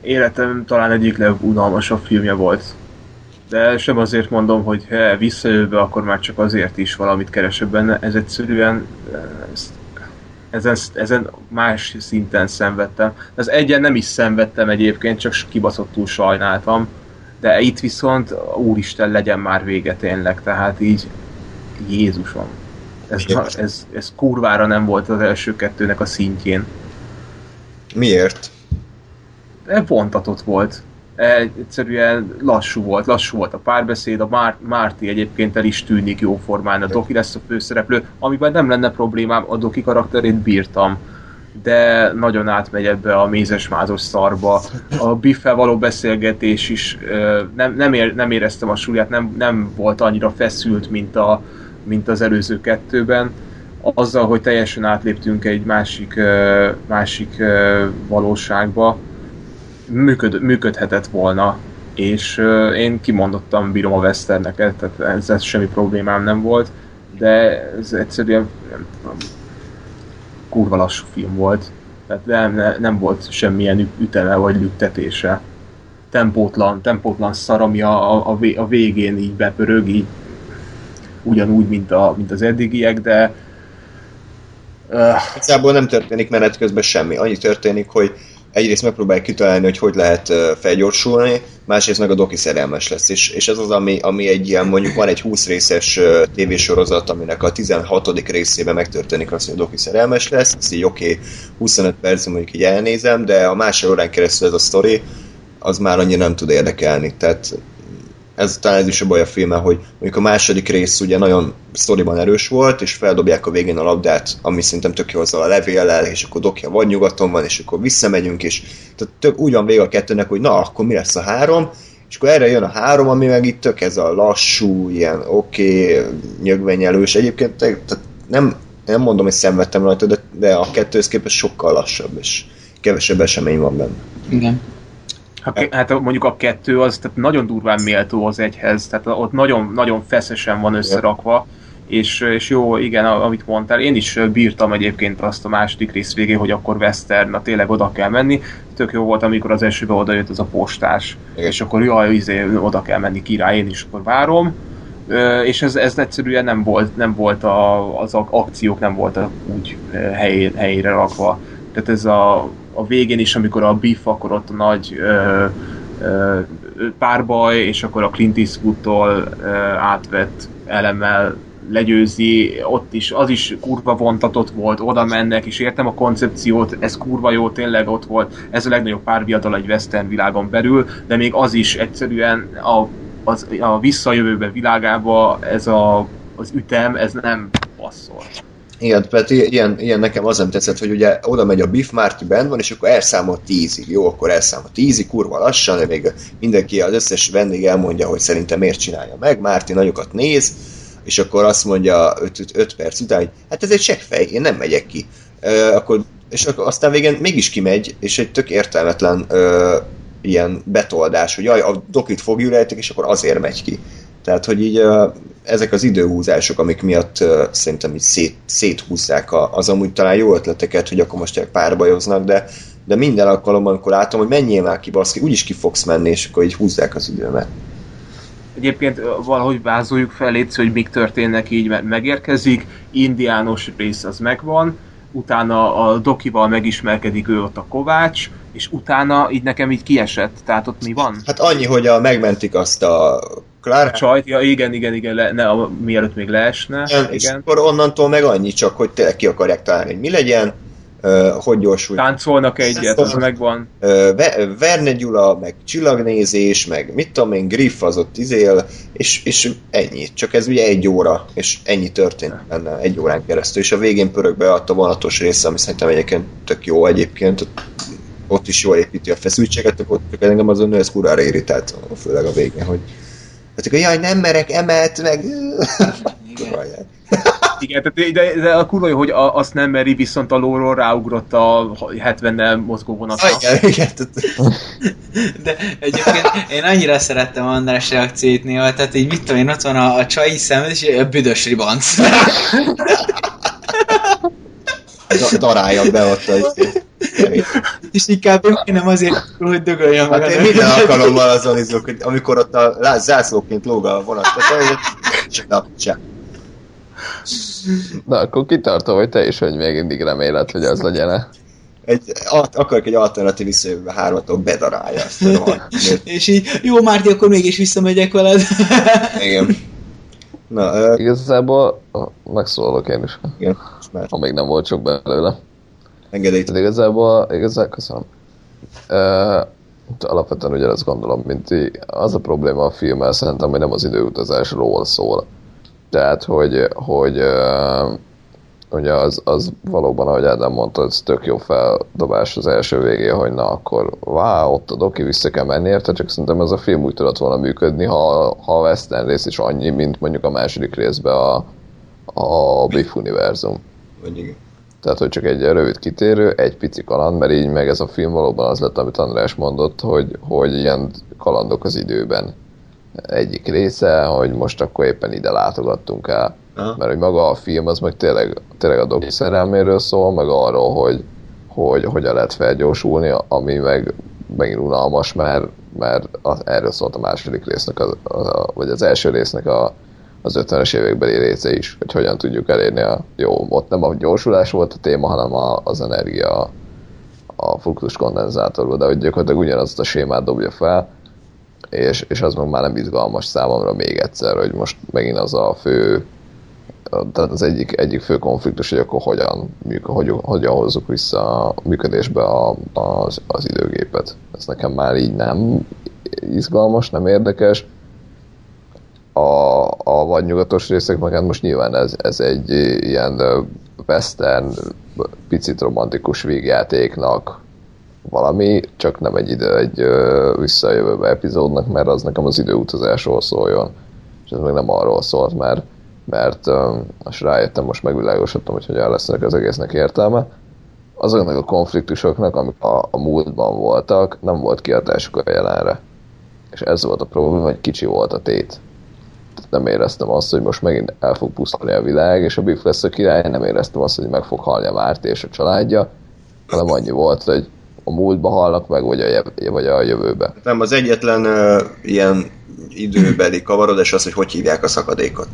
Életem talán egyik legunalmasabb filmje volt. De sem azért mondom, hogy he, visszajövő, akkor már csak azért is valamit keresek benne. Ez egyszerűen ez, ezen, ezen más szinten szenvedtem. Az egyen nem is szenvedtem egyébként, csak kibaszottul sajnáltam. De itt viszont, úristen, legyen már vége tényleg, tehát így Jézusom. Ez, Miért? ez, ez kurvára nem volt az első kettőnek a szintjén. Miért? De vontatott volt. E, Egyszerűen lassú volt, lassú volt a párbeszéd, a Már- Márti egyébként el is tűnik jóformán, a Doki lesz a főszereplő, amiben nem lenne problémám, a Doki karakterét bírtam de nagyon átmegy ebbe a mézes-mázos szarba. A Biffel való beszélgetés is ö, nem, nem, ér, nem éreztem a súlyát, nem, nem volt annyira feszült, mint, a, mint az előző kettőben. Azzal, hogy teljesen átléptünk egy másik, ö, másik valóságba, működ, működhetett volna, és ö, én kimondottam bírom a westerneket, tehát ezzel semmi problémám nem volt, de ez egyszerűen nem tudom, kurva lassú film volt. Tehát nem, nem volt semmilyen üteme vagy lüktetése. Tempótlan, tempótlan szar, ami a, a, a végén így bepörög, így ugyanúgy, mint, a, mint az eddigiek, de Uh, Igazából nem történik menet közben semmi. Annyi történik, hogy egyrészt megpróbálják kitalálni, hogy hogy lehet felgyorsulni, másrészt meg a doki szerelmes lesz. És, és ez az, ami, ami egy ilyen, mondjuk van egy 20 részes tévésorozat, aminek a 16. részében megtörténik az, hogy a doki szerelmes lesz. Ez így oké, okay, 25 perc mondjuk így elnézem, de a másik órán keresztül ez a sztori, az már annyira nem tud érdekelni. Tehát ez talán ez is a baj a filme, hogy mondjuk a második rész ugye nagyon sztoriban erős volt, és feldobják a végén a labdát, ami szerintem tök jó azzal a levéllel, és akkor dokja vagy nyugaton van, és akkor visszamegyünk, és tehát tök úgy van vége a kettőnek, hogy na, akkor mi lesz a három, és akkor erre jön a három, ami meg itt tök ez a lassú, ilyen oké, okay, nyögvenyelős. Egyébként tehát nem, nem mondom, hogy szenvedtem rajta, de, de a kettőhöz képest sokkal lassabb, és kevesebb esemény van benne. Igen. Hát, hát mondjuk a kettő az tehát nagyon durván méltó az egyhez, tehát ott nagyon, nagyon feszesen van összerakva, és, és jó, igen, amit mondtál, én is bírtam egyébként azt a második rész végén, hogy akkor western, na tényleg oda kell menni. Tök jó volt, amikor az elsőbe oda jött az a postás, igen. és akkor jaj, izé, oda kell menni király, én is akkor várom. És ez, ez egyszerűen nem volt, nem volt a, az akciók nem voltak úgy helyére, helyére rakva. Tehát ez a, a végén is, amikor a Biff, akkor ott a nagy ö, ö, párbaj, és akkor a Clint Eastwood-tól ö, átvett elemmel legyőzi, ott is, az is kurva vontatott volt, oda mennek, és értem a koncepciót, ez kurva jó, tényleg ott volt, ez a legnagyobb párviadal egy western világon belül, de még az is egyszerűen a, az, a visszajövőbe világába ez a, az ütem, ez nem passzol. Igen, tehát ilyen, ilyen nekem az nem tetszett, hogy ugye oda megy a Biff, Marty bent van, és akkor elszámol tízig. Jó, akkor elszámol tízig, kurva lassan, de még mindenki, az összes vendég elmondja, hogy szerintem miért csinálja meg. Márti nagyokat néz, és akkor azt mondja 5 perc után, hogy hát ez egy seggfej, én nem megyek ki. Uh, akkor, és akkor aztán végén mégis kimegy, és egy tök értelmetlen uh, ilyen betoldás, hogy jaj, a dokit rejtek, és akkor azért megy ki. Tehát, hogy így ezek az időhúzások, amik miatt szerintem így szét, széthúzzák az amúgy talán jó ötleteket, hogy akkor most párbajoznak, de, de minden alkalommal, amikor látom, hogy menjél már ki, baszki, úgyis ki fogsz menni, és akkor így húzzák az időmet. Egyébként valahogy vázoljuk fel, létsz, hogy mik történnek így, mert megérkezik, indiános rész az megvan, utána a Dokival megismerkedik ő ott a Kovács, és utána így nekem így kiesett, tehát ott mi van? Hát annyi, hogy a, megmentik azt a Klar? Csajt, ja igen, igen, igen, le, ne, a, mielőtt még leesne. Igen, igen. És akkor onnantól meg annyi csak, hogy tényleg ki akarják találni, hogy mi legyen, uh, hogy gyorsul. Táncolnak egyet, az megvan. Uh, Verne Gyula, meg csillagnézés, meg mit tudom én, Griff az ott izél, és, és ennyi. Csak ez ugye egy óra, és ennyi történt benne egy órán keresztül, és a végén pörög be a vonatos része, ami szerintem egyébként tök jó egyébként, ott is jól építi a feszültséget, ott csak engem az nő ez kurára irritált, főleg a végén, hogy Akkor jaj, nem merek emelt, meg... Igen. Igen, tehát, de, de a kurva jó, hogy a, azt nem meri, viszont a lóról ráugrott a 70-nel mozgó vonatra. Igen, igen. De egyébként én annyira szerettem András reakcióit néha, tehát így mit tudom én, ott van a, a csai szem, és a büdös ribanc. Darálja be ott a és inkább én nem azért, hogy dögöljön meg. Hát én minden alkalommal azon izlok, hogy amikor ott a zászlóként lóg a vonat, na, sem. Na, akkor kitartom, hogy te is, hogy még mindig reméled, hogy az legyen -e. Egy, akarok egy alternatív visszajövőbe hármatok bedarálja ezt És így, jó Márti, akkor mégis visszamegyek veled. Igen. Na, uh, Igazából megszólalok én is. Igen. Ha még nem volt sok belőle. Engedélyt. De igazából, igazából köszönöm. Uh, alapvetően ugyanazt gondolom, mint így. Az a probléma a filmmel szerintem, hogy nem az időutazásról szól. Tehát, hogy, hogy uh, ugye az, az valóban, ahogy Ádám mondta, ez tök jó feldobás az első végé, hogy na akkor wow, ott a doki vissza kell menni érte, csak szerintem ez a film úgy tudott volna működni, ha, ha a Western rész is annyi, mint mondjuk a második részben a, a Biff univerzum. Vagy igen. Tehát, hogy csak egy rövid kitérő, egy pici kaland, mert így meg ez a film valóban az lett, amit András mondott, hogy, hogy ilyen kalandok az időben egyik része, hogy most akkor éppen ide látogattunk el. Aha. Mert hogy maga a film az meg tényleg, tényleg a Doki szerelméről szól, meg arról, hogy, hogy hogyan lehet felgyorsulni, ami meg megint unalmas, mert, mert az, erről szólt a második résznek, a, a, vagy az első résznek a, az 50-es évekbeli része is, hogy hogyan tudjuk elérni a jó, ott nem a gyorsulás volt a téma, hanem a, az energia a fluktus kondenzátorba, de hogy gyakorlatilag ugyanazt a sémát dobja fel, és, és az meg már nem izgalmas számomra még egyszer, hogy most megint az a fő tehát az egyik, egyik fő konfliktus, hogy akkor hogyan, hogy, hogyan hozzuk vissza a működésbe a, az, az időgépet. Ez nekem már így nem izgalmas, nem érdekes. A, a vadnyugatos részek, meg hát most nyilván ez, ez egy ilyen ö, western, picit romantikus végjátéknak valami, csak nem egy idő, egy ö, visszajövőbe epizódnak, mert az nekem az időutazásról szóljon. És ez meg nem arról szólt, mert mert most rájöttem, most megvilágosodtam, hogy hogyan lesznek az egésznek értelme. Azoknak a konfliktusoknak, amik a, a múltban voltak, nem volt kiadásuk a jelenre. És ez volt a probléma, hogy kicsi volt a tét. Nem éreztem azt, hogy most megint el fog pusztulni a világ, és a Biff lesz a király, nem éreztem azt, hogy meg fog halni a Márti és a családja, hanem annyi volt, hogy a múltba halnak meg, vagy a, jev- vagy a jövőbe. Nem, az egyetlen uh, ilyen időbeli kavarodás az, hogy hogy hívják a szakadékot.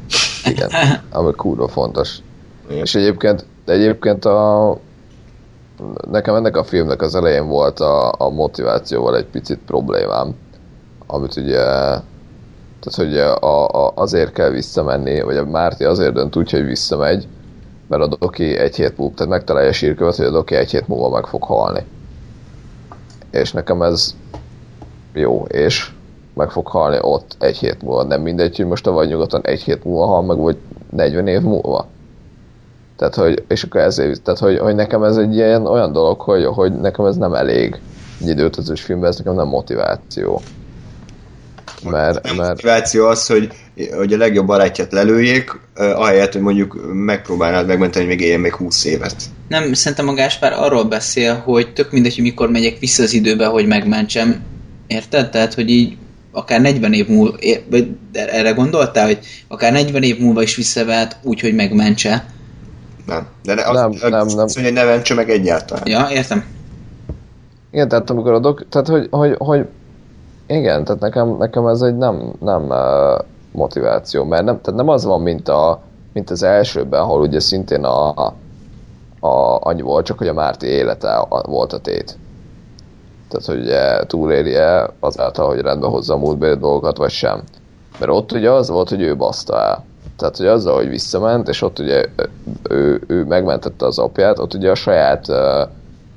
Igen, ami kurva fontos. Igen. És egyébként, egyébként a, nekem ennek a filmnek az elején volt a, a motivációval egy picit problémám, amit ugye tehát, hogy a, a, azért kell visszamenni, vagy a Márti azért dönt úgy, hogy visszamegy, mert a Doki egy hét múlva, tehát megtalálja a sírkövet, hogy a Doki egy hét múlva meg fog halni. És nekem ez jó, és meg fog halni ott egy hét múlva. Nem mindegy, hogy most a vagy nyugaton egy hét múlva hal meg, vagy 40 év múlva. Tehát, hogy, és akkor ezért, tehát, hogy, hogy nekem ez egy ilyen olyan dolog, hogy, hogy nekem ez nem elég egy időtözős filmben, ez nekem nem motiváció. Mert, Nem mert motiváció az, hogy, hogy a legjobb barátját lelőjék, ahelyett, hogy mondjuk megpróbálnád megmenteni, hogy még éljen még 20 évet. Nem, szerintem a Gáspár arról beszél, hogy tök mindegy, hogy mikor megyek vissza az időbe, hogy megmentsem. Érted? Tehát, hogy így akár 40 év múlva, vagy erre gondoltál, hogy akár 40 év múlva is visszavehet úgy, hogy megmentse. Nem. De ne, az, Nem, az, nem, nem. Az, hogy ne mentse meg egyáltalán. Ja, értem. Igen, tehát amikor a dok... Tehát, hogy, hogy, hogy igen, tehát nekem, nekem ez egy nem, nem motiváció, mert nem, tehát nem az van, mint, a, mint az elsőben, ahol ugye szintén a, a, a, annyi volt, csak hogy a Márti élete volt a tét. Tehát, hogy ugye túlélje azáltal, hogy rendbe hozza a múltbeli dolgokat, vagy sem. Mert ott ugye az volt, hogy ő baszta el. Tehát, hogy azzal, hogy visszament, és ott ugye ő, ő megmentette az apját, ott ugye a saját uh,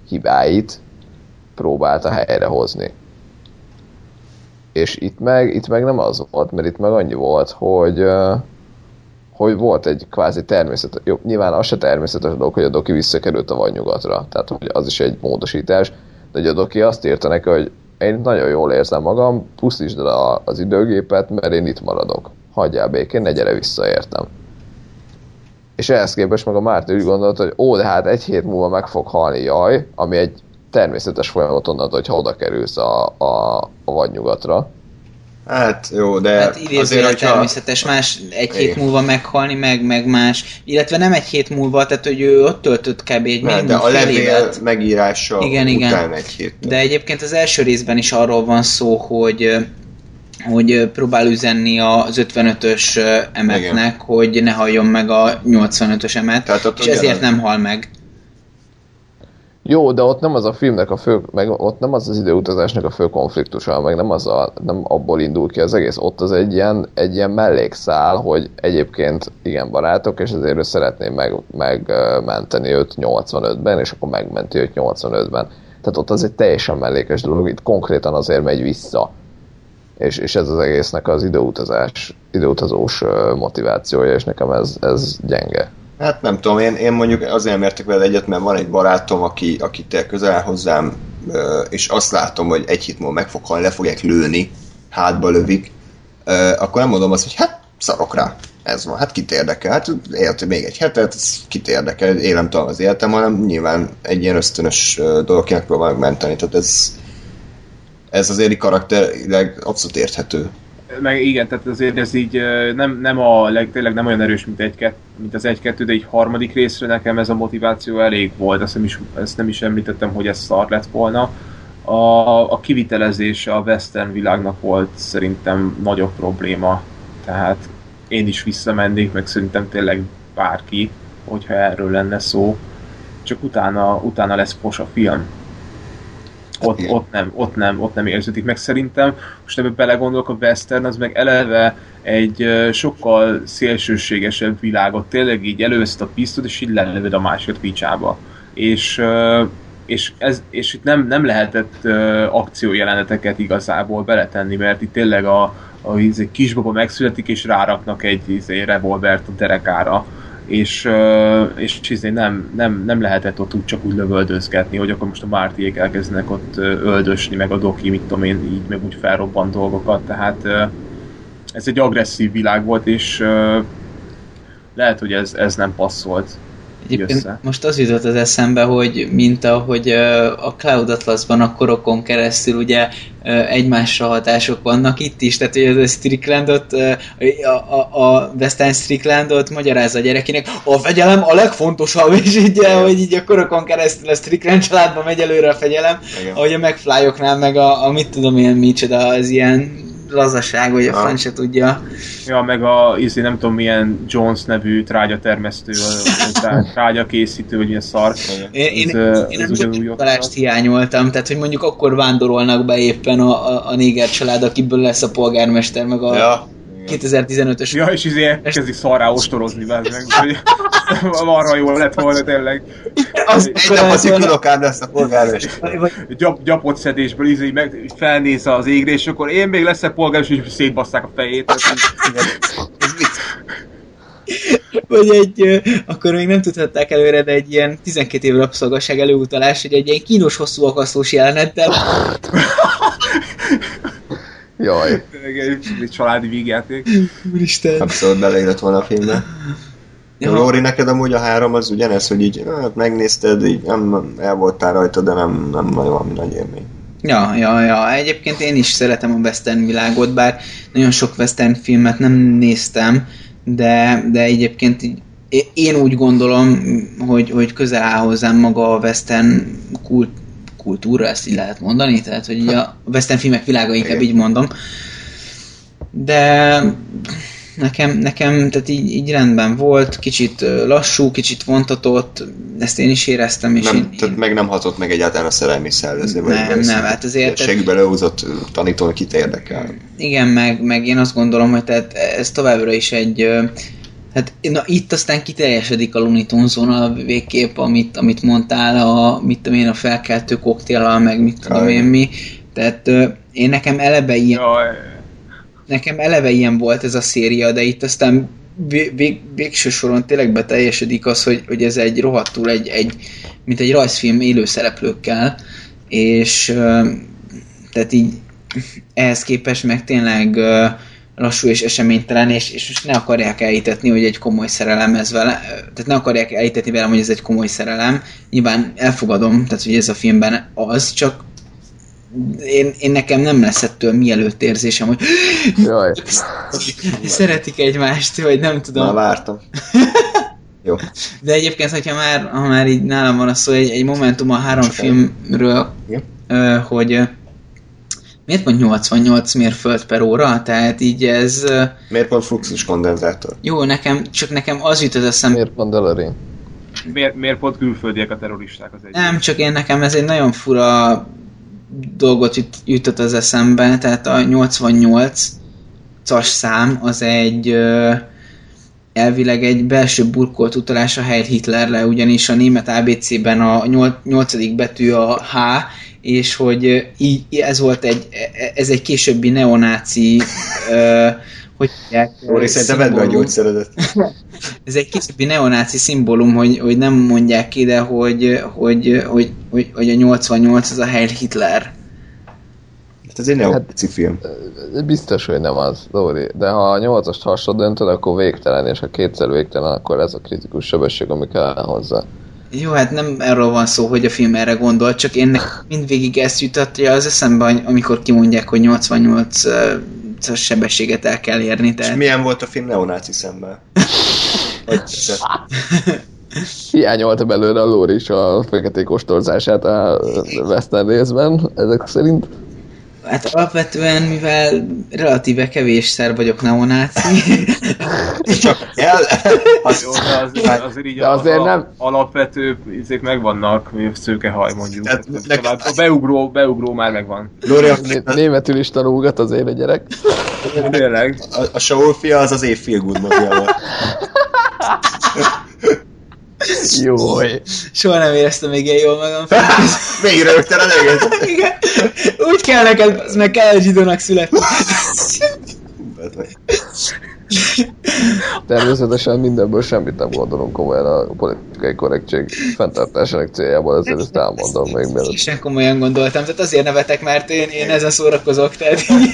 hibáit próbálta helyrehozni. És itt meg, itt meg nem az volt, mert itt meg annyi volt, hogy hogy volt egy kvázi természet, jó, nyilván az se természetes dolog, hogy a Doki visszakerült a vadnyugatra, tehát hogy az is egy módosítás, de hogy a Doki azt írta neki, hogy én nagyon jól érzem magam, pusztítsd el az időgépet, mert én itt maradok. Hagyjál békén, ne gyere vissza, értem. És ehhez képest meg a Márti úgy gondolta, hogy ó, de hát egy hét múlva meg fog halni, jaj, ami egy természetes folyamat onnantól, hogyha oda kerülsz a, a, a vadnyugatra. Hát jó, de Hát azért, hogyha... természetes, más egy hét Igen. múlva meghalni, meg, meg más. Illetve nem egy hét múlva, tehát hogy ő ott töltött kb. egy Nem, de a levél évet. megírása Igen, igen. után egy hét. De egyébként az első részben is arról van szó, hogy hogy próbál üzenni az 55-ös emetnek, hogy ne halljon meg a 85-ös emet, Tehát ott és ezért nem hal meg. Jó, de ott nem az a filmnek a fő, meg ott nem az az időutazásnak a fő konfliktusa, meg nem, az a, nem abból indul ki az egész. Ott az egy ilyen, egy ilyen mellékszál, hogy egyébként igen barátok, és ezért ő szeretné meg, megmenteni őt 85-ben, és akkor megmenti őt 85-ben. Tehát ott az egy teljesen mellékes dolog, itt konkrétan azért megy vissza. És, és ez az egésznek az időutazás, időutazós motivációja, és nekem ez, ez gyenge. Hát nem tudom, én, én mondjuk azért nem értek vele egyet, mert van egy barátom, aki, aki te közel hozzám, és azt látom, hogy egy hét múlva meg fog halni, le fogják lőni, hátba lövik, akkor nem mondom azt, hogy hát szarok rá. Ez van, hát kit érdekel? Hát élt még egy hetet, kit érdekel? Élem talán az életem, hanem nyilván egy ilyen ösztönös ö, dolog, kinek próbálok menteni. Tehát ez, ez azért így karakterileg abszolút érthető. Meg igen, tehát azért ez így nem, nem a leg, tényleg nem olyan erős, mint, egy, mint az egy-kettő, de egy harmadik részre nekem ez a motiváció elég volt, ezt nem is, ezt nem is említettem, hogy ez szar lett volna. A, a kivitelezése a western világnak volt szerintem nagyobb probléma, tehát én is visszamennék, meg szerintem tényleg bárki, hogyha erről lenne szó, csak utána, utána lesz fos a film ott, ott, nem, ott, nem, ott nem érződik meg szerintem. Most ebbe belegondolok, a western az meg eleve egy sokkal szélsőségesebb világot, tényleg így előveszed a pisztot, és így lelövöd a másikat picsába. És, és, ez, és itt nem, nem lehetett uh, akciójeleneteket igazából beletenni, mert itt tényleg a, a, a egy kisbaba megszületik, és ráraknak egy, egy revolvert a derekára és, és izé nem, nem, nem lehetett ott úgy csak úgy lövöldözgetni, hogy akkor most a Mártiék elkezdenek ott öldösni, meg a doki, mit tudom én, így meg úgy felrobban dolgokat, tehát ez egy agresszív világ volt, és lehet, hogy ez, ez nem passzolt Egyébként össze. most az jutott az eszembe, hogy mint ahogy a Cloud Atlasban a korokon keresztül ugye egymásra hatások vannak itt is, tehát hogy a Stricklandot, a, a, a Western Stricklandot magyarázza a gyerekének, a fegyelem a legfontosabb, [laughs] és így, hogy így a korokon keresztül a Strickland családban megy előre a fegyelem, Igen. ahogy a megflyoknál meg a, a mit tudom én micsoda, az ilyen lazaság, vagy a franc se tudja. Ja, meg a, izé, nem tudom milyen Jones nevű trágya termesztő, trágya készítő, vagy ilyen szar. Én, én, ez, én ez nem talást hiányoltam, tehát hogy mondjuk akkor vándorolnak be éppen a, a, a néger család, akiből lesz a polgármester, meg a... Ja 2015-ös. Ja, és izé kezdi szarrá ostorozni, meg, [laughs] arra jól lett volna tényleg. Az egy nap az ikonokán lesz a polgáros. Gyap, gyapott szedésből izé meg felnéz az égre, és akkor én még leszek polgáros, és szétbasszák a fejét. [laughs] Vagy egy, akkor még nem tudhatták előre, de egy ilyen 12 év rabszolgasság előutalás, hogy egy ilyen kínos hosszú akasztós jelenettel [laughs] Jaj. Egy családi vígjáték. Úristen. Abszolút beleillett volna a filmbe. Ja. Lóri, neked amúgy a három az ugyanez, hogy így hát megnézted, így nem el voltál rajta, de nem, nem nagyon valami nagy élmény. Ja, ja, ja. Egyébként én is szeretem a western világot, bár nagyon sok western filmet nem néztem, de, de egyébként így, én úgy gondolom, hogy, hogy közel áll hozzám maga a western kult, kultúra, ezt így lehet mondani, tehát hogy a western filmek világa inkább így mondom. De nekem, nekem tehát így, így rendben volt, kicsit lassú, kicsit vontatott, ezt én is éreztem. És nem, én, tehát én... meg nem hatott meg egyáltalán a szerelmi szellőző, vagy nem, nem, hát azért... Segbe leúzott tanító, kit érdekel. Igen, meg, meg én azt gondolom, hogy tehát ez továbbra is egy Hát na, itt aztán kiteljesedik a Looney Tunes a végkép, amit, amit mondtál, a, mit tudom én, a felkeltő koktéllal, meg mit tudom Jaj. én mi. Tehát én nekem eleve ilyen... Jaj. Nekem eleve ilyen volt ez a széria, de itt aztán vég, végső soron tényleg beteljesedik az, hogy, hogy ez egy rohadtul egy, egy, mint egy rajzfilm élő szereplőkkel, és tehát így ehhez képest meg tényleg lassú és eseménytelen, és, és most ne akarják elhitetni, hogy egy komoly szerelem ez vele, tehát ne akarják elhitetni velem, hogy ez egy komoly szerelem. Nyilván elfogadom, tehát hogy ez a filmben az, csak én, én nekem nem lesz ettől mielőtt érzésem, hogy [gasps] Jaj. szeretik egymást, vagy nem tudom. Már vártam. [laughs] Jó. De egyébként, hogyha már, ha már így nálam van a szó, egy, egy momentum a három Csak filmről, hogy Miért pont 88 mérföld per óra? Tehát így ez... Miért pont fluxus kondenzátor? Jó, nekem, csak nekem az jut az eszem... Miért pont Delerin? Miért, miért pont külföldiek a terroristák az egy? Nem, csak én nekem ez egy nagyon fura dolgot jut, jutott az eszembe, tehát a 88 as szám az egy elvileg egy belső burkolt utalás a Heil Hitlerre, ugyanis a német ABC-ben a 8. betű a H, és hogy így, ez volt egy, ez egy későbbi neonáci hogy mondják, Róri, szerintem vedd be a gyógyszeredet. [laughs] ez egy későbbi neonáci szimbólum, hogy, hogy nem mondják ide, hogy, hogy, hogy, hogy, hogy a 88 az a Heil Hitler. Ez egy neonáci hát, film. Biztos, hogy nem az, Dóri. De ha a 8-ast hasonló döntöd, akkor végtelen, és ha kétszer végtelen, akkor ez a kritikus sebesség, ami kell hozzá. Jó, hát nem erről van szó, hogy a film erre gondol, csak én [laughs] mindvégig ezt jutatja az eszembe, amikor kimondják, hogy 88 180-as sebességet el kell érni. És Tehát... milyen volt a film neonáci szemmel? [laughs] Hiányolta belőle a Lóri is a feketék ostorzását a Western részben, ezek szerint. Hát alapvetően, mivel relatíve kevésszer vagyok neonáci, [laughs] Csak el? Az, Jó, de az, [laughs] azért így De azért a, nem- alapvető izék megvannak, mi szőkehaj mondjuk. Tehát Tehát, nek- tovább, a beugró, beugró már megvan. Lóri, Németül is tanulgat azért a gyerek. Tényleg. a, a Saul fia az az év feel good volt. [laughs] [laughs] Jó. soha nem éreztem még ilyen jól magam. [laughs] Még rögtön a egész. [laughs] Igen. Úgy kell neked, meg kell zsidónak születni. Természetesen mindenből semmit nem gondolunk komolyan a politikai korrektség fenntartásának céljából, azért ezt elmondom még mielőtt. Sem komolyan gondoltam, tehát azért nevetek, mert én, én ezen szórakozok, tehát így.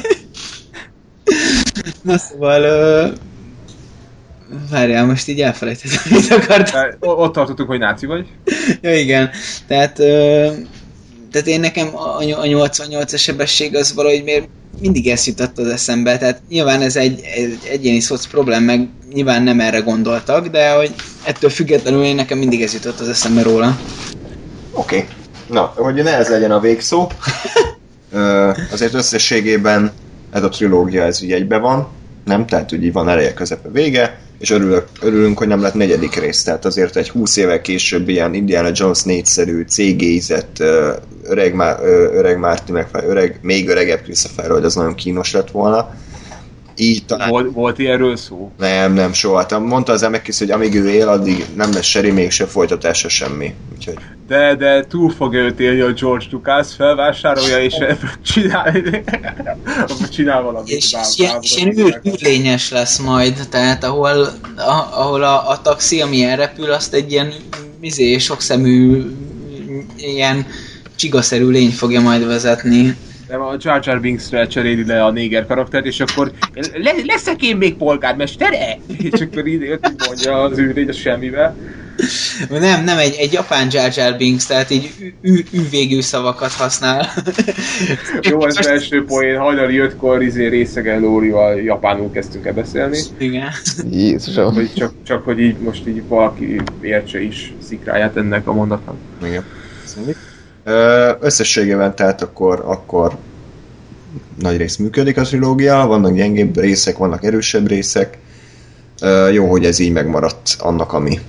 Na szóval... Ö... Várjál, most így elfelejtettem, [laughs] mit akartam. Ott tartottuk, hogy náci vagy. [laughs] Ja, igen. Tehát, ö, tehát én nekem a, a 88-as sebesség az valahogy miért mindig ezt jutott az eszembe. Tehát nyilván ez egy, egy egyéni szoc problém, meg nyilván nem erre gondoltak, de hogy ettől függetlenül én nekem mindig ez jutott az eszembe róla. Oké. Okay. Na, hogy ne ez legyen a végszó. [laughs] Ö, azért összességében ez a trilógia ez így egybe van, nem? Tehát így van eleje, közepe, vége, és örülök, örülünk, hogy nem lett negyedik rész. Tehát azért egy 20 évvel később ilyen Indiana Jones négyszerű, cégézett öreg, Má- ö, öreg Marty McFly, öreg, még öregebb Christopher hogy az nagyon kínos lett volna. Így talán... Volt, volt ilyenről szó. Nem, nem, soha. Hát mondta az Emekis, hogy amíg ő él, addig nem lesz seri, még se folytatása semmi. Úgyhogy De, de túl fogja őt élni a George Lucas, felvásárolja és ebből [laughs] csinál, ebből [laughs] csinál valamit. És, bár- és, ilyen, és ilyen űr, űrlényes lesz majd, tehát ahol, a, ahol a, a taxi, ami elrepül, azt egy ilyen izé, sokszemű, ilyen csigaszerű lény fogja majd vezetni. Nem, a Jar Jar Binks-re cseréli le a néger karaktert, és akkor le, leszek én még polgármestere? [laughs] És akkor így mondja az űrlény a semmivel. Nem, nem, egy, egy japán Jar Jar Binks, tehát így ű, ű, ű végű szavakat használ. Jó, az első poén, hajnali ötkor izé részegen Lórival japánul kezdtünk el beszélni. Igen. Jézusom. Hogy csak, csak hogy így most így valaki értse is szikráját ennek a mondatnak. igen. Köszönjük. Összességében tehát akkor, akkor nagy rész működik a trilógia, vannak gyengébb részek, vannak erősebb részek. Jó, hogy ez így megmaradt annak, ami.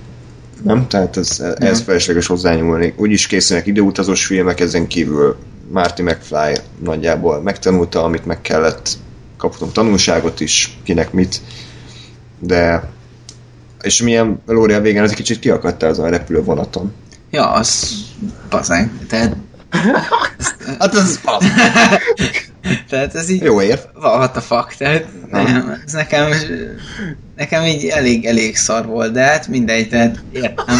Nem? Tehát ez, ez felesleges hozzányúlni. Úgyis készülnek időutazós filmek, ezen kívül Marty McFly nagyjából megtanulta, amit meg kellett. Kaptunk tanulságot is, kinek mit. De és milyen Lóri a végén az egy kicsit kiakadtál azon a repülő vonaton. Ja, az bazeg. Tehát, [laughs] Hát ez tehát ez így... jó érv. What the fuck, tehát nem, ez nekem, nekem így elég, elég szar volt, de hát mindegy, tehát értem. [laughs]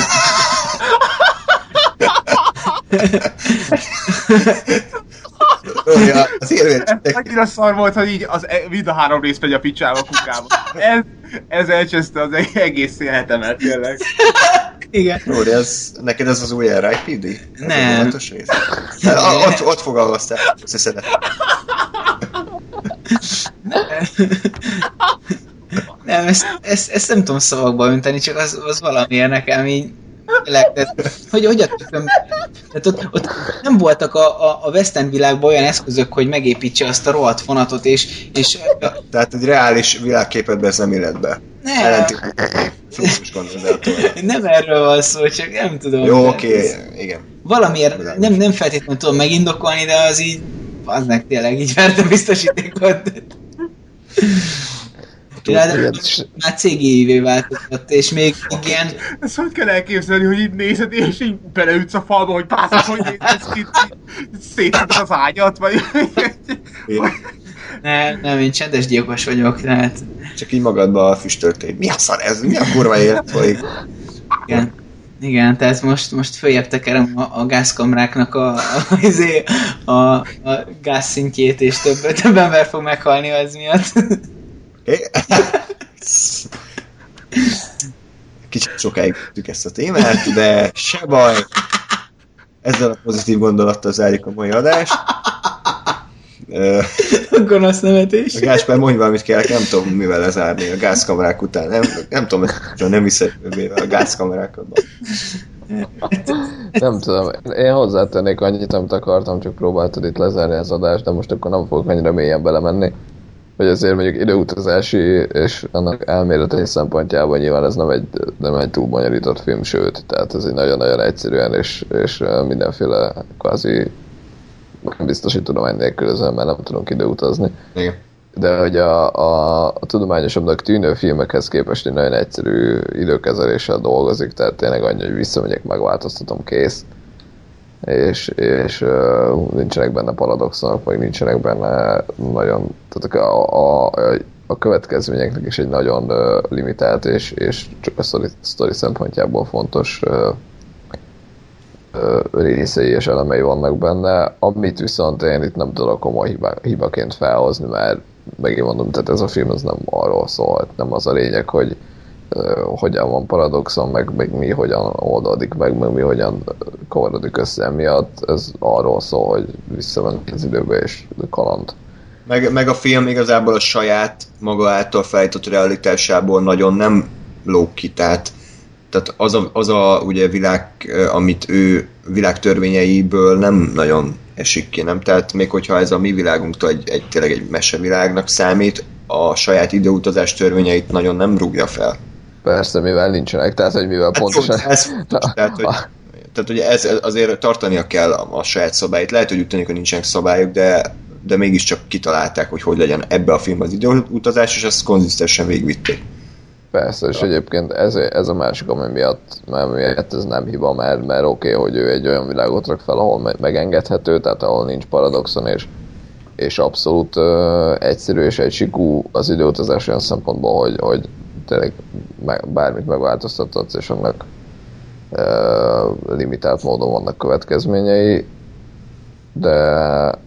Lóri, az élő Annyira szar volt, hogy így az, e- mind a három rész megy a picsába a kukába. Ez, ez elcseszte az egész szélhetemet, tényleg. Igen. Lóri, ez, neked ez az új RIPD? Nem. A vonatos rész? A- ott, ott fogalmaztál, összeszedett. Nem, ezt, ezt, ezt nem tudom szavakba önteni, csak az, az valamiért nekem így tényleg, tehát, hogy, hogy a tököm, tehát ott, ott, nem voltak a, a, a West End világban olyan eszközök, hogy megépítse azt a rohadt vonatot, és, és Tehát egy reális világképetben ez nem illet be. nem, nem erről van szó, csak nem tudom. Jó, oké, ez- igen. Valamiért nem, nem feltétlenül tudom megindokolni, de az így, az meg tényleg így verte biztosítékot. Ráadásul már cégévé változott, és még ilyen, Ezt hogy kell elképzelni, hogy így nézed, és így beleütsz a falba, hogy pászol, hogy ez ki, szétszed az ágyat, vagy... Én nem, én csendes gyilkos vagyok, tehát csak így magadba füstöltél. Mi a szar ez? Mi a kurva élet folyik? igen. Igen, tehát most, most följebb tekerem a, a gázkamráknak a, a, izé, a, a gázszintjét, és több, több ember fog meghalni az miatt. [laughs] Kicsit sokáig tudjuk ezt a témát, de se baj. Ezzel a pozitív gondolattal zárjuk a mai adást. A gonosz nevetés. Gáspár, mondj valamit kell, nem tudom mivel lezárni a gázkamerák után. Nem, nem tudom, hogy nem viszed a gázkamerákat. Nem tudom, én hozzátennék annyit, amit akartam, csak próbáltad itt lezárni az adást, de most akkor nem fogok annyira mélyen belemenni. Hogy azért mondjuk időutazási és annak elméleti szempontjából nyilván ez nem egy, nem egy túl bonyolított film, sőt, tehát ez egy nagyon-nagyon egyszerűen és, és mindenféle kvázi biztosít tudomány nélkül ezen, mert nem tudunk időutazni. Igen. De hogy a, a, a tudományosabbnak tűnő filmekhez képest egy nagyon egyszerű időkezeléssel dolgozik, tehát tényleg annyi, hogy visszamegyek, megváltoztatom, kész. És, és uh, nincsenek benne paradoxonok, vagy nincsenek benne nagyon, tehát a, a, a következményeknek is egy nagyon limitált és, és csak a sztori, sztori szempontjából fontos részei és elemei vannak benne, amit viszont én itt nem tudok komoly hiba, hibaként felhozni, mert megint mondom, tehát ez a film az nem arról szólt, nem az a lényeg, hogy hogyan van paradoxon, meg, meg mi hogyan oldódik meg, meg mi hogyan kavarodik össze emiatt, ez arról szól, hogy visszamennek az időbe és kaland. Meg, meg a film igazából a saját maga által fejtott realitásából nagyon nem lóg ki, tehát, tehát az, a, az a ugye világ, amit ő világtörvényeiből nem nagyon esik ki, nem? Tehát még hogyha ez a mi világunktól egy, egy tényleg egy mesevilágnak számít, a saját időutazás törvényeit nagyon nem rúgja fel. Persze, mivel nincsenek, tehát hogy mivel Hát pontosan... pont Ez, tehát, hogy, tehát ugye ez, azért tartania kell a, a saját szabályt. Lehet, hogy úgy tűnik, hogy nincsenek szabályok, de, de mégiscsak kitalálták, hogy hogy legyen ebbe a filmben az időutazás, és ezt konzisztensen végigvitték. Persze, és egyébként ez, ez a másik, ami miatt, mert miatt ez nem hiba, mert, mert oké, okay, hogy ő egy olyan világot rak fel, ahol me- megengedhető, tehát ahol nincs paradoxon, és, és abszolút uh, egyszerű és egysikú az időutazás olyan szempontból, hogy, hogy tényleg bármit megváltoztathatsz, és annak uh, limitált módon vannak következményei, de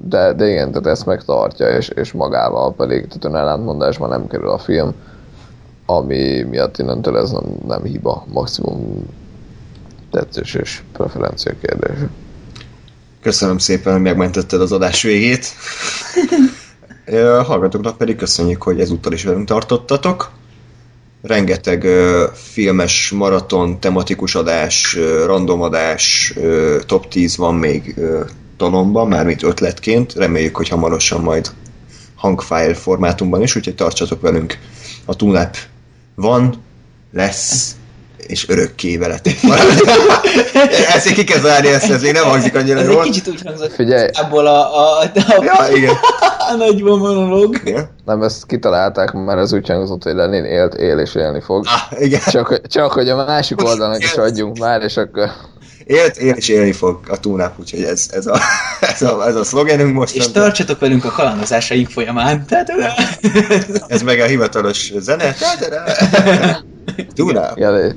de, de igen, tehát ezt megtartja, és, és magával pedig, tehát ön ellentmondásban nem kerül a film, ami miatt innentől ez nem, nem hiba, maximum tetszés és preferencia kérdés. Köszönöm szépen, hogy megmentetted az adás végét. [laughs] Ö, Hallgatóknak pedig köszönjük, hogy ezúttal is velünk tartottatok. Rengeteg filmes maraton, tematikus adás, random adás, top 10 van még ö, tanomban, mármint ötletként. Reméljük, hogy hamarosan majd hangfile formátumban is, úgyhogy tartsatok velünk. A túnáp van, lesz, és örökké veletek. [laughs] Ezt ki kell zárni, ezt, ez még nem hangzik annyira Ez jól. egy kicsit úgy hangzott, Figyelj. abból a, a, a, Ja, igen. a nagy monológ. igen. Nem, ezt kitalálták, mert ez úgy hangzott, hogy Lenin élt, él és élni fog. Ah, igen. Csak, hogy- csak hogy a másik oldalnak is adjunk már, és akkor Élt, él és élni fog a túnáp, úgyhogy ez, ez, a, [laughs] ez, a, ez a szlogenünk most. És tartsatok velünk a kalandozásaink folyamán. Tehát, Ez meg a hivatalos zene. [laughs] Túnáp. Jeli,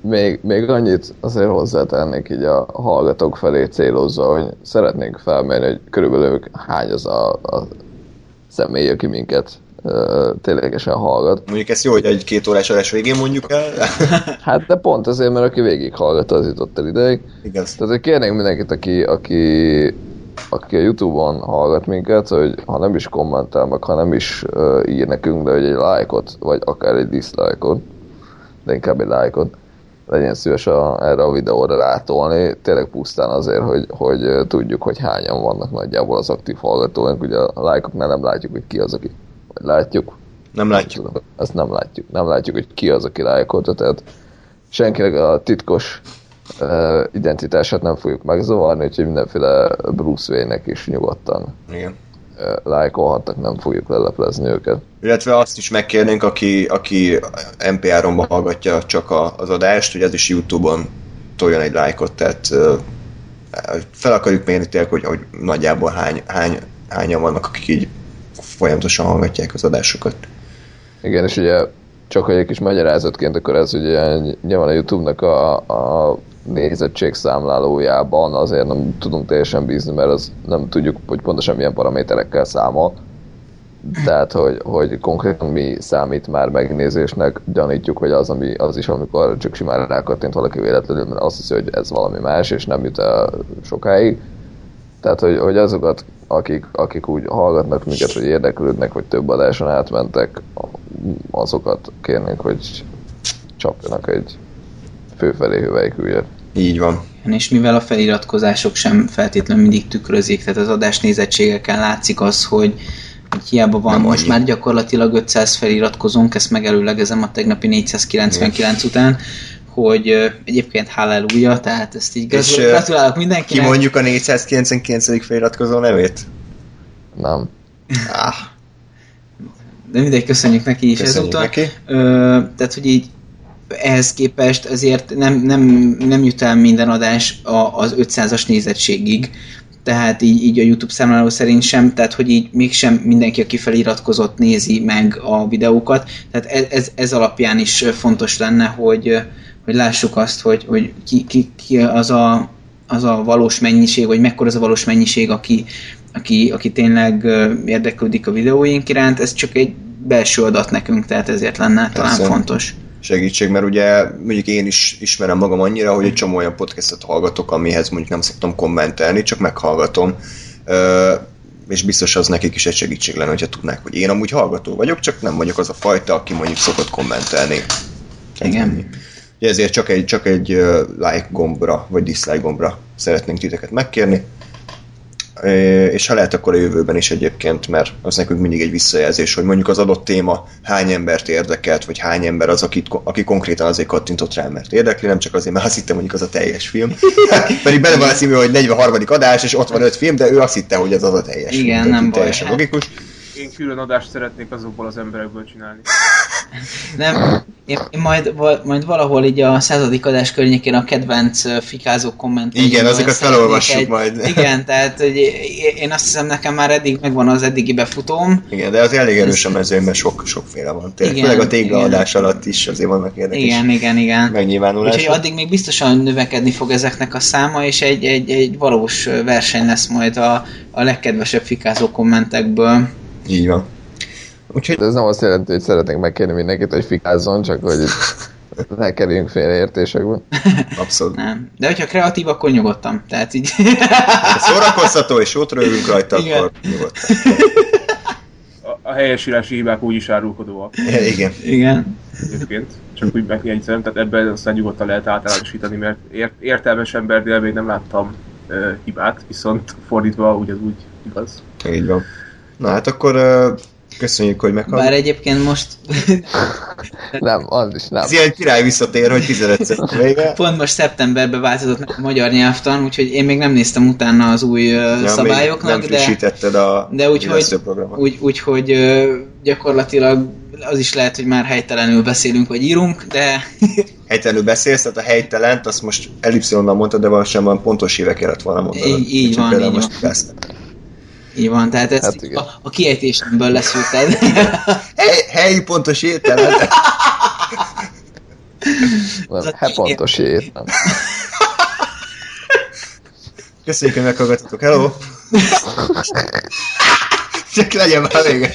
még, még annyit azért hozzátennék így a hallgatók felé célozva, hogy szeretnénk felmérni, hogy körülbelül hány az a, a személy, aki minket ö, ténylegesen hallgat. Mondjuk ezt jó, hogy egy két órás adás végén mondjuk el. [laughs] Hát de pont azért, mert aki végig hallgat, az jutott el ideig. Igaz. Tehát hogy kérnénk mindenkit, aki, aki, aki a Youtube-on hallgat minket, hogy ha nem is kommentel, meg ha nem is uh, ír nekünk, de hogy egy lájkot, vagy akár egy dislike-ot, de inkább egy lájkot, legyen szíves a, erre a videóra rátolni, tényleg pusztán azért, hogy, hogy tudjuk, hogy hányan vannak nagyjából az aktív hallgatóink. Ugye a lájkoknál nem látjuk, hogy ki az, aki vagy látjuk, Nem látjuk. Tudom, Ezt nem látjuk. Nem látjuk, hogy ki az, aki lájkolta, tehát senkinek a titkos uh, identitását nem fogjuk megzavarni, úgyhogy mindenféle Bruce Wayne-nek is nyugodtan Igen. Lájkolhatnak, nem fogjuk leleplezni őket. Illetve azt is megkérnénk, aki, aki MP3-ban hallgatja csak a, az adást, hogy ez is YouTube-on toljon egy lájkot, tehát fel akarjuk mérni tényleg, hogy, hogy nagyjából hány, hány, hányan vannak, akik így folyamatosan hallgatják az adásokat. Igen, és ugye csak hogy egy kis magyarázatként, akkor ez ugye nyilván a YouTube-nak a, a nézettség számlálójában azért nem tudunk teljesen bízni, mert az nem tudjuk, hogy pontosan milyen paraméterekkel számol. Tehát, hogy, hogy konkrétan mi számít már megnézésnek, gyanítjuk, hogy az, ami, az is, amikor csak simán rákattint valaki véletlenül, mert azt hiszi, hogy ez valami más, és nem jut el sokáig. Tehát, hogy, hogy azokat, akik, akik úgy hallgatnak minket, hogy érdeklődnek, hogy több adáson átmentek, azokat kérnénk, hogy csapjanak egy főfelé hüvelykülyet. Így van. És mivel a feliratkozások sem feltétlenül mindig tükrözik, tehát az adás nézettségeken látszik az, hogy, hogy hiába van Nem most annyi. már gyakorlatilag 500 feliratkozónk, ezt megelőlegezem a tegnapi 499 után, hogy ö, egyébként halleluja, tehát ezt így És, gratulálok mindenkinek. Kimondjuk a 499. feliratkozó nevét? Nem. Ah, De mindegy, köszönjük neki is köszönjük ezúttal. neki. Ö, tehát, hogy így ehhez képest azért nem, nem, nem jut el minden adás a, az 500-as nézettségig, tehát így, így a YouTube számláló szerint sem, tehát hogy így mégsem mindenki, aki feliratkozott, nézi meg a videókat, tehát ez, ez, ez alapján is fontos lenne, hogy, hogy lássuk azt, hogy, hogy ki, ki, ki az, a, az a valós mennyiség, vagy mekkora az a valós mennyiség, aki, aki, aki tényleg érdeklődik a videóink iránt, ez csak egy belső adat nekünk, tehát ezért lenne talán Persze. fontos. Segítség, mert ugye mondjuk én is ismerem magam annyira, hogy egy csomó olyan podcastot hallgatok, amihez mondjuk nem szoktam kommentelni, csak meghallgatom. És biztos az nekik is egy segítség lenne, hogyha tudnák, hogy én amúgy hallgató vagyok, csak nem vagyok az a fajta, aki mondjuk szokott kommentelni. Igen. Ugye ezért csak egy, csak egy like gombra, vagy dislike gombra szeretnénk titeket megkérni. És ha lehet, akkor a jövőben is egyébként, mert az nekünk mindig egy visszajelzés, hogy mondjuk az adott téma hány embert érdekelt, vagy hány ember az, akit, aki konkrétan azért kattintott rá, mert érdekli, nem csak azért, mert azt hitte mondjuk az a teljes film. [laughs] Pedig benne van a című, hogy 43. adás, és ott van 5 film, de ő azt hitte, hogy ez az a teljes Igen, film. nem baj, Teljesen hát. logikus. Én külön adást szeretnék azokból az emberekből csinálni. Nem, én, én majd, majd valahol így a századik adás környékén a kedvenc fikázó kommentek. Igen, azokat felolvassuk majd. [laughs] Igen, tehát hogy én- azt hiszem nekem már eddig megvan az eddigi befutóm. Igen, de az elég erős a mezőn, mert sok, sokféle van. Tényleg, Igen, főleg a téglaadás alatt is azért vannak érdekes Igen, igen, igen. megnyilvánulások. Úgyhogy addig még biztosan növekedni fog ezeknek a száma, és egy, egy, egy valós verseny lesz majd a, a legkedvesebb fikázó kommentekből. Így van. Úgyhogy De ez nem azt jelenti, hogy szeretnénk megkérni mindenkit, hogy fikázzon, csak hogy ne kerüljünk félreértésekbe. abszolút. Nem. De hogyha kreatív, akkor nyugodtan. Tehát így... Ha szórakoztató és jót rövünk rajta, Igen. akkor nyugodtan. A, a helyesírási hibák úgyis árulkodóak Igen. Igen. egyébként. Csak úgy megjegyzem, tehát ebben aztán nyugodtan lehet általánosítani, mert ért, értelmes embernél még nem láttam ö, hibát, viszont fordítva úgy az úgy igaz. Így van. Na hát akkor ö, köszönjük, hogy Bár meghallgattad. egyébként most [laughs] Nem, az is nem. Ez ilyen király visszatér, hogy 15 vége. [laughs] pont most szeptemberben változott a magyar nyelvtan, úgyhogy én még nem néztem utána az új Ja, szabályoknak, nem de, frissítetted a de úgyhogy, úgy, úgy, ö, gyakorlatilag az is lehet, hogy már helytelenül beszélünk, vagy írunk, de [laughs] Helytelenül beszélsz, tehát a helytelent, azt most ellipszilonnal mondtad, de valószínűleg pontos évek kellett volna mondanod. Így- így van, például így most van. ezt. Így van, tehát ezt Hát hát igen. a, a kiejtésemből leszűrted. [laughs] Hely, helyi pontos ételen. nem he pontos ét, nem. Köszönjük, hogy meghallgattatok. Hello! Csak legyen már vége.